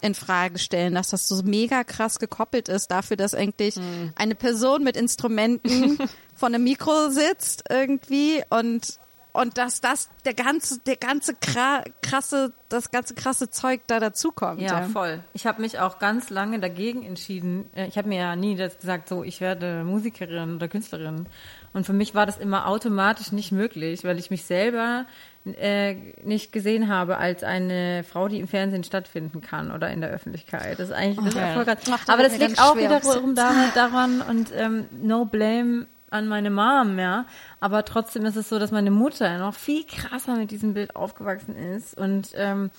in Frage stellen, dass das so mega krass gekoppelt ist dafür, dass eigentlich mhm. eine Person mit Instrumenten *laughs* von einem Mikro sitzt irgendwie und und dass das der ganze der ganze krasse das ganze krasse Zeug da dazukommt. Ja, ja, voll. Ich habe mich auch ganz lange dagegen entschieden. Äh, ich habe mir ja nie das gesagt, so ich werde Musikerin oder Künstlerin. Und für mich war das immer automatisch nicht möglich, weil ich mich selber äh, nicht gesehen habe als eine Frau, die im Fernsehen stattfinden kann oder in der Öffentlichkeit. Das ist eigentlich das ist voll krass. Aber das liegt auch wiederum daran, daran und ähm, no blame an meine Mom, ja. Aber trotzdem ist es so, dass meine Mutter noch viel krasser mit diesem Bild aufgewachsen ist und ähm,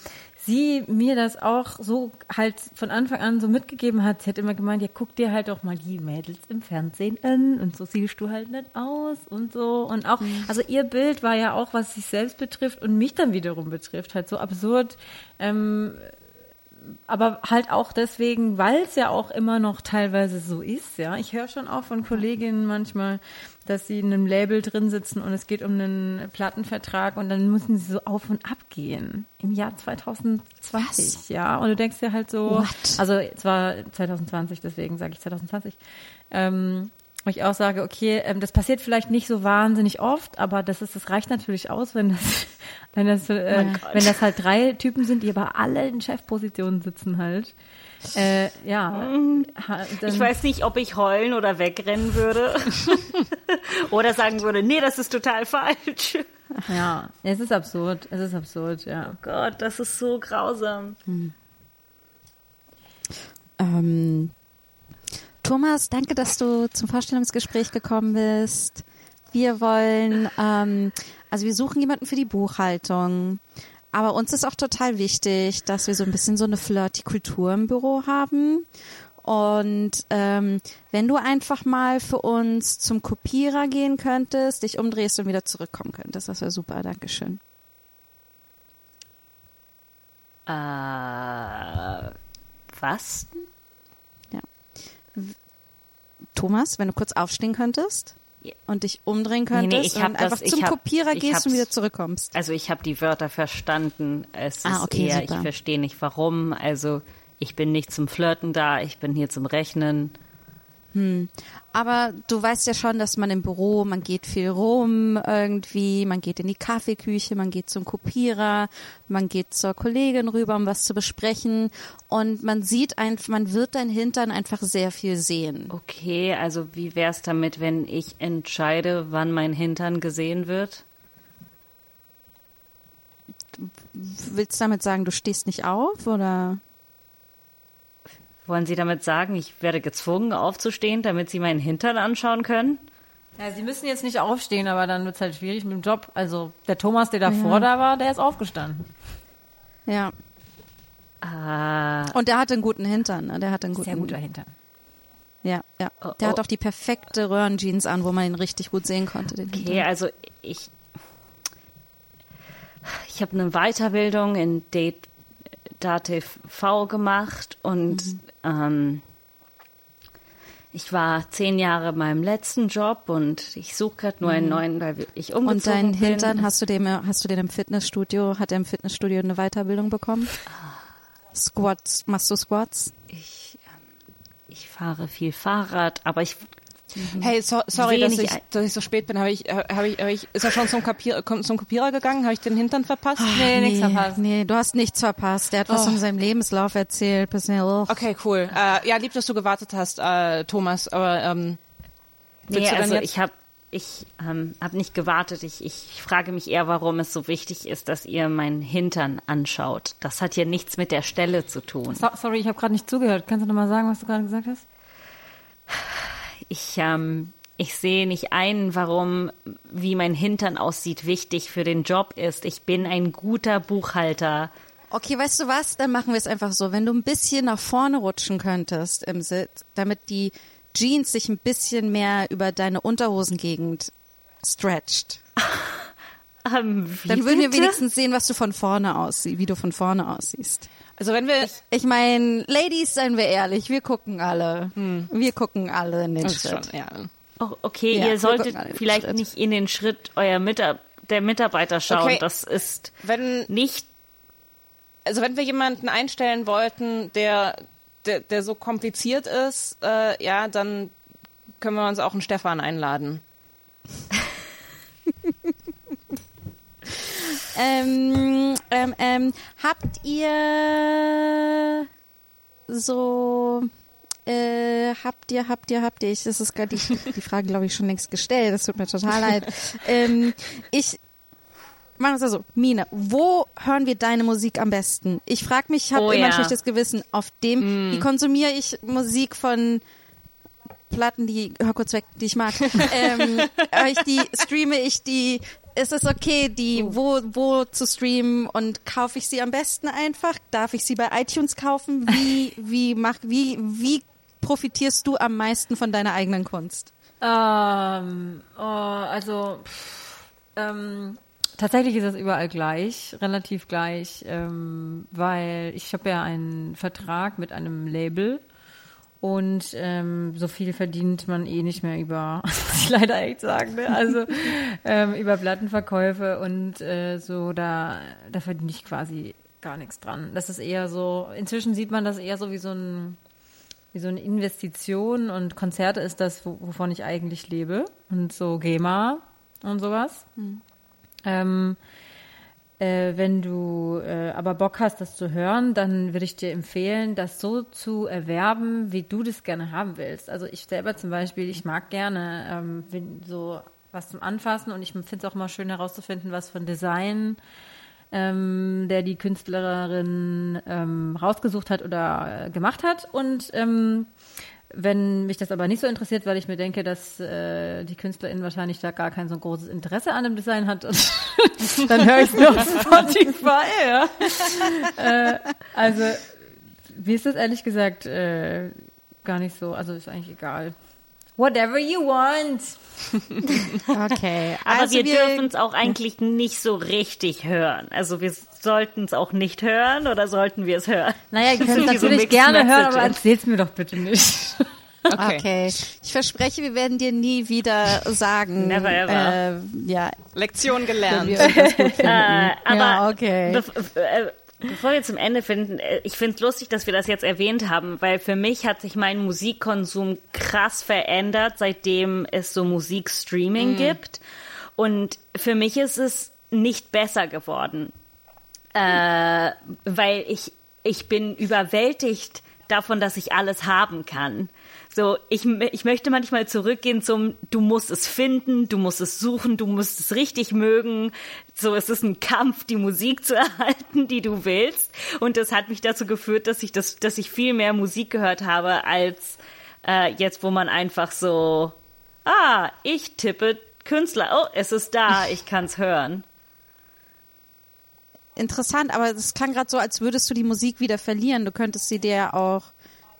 sie mir das auch so halt von Anfang an so mitgegeben hat. Sie hat immer gemeint, ja, guck dir halt doch mal die Mädels im Fernsehen an und so siehst du halt nicht aus und so. Und auch, mhm. also ihr Bild war ja auch, was sich selbst betrifft und mich dann wiederum betrifft, halt so absurd. Ähm, aber halt auch deswegen, weil es ja auch immer noch teilweise so ist, ja. Ich höre schon auch von Kolleginnen manchmal, dass sie in einem Label drin sitzen und es geht um einen Plattenvertrag und dann müssen sie so auf und ab gehen im Jahr 2020, Was? ja. Und du denkst dir halt so, What? also es war 2020, deswegen sage ich 2020. Ähm, wo ich auch sage, okay, ähm, das passiert vielleicht nicht so wahnsinnig oft, aber das ist, das reicht natürlich aus, wenn das, *laughs* wenn das, äh, oh wenn das halt drei Typen sind, die aber alle in Chefpositionen sitzen halt. Äh, ja. ich weiß nicht, ob ich heulen oder wegrennen würde. *laughs* oder sagen würde, nee, das ist total falsch. Ja, es ist absurd. Es ist absurd, ja. Oh Gott, das ist so grausam. Hm. Ähm, Thomas, danke, dass du zum Vorstellungsgespräch gekommen bist. Wir wollen, ähm, also wir suchen jemanden für die Buchhaltung. Aber uns ist auch total wichtig, dass wir so ein bisschen so eine flirty Kultur im Büro haben. Und ähm, wenn du einfach mal für uns zum Kopierer gehen könntest, dich umdrehst und wieder zurückkommen könntest, das wäre super. Dankeschön. Äh, was? Thomas, wenn du kurz aufstehen könntest und dich umdrehen könntest nee, nee, ich und einfach das, zum hab, Kopierer gehst und wieder zurückkommst. Also ich habe die Wörter verstanden. Es ah, okay, ist eher, super. ich verstehe nicht warum. Also ich bin nicht zum Flirten da, ich bin hier zum Rechnen. Hm. Aber du weißt ja schon, dass man im Büro, man geht viel rum irgendwie, man geht in die Kaffeeküche, man geht zum Kopierer, man geht zur Kollegin rüber, um was zu besprechen und man sieht einfach, man wird dein Hintern einfach sehr viel sehen. Okay, also wie wär's damit, wenn ich entscheide, wann mein Hintern gesehen wird? Willst du damit sagen, du stehst nicht auf oder? Wollen Sie damit sagen, ich werde gezwungen aufzustehen, damit Sie meinen Hintern anschauen können? Ja, Sie müssen jetzt nicht aufstehen, aber dann wird es halt schwierig mit dem Job. Also der Thomas, der davor ja. da war, der ist aufgestanden. Ja. Ah. Und der hat einen guten Hintern. Ne? Der hat einen guten. Sehr guter Hintern. Ja, ja. Oh, der oh. hat auch die perfekte Röhrenjeans an, wo man ihn richtig gut sehen konnte. okay, Hintern. also ich ich habe eine Weiterbildung in Date DATV gemacht und mhm. ähm, Ich war zehn Jahre in meinem letzten Job und ich suche gerade nur einen neuen, weil ich umgezogen Und deinen bin. Hintern, hast du den, hast du den im Fitnessstudio, hat er im Fitnessstudio eine Weiterbildung bekommen? Squats, machst du Squats? Ich, ähm, ich fahre viel Fahrrad, aber ich Hey, so, sorry, dass ich, dass ich so spät bin. Habe ich, habe ich, habe ich, ist er schon zum, Kapier, zum Kopierer gegangen? Habe ich den Hintern verpasst? Nee, nichts verpasst. Nee, du hast nichts verpasst. Der hat was Oh. von seinem Lebenslauf erzählt. Bisschen, oh. Okay, cool. Äh, ja, lieb, dass du gewartet hast, äh, Thomas. Aber ähm, Nee, also jetzt- ich habe ich ähm, hab nicht gewartet. Ich, ich frage mich eher, warum es so wichtig ist, dass ihr meinen Hintern anschaut. Das hat ja nichts mit der Stelle zu tun. So, sorry, ich habe gerade nicht zugehört. Kannst du noch mal sagen, was du gerade gesagt hast? Ich, ähm, ich sehe nicht ein, warum, wie mein Hintern aussieht, wichtig für den Job ist. Ich bin ein guter Buchhalter. Okay, weißt du was? Dann machen wir es einfach so. Wenn du ein bisschen nach vorne rutschen könntest im Sitz, damit die Jeans sich ein bisschen mehr über deine Unterhosengegend stretcht, *laughs* Ähm, dann würden wir bitte? wenigstens sehen, was du von vorne aussiehst, wie du von vorne aussiehst. Also wenn wir, Ich meine, Ladies, seien wir ehrlich, wir gucken alle. Wir gucken alle in den das Schritt. schon, ja. Oh, okay, Ja, ihr solltet vielleicht Schritt. nicht in den Schritt euer Mitar der Mitarbeiter schauen. Okay. Das ist Wenn, nicht also wenn wir jemanden einstellen wollten, der, der, der so kompliziert ist, äh, ja, dann können wir uns auch einen Stefan einladen. *laughs* Ähm, ähm, ähm, habt ihr so äh, habt ihr, habt ihr, habt ihr, ich, das ist gerade die, die Frage, glaube ich, schon längst gestellt, das tut mir total leid. Ähm, ich machen wir es so, Mine, wo hören wir deine Musik am besten? Ich frage mich, ich habe Oh immer ein ja. schlechtes Gewissen, auf dem, wie konsumiere ich Musik von Platten, die, hör kurz weg, die ich mag. *laughs* ähm, ich die, streame ich die, ist es okay, die wo, wo zu streamen und kaufe ich sie am besten einfach? Darf ich sie bei iTunes kaufen? Wie, *laughs* wie mach, wie, wie profitierst du am meisten von deiner eigenen Kunst? Ähm, oh, also pff, ähm, tatsächlich ist das überall gleich, relativ gleich, ähm, weil ich habe ja einen Vertrag mit einem Label und ähm, so viel verdient man eh nicht mehr über, *laughs* muss ich leider echt sagen, ne? also ähm, über Plattenverkäufe und äh, so, da, da verdiene ich quasi gar nichts dran. Das ist eher so, inzwischen sieht man das eher so wie so ein wie so eine Investition und Konzerte ist das, wo- wovon ich eigentlich lebe. Und so GEMA und sowas. Ähm, äh, wenn du äh, aber Bock hast, das zu hören, dann würde ich dir empfehlen, das so zu erwerben, wie du das gerne haben willst. Also ich selber zum Beispiel, ich mag gerne ähm, so was zum Anfassen und ich finde es auch immer schön herauszufinden, was von Design ähm, der die Künstlerin ähm, rausgesucht hat oder äh, gemacht hat. Und ähm, wenn mich das aber nicht so interessiert, weil ich mir denke, dass äh, die Künstlerin wahrscheinlich da gar kein so großes Interesse an dem Design hat, *laughs* dann höre ich es nur auf *laughs* Spotify. Ja. äh, also, wie ist das ehrlich gesagt äh, gar nicht so, also ist eigentlich egal. Whatever you want. Okay. *laughs* Aber also wir, dürfen es auch eigentlich nicht so richtig hören. Also wir sollten es auch nicht hören oder sollten wir es hören? Naja, ihr könnt *laughs* natürlich Mixed gerne hören, aber Messages. erzähl's mir doch bitte nicht. *laughs* Okay. Okay. Ich verspreche, wir werden dir nie wieder sagen. Never ever. Äh, ja, Lektion gelernt. wir. Äh, aber ja, okay. Bev- bevor wir zum Ende finden, äh, ich finde es lustig, dass wir das jetzt erwähnt haben, weil für mich hat sich mein Musikkonsum krass verändert, seitdem es so Musikstreaming gibt. Und für mich ist es nicht besser geworden, äh, weil ich, ich bin überwältigt davon, dass ich alles haben kann. So, ich, ich möchte manchmal zurückgehen zum, du musst es finden, du musst es suchen, du musst es richtig mögen. So, es ist ein Kampf, die Musik zu *laughs* erhalten, die du willst. Und das hat mich dazu geführt, dass ich das, dass ich viel mehr Musik gehört habe als äh, jetzt, wo man einfach so, ah, ich tippe Künstler, oh, es ist da, ich kann's hören. Interessant, aber es klang gerade so, als würdest du die Musik wieder verlieren. Du könntest sie dir auch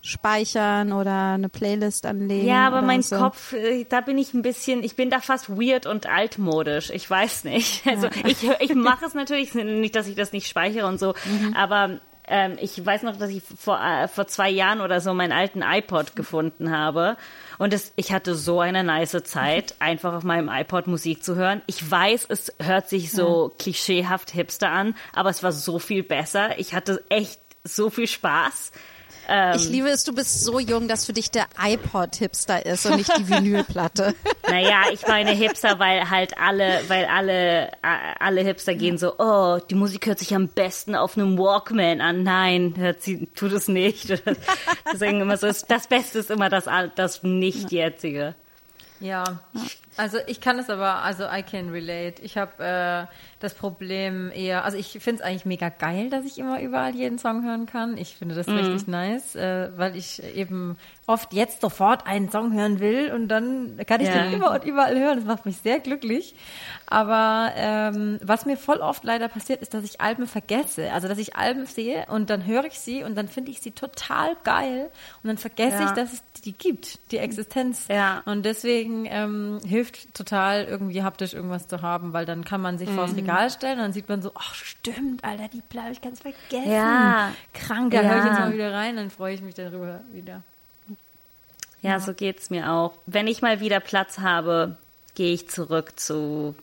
speichern oder eine Playlist anlegen. Ja, aber mein so. Kopf, äh, da bin ich ein bisschen, ich bin da fast weird und altmodisch. Ich weiß nicht. *laughs* Also ich, hör- ich *laughs* mache es natürlich, nicht, dass ich das nicht speichere und so, Mhm. aber ähm, ich weiß noch, dass ich vor, äh, vor zwei Jahren oder so meinen alten iPod gefunden habe. Und es, ich hatte so eine nice Zeit, *laughs* einfach auf meinem iPod Musik zu hören. Ich weiß, es hört sich so klischeehaft hipster an, aber es war so viel besser. Ich hatte echt so viel Spaß. Ich liebe es, du bist so jung, dass für dich der iPod Hipster ist und nicht die Vinylplatte. *laughs* Naja, ich meine Hipster, weil halt alle, weil alle, alle Hipster gehen so, oh, die Musik hört sich am besten auf einem Walkman an. Nein, hört sie, tut es nicht. *laughs* Deswegen immer so, das Beste ist immer das, das nicht jetzige. Ja, also ich kann es aber, also I can relate. Ich habe äh, das Problem eher, also ich finde es eigentlich mega geil, dass ich immer überall jeden Song hören kann. Ich finde das richtig nice, äh, weil ich eben oft jetzt sofort einen Song hören will und dann kann ich Ja. den immer und überall hören. Das macht mich sehr glücklich. Aber ähm, was mir voll oft leider passiert, ist, dass ich Alben vergesse. Also dass ich Alben sehe und dann höre ich sie und dann finde ich sie total geil und dann vergesse Ja. ich, dass es die gibt, die Existenz. Ja. Und deswegen ähm, hilft total irgendwie haptisch irgendwas zu haben, weil dann kann man sich vors Regal stellen und dann sieht man so, ach stimmt, Alter, die Platte hab ich ganz vergessen. Ja. Krank, da höre ich Ja. jetzt mal wieder rein, dann freue ich mich darüber wieder. Ja, so geht's mir auch. Wenn ich mal wieder Platz habe, gehe ich zurück zu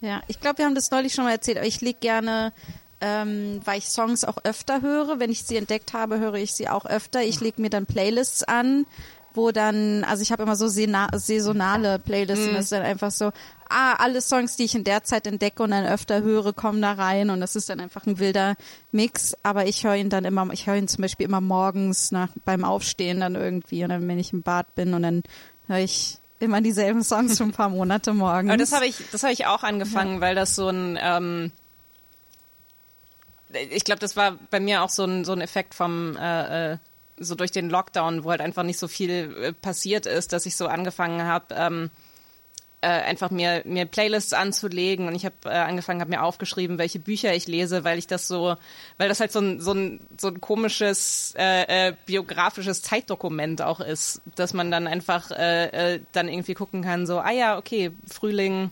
Ja, ich glaube, wir haben das neulich schon mal erzählt, aber ich leg gerne, ähm, weil ich Songs auch öfter höre. Wenn ich sie entdeckt habe, höre ich sie auch öfter. Ich leg mir dann Playlists an, wo dann, also ich habe immer so saisonale Playlists und das ist dann einfach so, ah, alle Songs, die ich in der Zeit entdecke und dann öfter höre, kommen da rein und das ist dann einfach ein wilder Mix. Aber ich höre ihn dann immer, ich höre ihn zum Beispiel immer morgens nach beim Aufstehen dann irgendwie und dann, wenn ich im Bad bin und dann höre ich immer dieselben Songs für ein paar Monate morgens. Aber das habe ich, das habe ich auch angefangen, weil das so ein, ähm, ich glaube, das war bei mir auch so ein, so ein Effekt vom, äh, äh, so durch den Lockdown, wo halt einfach nicht so viel äh, passiert ist, dass ich so angefangen habe, ähm, äh, einfach mir, mir Playlists anzulegen. Und ich habe äh, angefangen, habe mir aufgeschrieben, welche Bücher ich lese, weil ich das so, weil das halt so ein, so ein, so ein komisches äh, äh, biografisches Zeitdokument auch ist, dass man dann einfach äh, äh, dann irgendwie gucken kann, so, ah ja, okay, Frühling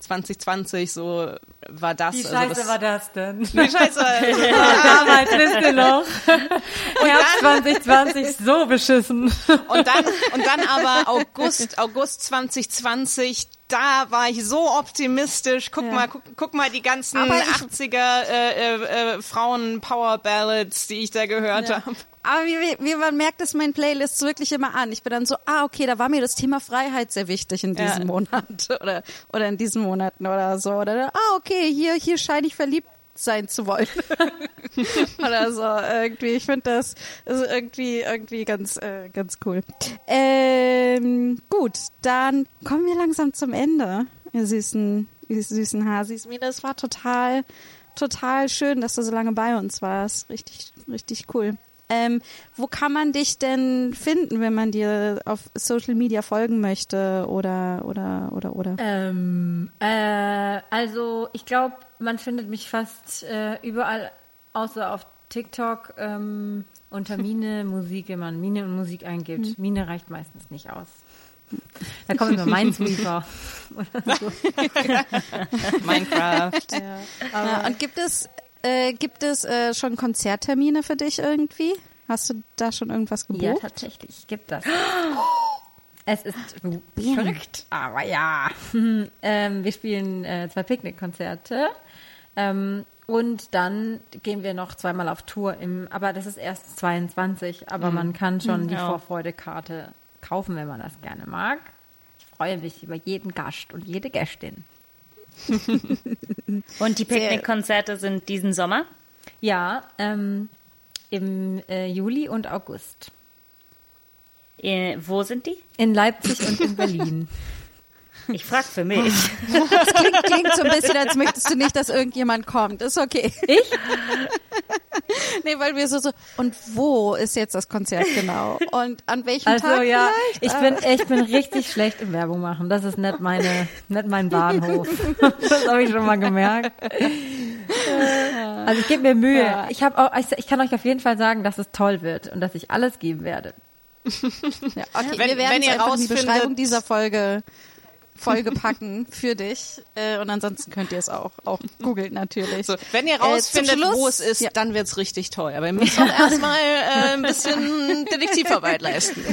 2020, so war das. Wie also scheiße das, war das denn? *laughs* Wie scheiße. *laughs* Damals, wisst ihr noch? *laughs* Herbst 2020, so beschissen. Und dann, und dann aber August, August 2020, da war ich so optimistisch. Guck mal, guck, guck mal die ganzen Aber ich- 80er äh, äh, äh, Frauen Power Ballads, die ich da gehört Ja. habe. Aber wie, wie, man merkt es meinen Playlists wirklich immer an. Ich bin dann so, ah, okay, da war mir das Thema Freiheit sehr wichtig in diesem Ja. Monat oder, oder in diesen Monaten oder so. Oder, ah, okay, hier, hier scheine ich verliebt sein zu wollen. *laughs* oder so, irgendwie. Ich finde das ist irgendwie, irgendwie ganz, äh, ganz cool. Ähm, gut, dann kommen wir langsam zum Ende, ihr süßen, ihr süßen Hasis. Mina, es war total, total schön, dass du so lange bei uns warst. Richtig, richtig cool. Ähm, wo kann man dich denn finden, wenn man dir auf Social Media folgen möchte oder oder oder oder? Ähm, äh, also ich glaube, man findet mich fast äh, überall, außer auf TikTok, ähm, unter Mine *laughs* Musik, wenn man Mine und Musik eingibt. Mine reicht meistens nicht aus. Da kommt immer Minesweeper. *laughs* oder so. *laughs* Minecraft. Ja, und gibt es äh, gibt es äh, schon Konzerttermine für dich irgendwie? Hast du da schon irgendwas Ja, gebucht? tatsächlich gibt das. *gasps* Es ist verrückt, aber ja. *laughs* ähm, wir spielen äh, zwei Picknickkonzerte ähm, und dann gehen wir noch zweimal auf Tour im, aber das ist erst 22, aber man kann schon die Ja. Vorfreudekarte kaufen, wenn man das gerne mag. Ich freue mich über jeden Gast und jede Gästin. *laughs* Und die Picknickkonzerte sind diesen Sommer. Ja, ähm, im äh, Juli und August. Äh, wo sind die? In Leipzig und in Berlin. *laughs* Ich frag für mich. *laughs* Das klingt, klingt so ein bisschen, als möchtest du nicht, dass irgendjemand kommt. Ist okay. Ich? *laughs* Nee, weil wir so so, und wo ist jetzt das Konzert genau? Und an welchem Also Tag ja, vielleicht? ich bin, ich bin richtig schlecht im Werbung machen. Das ist nicht meine, nicht mein Bahnhof. *laughs* Das habe ich schon mal gemerkt. Also ich gebe mir Mühe. Ich habe auch, ich, ich kann euch auf jeden Fall sagen, dass es toll wird und dass ich alles geben werde. Ja, okay, Wenn- wir werden wenn ihr einfach in die rausfindet- Beschreibung dieser Folge Folge packen *laughs* für dich. Äh, und ansonsten könnt ihr es auch, auch googeln natürlich. So, wenn ihr zum rausfindet, Schluss- wo es ist, Ja. dann wird's richtig toll. Aber ihr müsst auch erstmal äh, ein bisschen *laughs* Detektivarbeit leisten.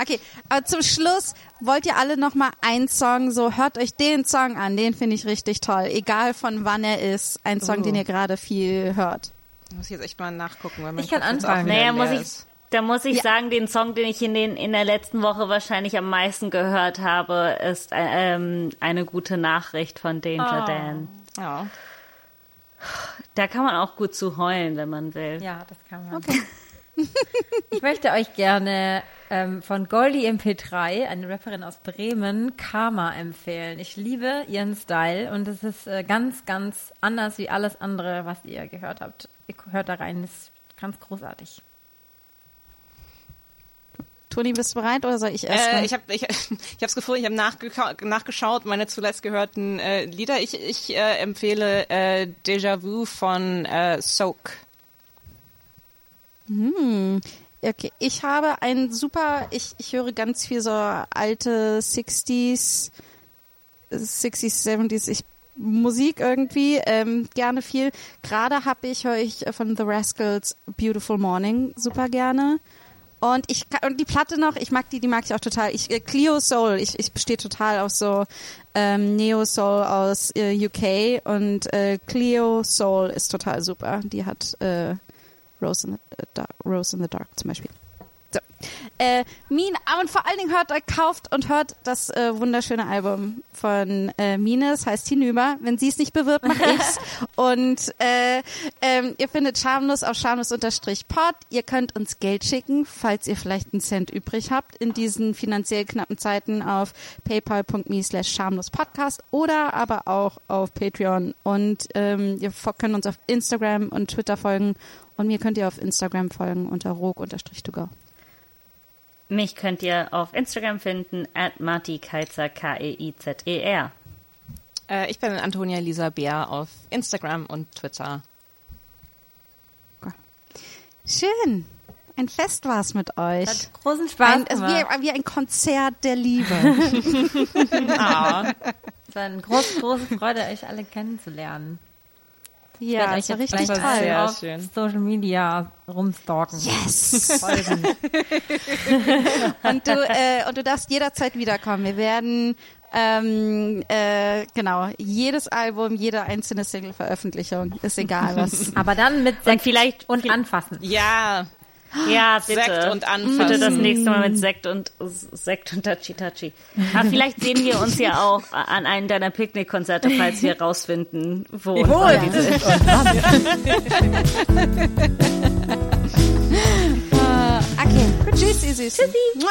Okay, aber zum Schluss wollt ihr alle noch mal einen Song, so hört euch den Song an, den finde ich richtig toll, egal von wann er ist, ein Song, Oh. den ihr gerade viel hört. Muss ich jetzt echt mal nachgucken, weil mein Ich kann Kopf jetzt anfangen. Naja, muss ich, ist. Da muss ich sagen, den Song, den ich in, den, in der letzten Woche wahrscheinlich am meisten gehört habe, ist ähm, eine gute Nachricht von Danger Dan. Ja. Da kann man auch gut zu heulen, wenn man will. Ja, das kann man. *laughs* ich möchte euch gerne ähm, von Goldie MP3, eine Rapperin aus Bremen, Karma empfehlen. Ich liebe ihren Style und es ist äh, ganz, ganz anders wie alles andere, was ihr gehört habt. Ihr hört da rein, das ist ganz großartig. Toni, bist du bereit oder soll ich erst? Äh, ich habe ich, *laughs* ich hab's gefunden, ich habe nachgeka- nachgeschaut, meine zuletzt gehörten äh, Lieder. Ich, ich äh, empfehle äh, Déjà Vu von äh, Soak. Okay, ich habe ein super, ich, ich höre ganz viel so alte 60s, 60s, 70s, ich, Musik irgendwie, ähm, gerne viel. Gerade habe ich, höre ich von The Rascals Beautiful Morning super gerne. Und ich und die Platte noch, ich mag die, die mag ich auch total. Ich äh, Clio Soul, ich, ich stehe total auf so ähm, Neo Soul aus äh, UK und äh, Clio Soul ist total super. Die hat äh, Rose in, the, äh, Rose in the Dark zum Beispiel. So. Äh, Mine, und vor allen Dingen hört euch, kauft und hört das äh, wunderschöne Album von äh, Mine. Es heißt Hinüber. Wenn sie es nicht bewirbt, mache ich's. *laughs* und äh, ähm, ihr findet Schamlos auf schamlos-pod. Ihr könnt uns Geld schicken, falls ihr vielleicht einen Cent übrig habt in diesen finanziell knappen Zeiten auf paypal.me slash schamlospodcast oder aber auch auf Patreon. Und ähm, ihr könnt uns auf Instagram und Twitter folgen. Und mir könnt ihr auf Instagram folgen unter rog-to-go. Mich könnt ihr auf Instagram finden, at Marti Keizer, K-E-I-Z-E-R. Äh, ich bin Antonia Lisa Bär auf Instagram und Twitter. Schön. Ein Fest war's mit euch. Hat großen Spaß Ein, also gemacht. wie, wie ein Konzert der Liebe. *laughs* *laughs* Ah, Es war eine große, große Freude, euch alle kennenzulernen. Ich ja, war euch richtig toll. sehr auf schön. Social Media rumstalken. Yes. Folgen. *laughs* Und du, äh, und du darfst jederzeit wiederkommen. Wir werden ähm, äh, genau jedes Album, jede einzelne Single-Veröffentlichung, ist egal was. Aber dann mit Sekt vielleicht- und anfassen. ja, Ja, bitte. Sekt und anfassen. Bitte das nächste Mal mit Sekt und Sekt und Tachi Tachi. Aber vielleicht sehen wir uns ja auch an einem deiner Picknickkonzerte, falls wir rausfinden, wo und wann die sind. *laughs* okay, tschüss, ihr Süßen. Tschüssi.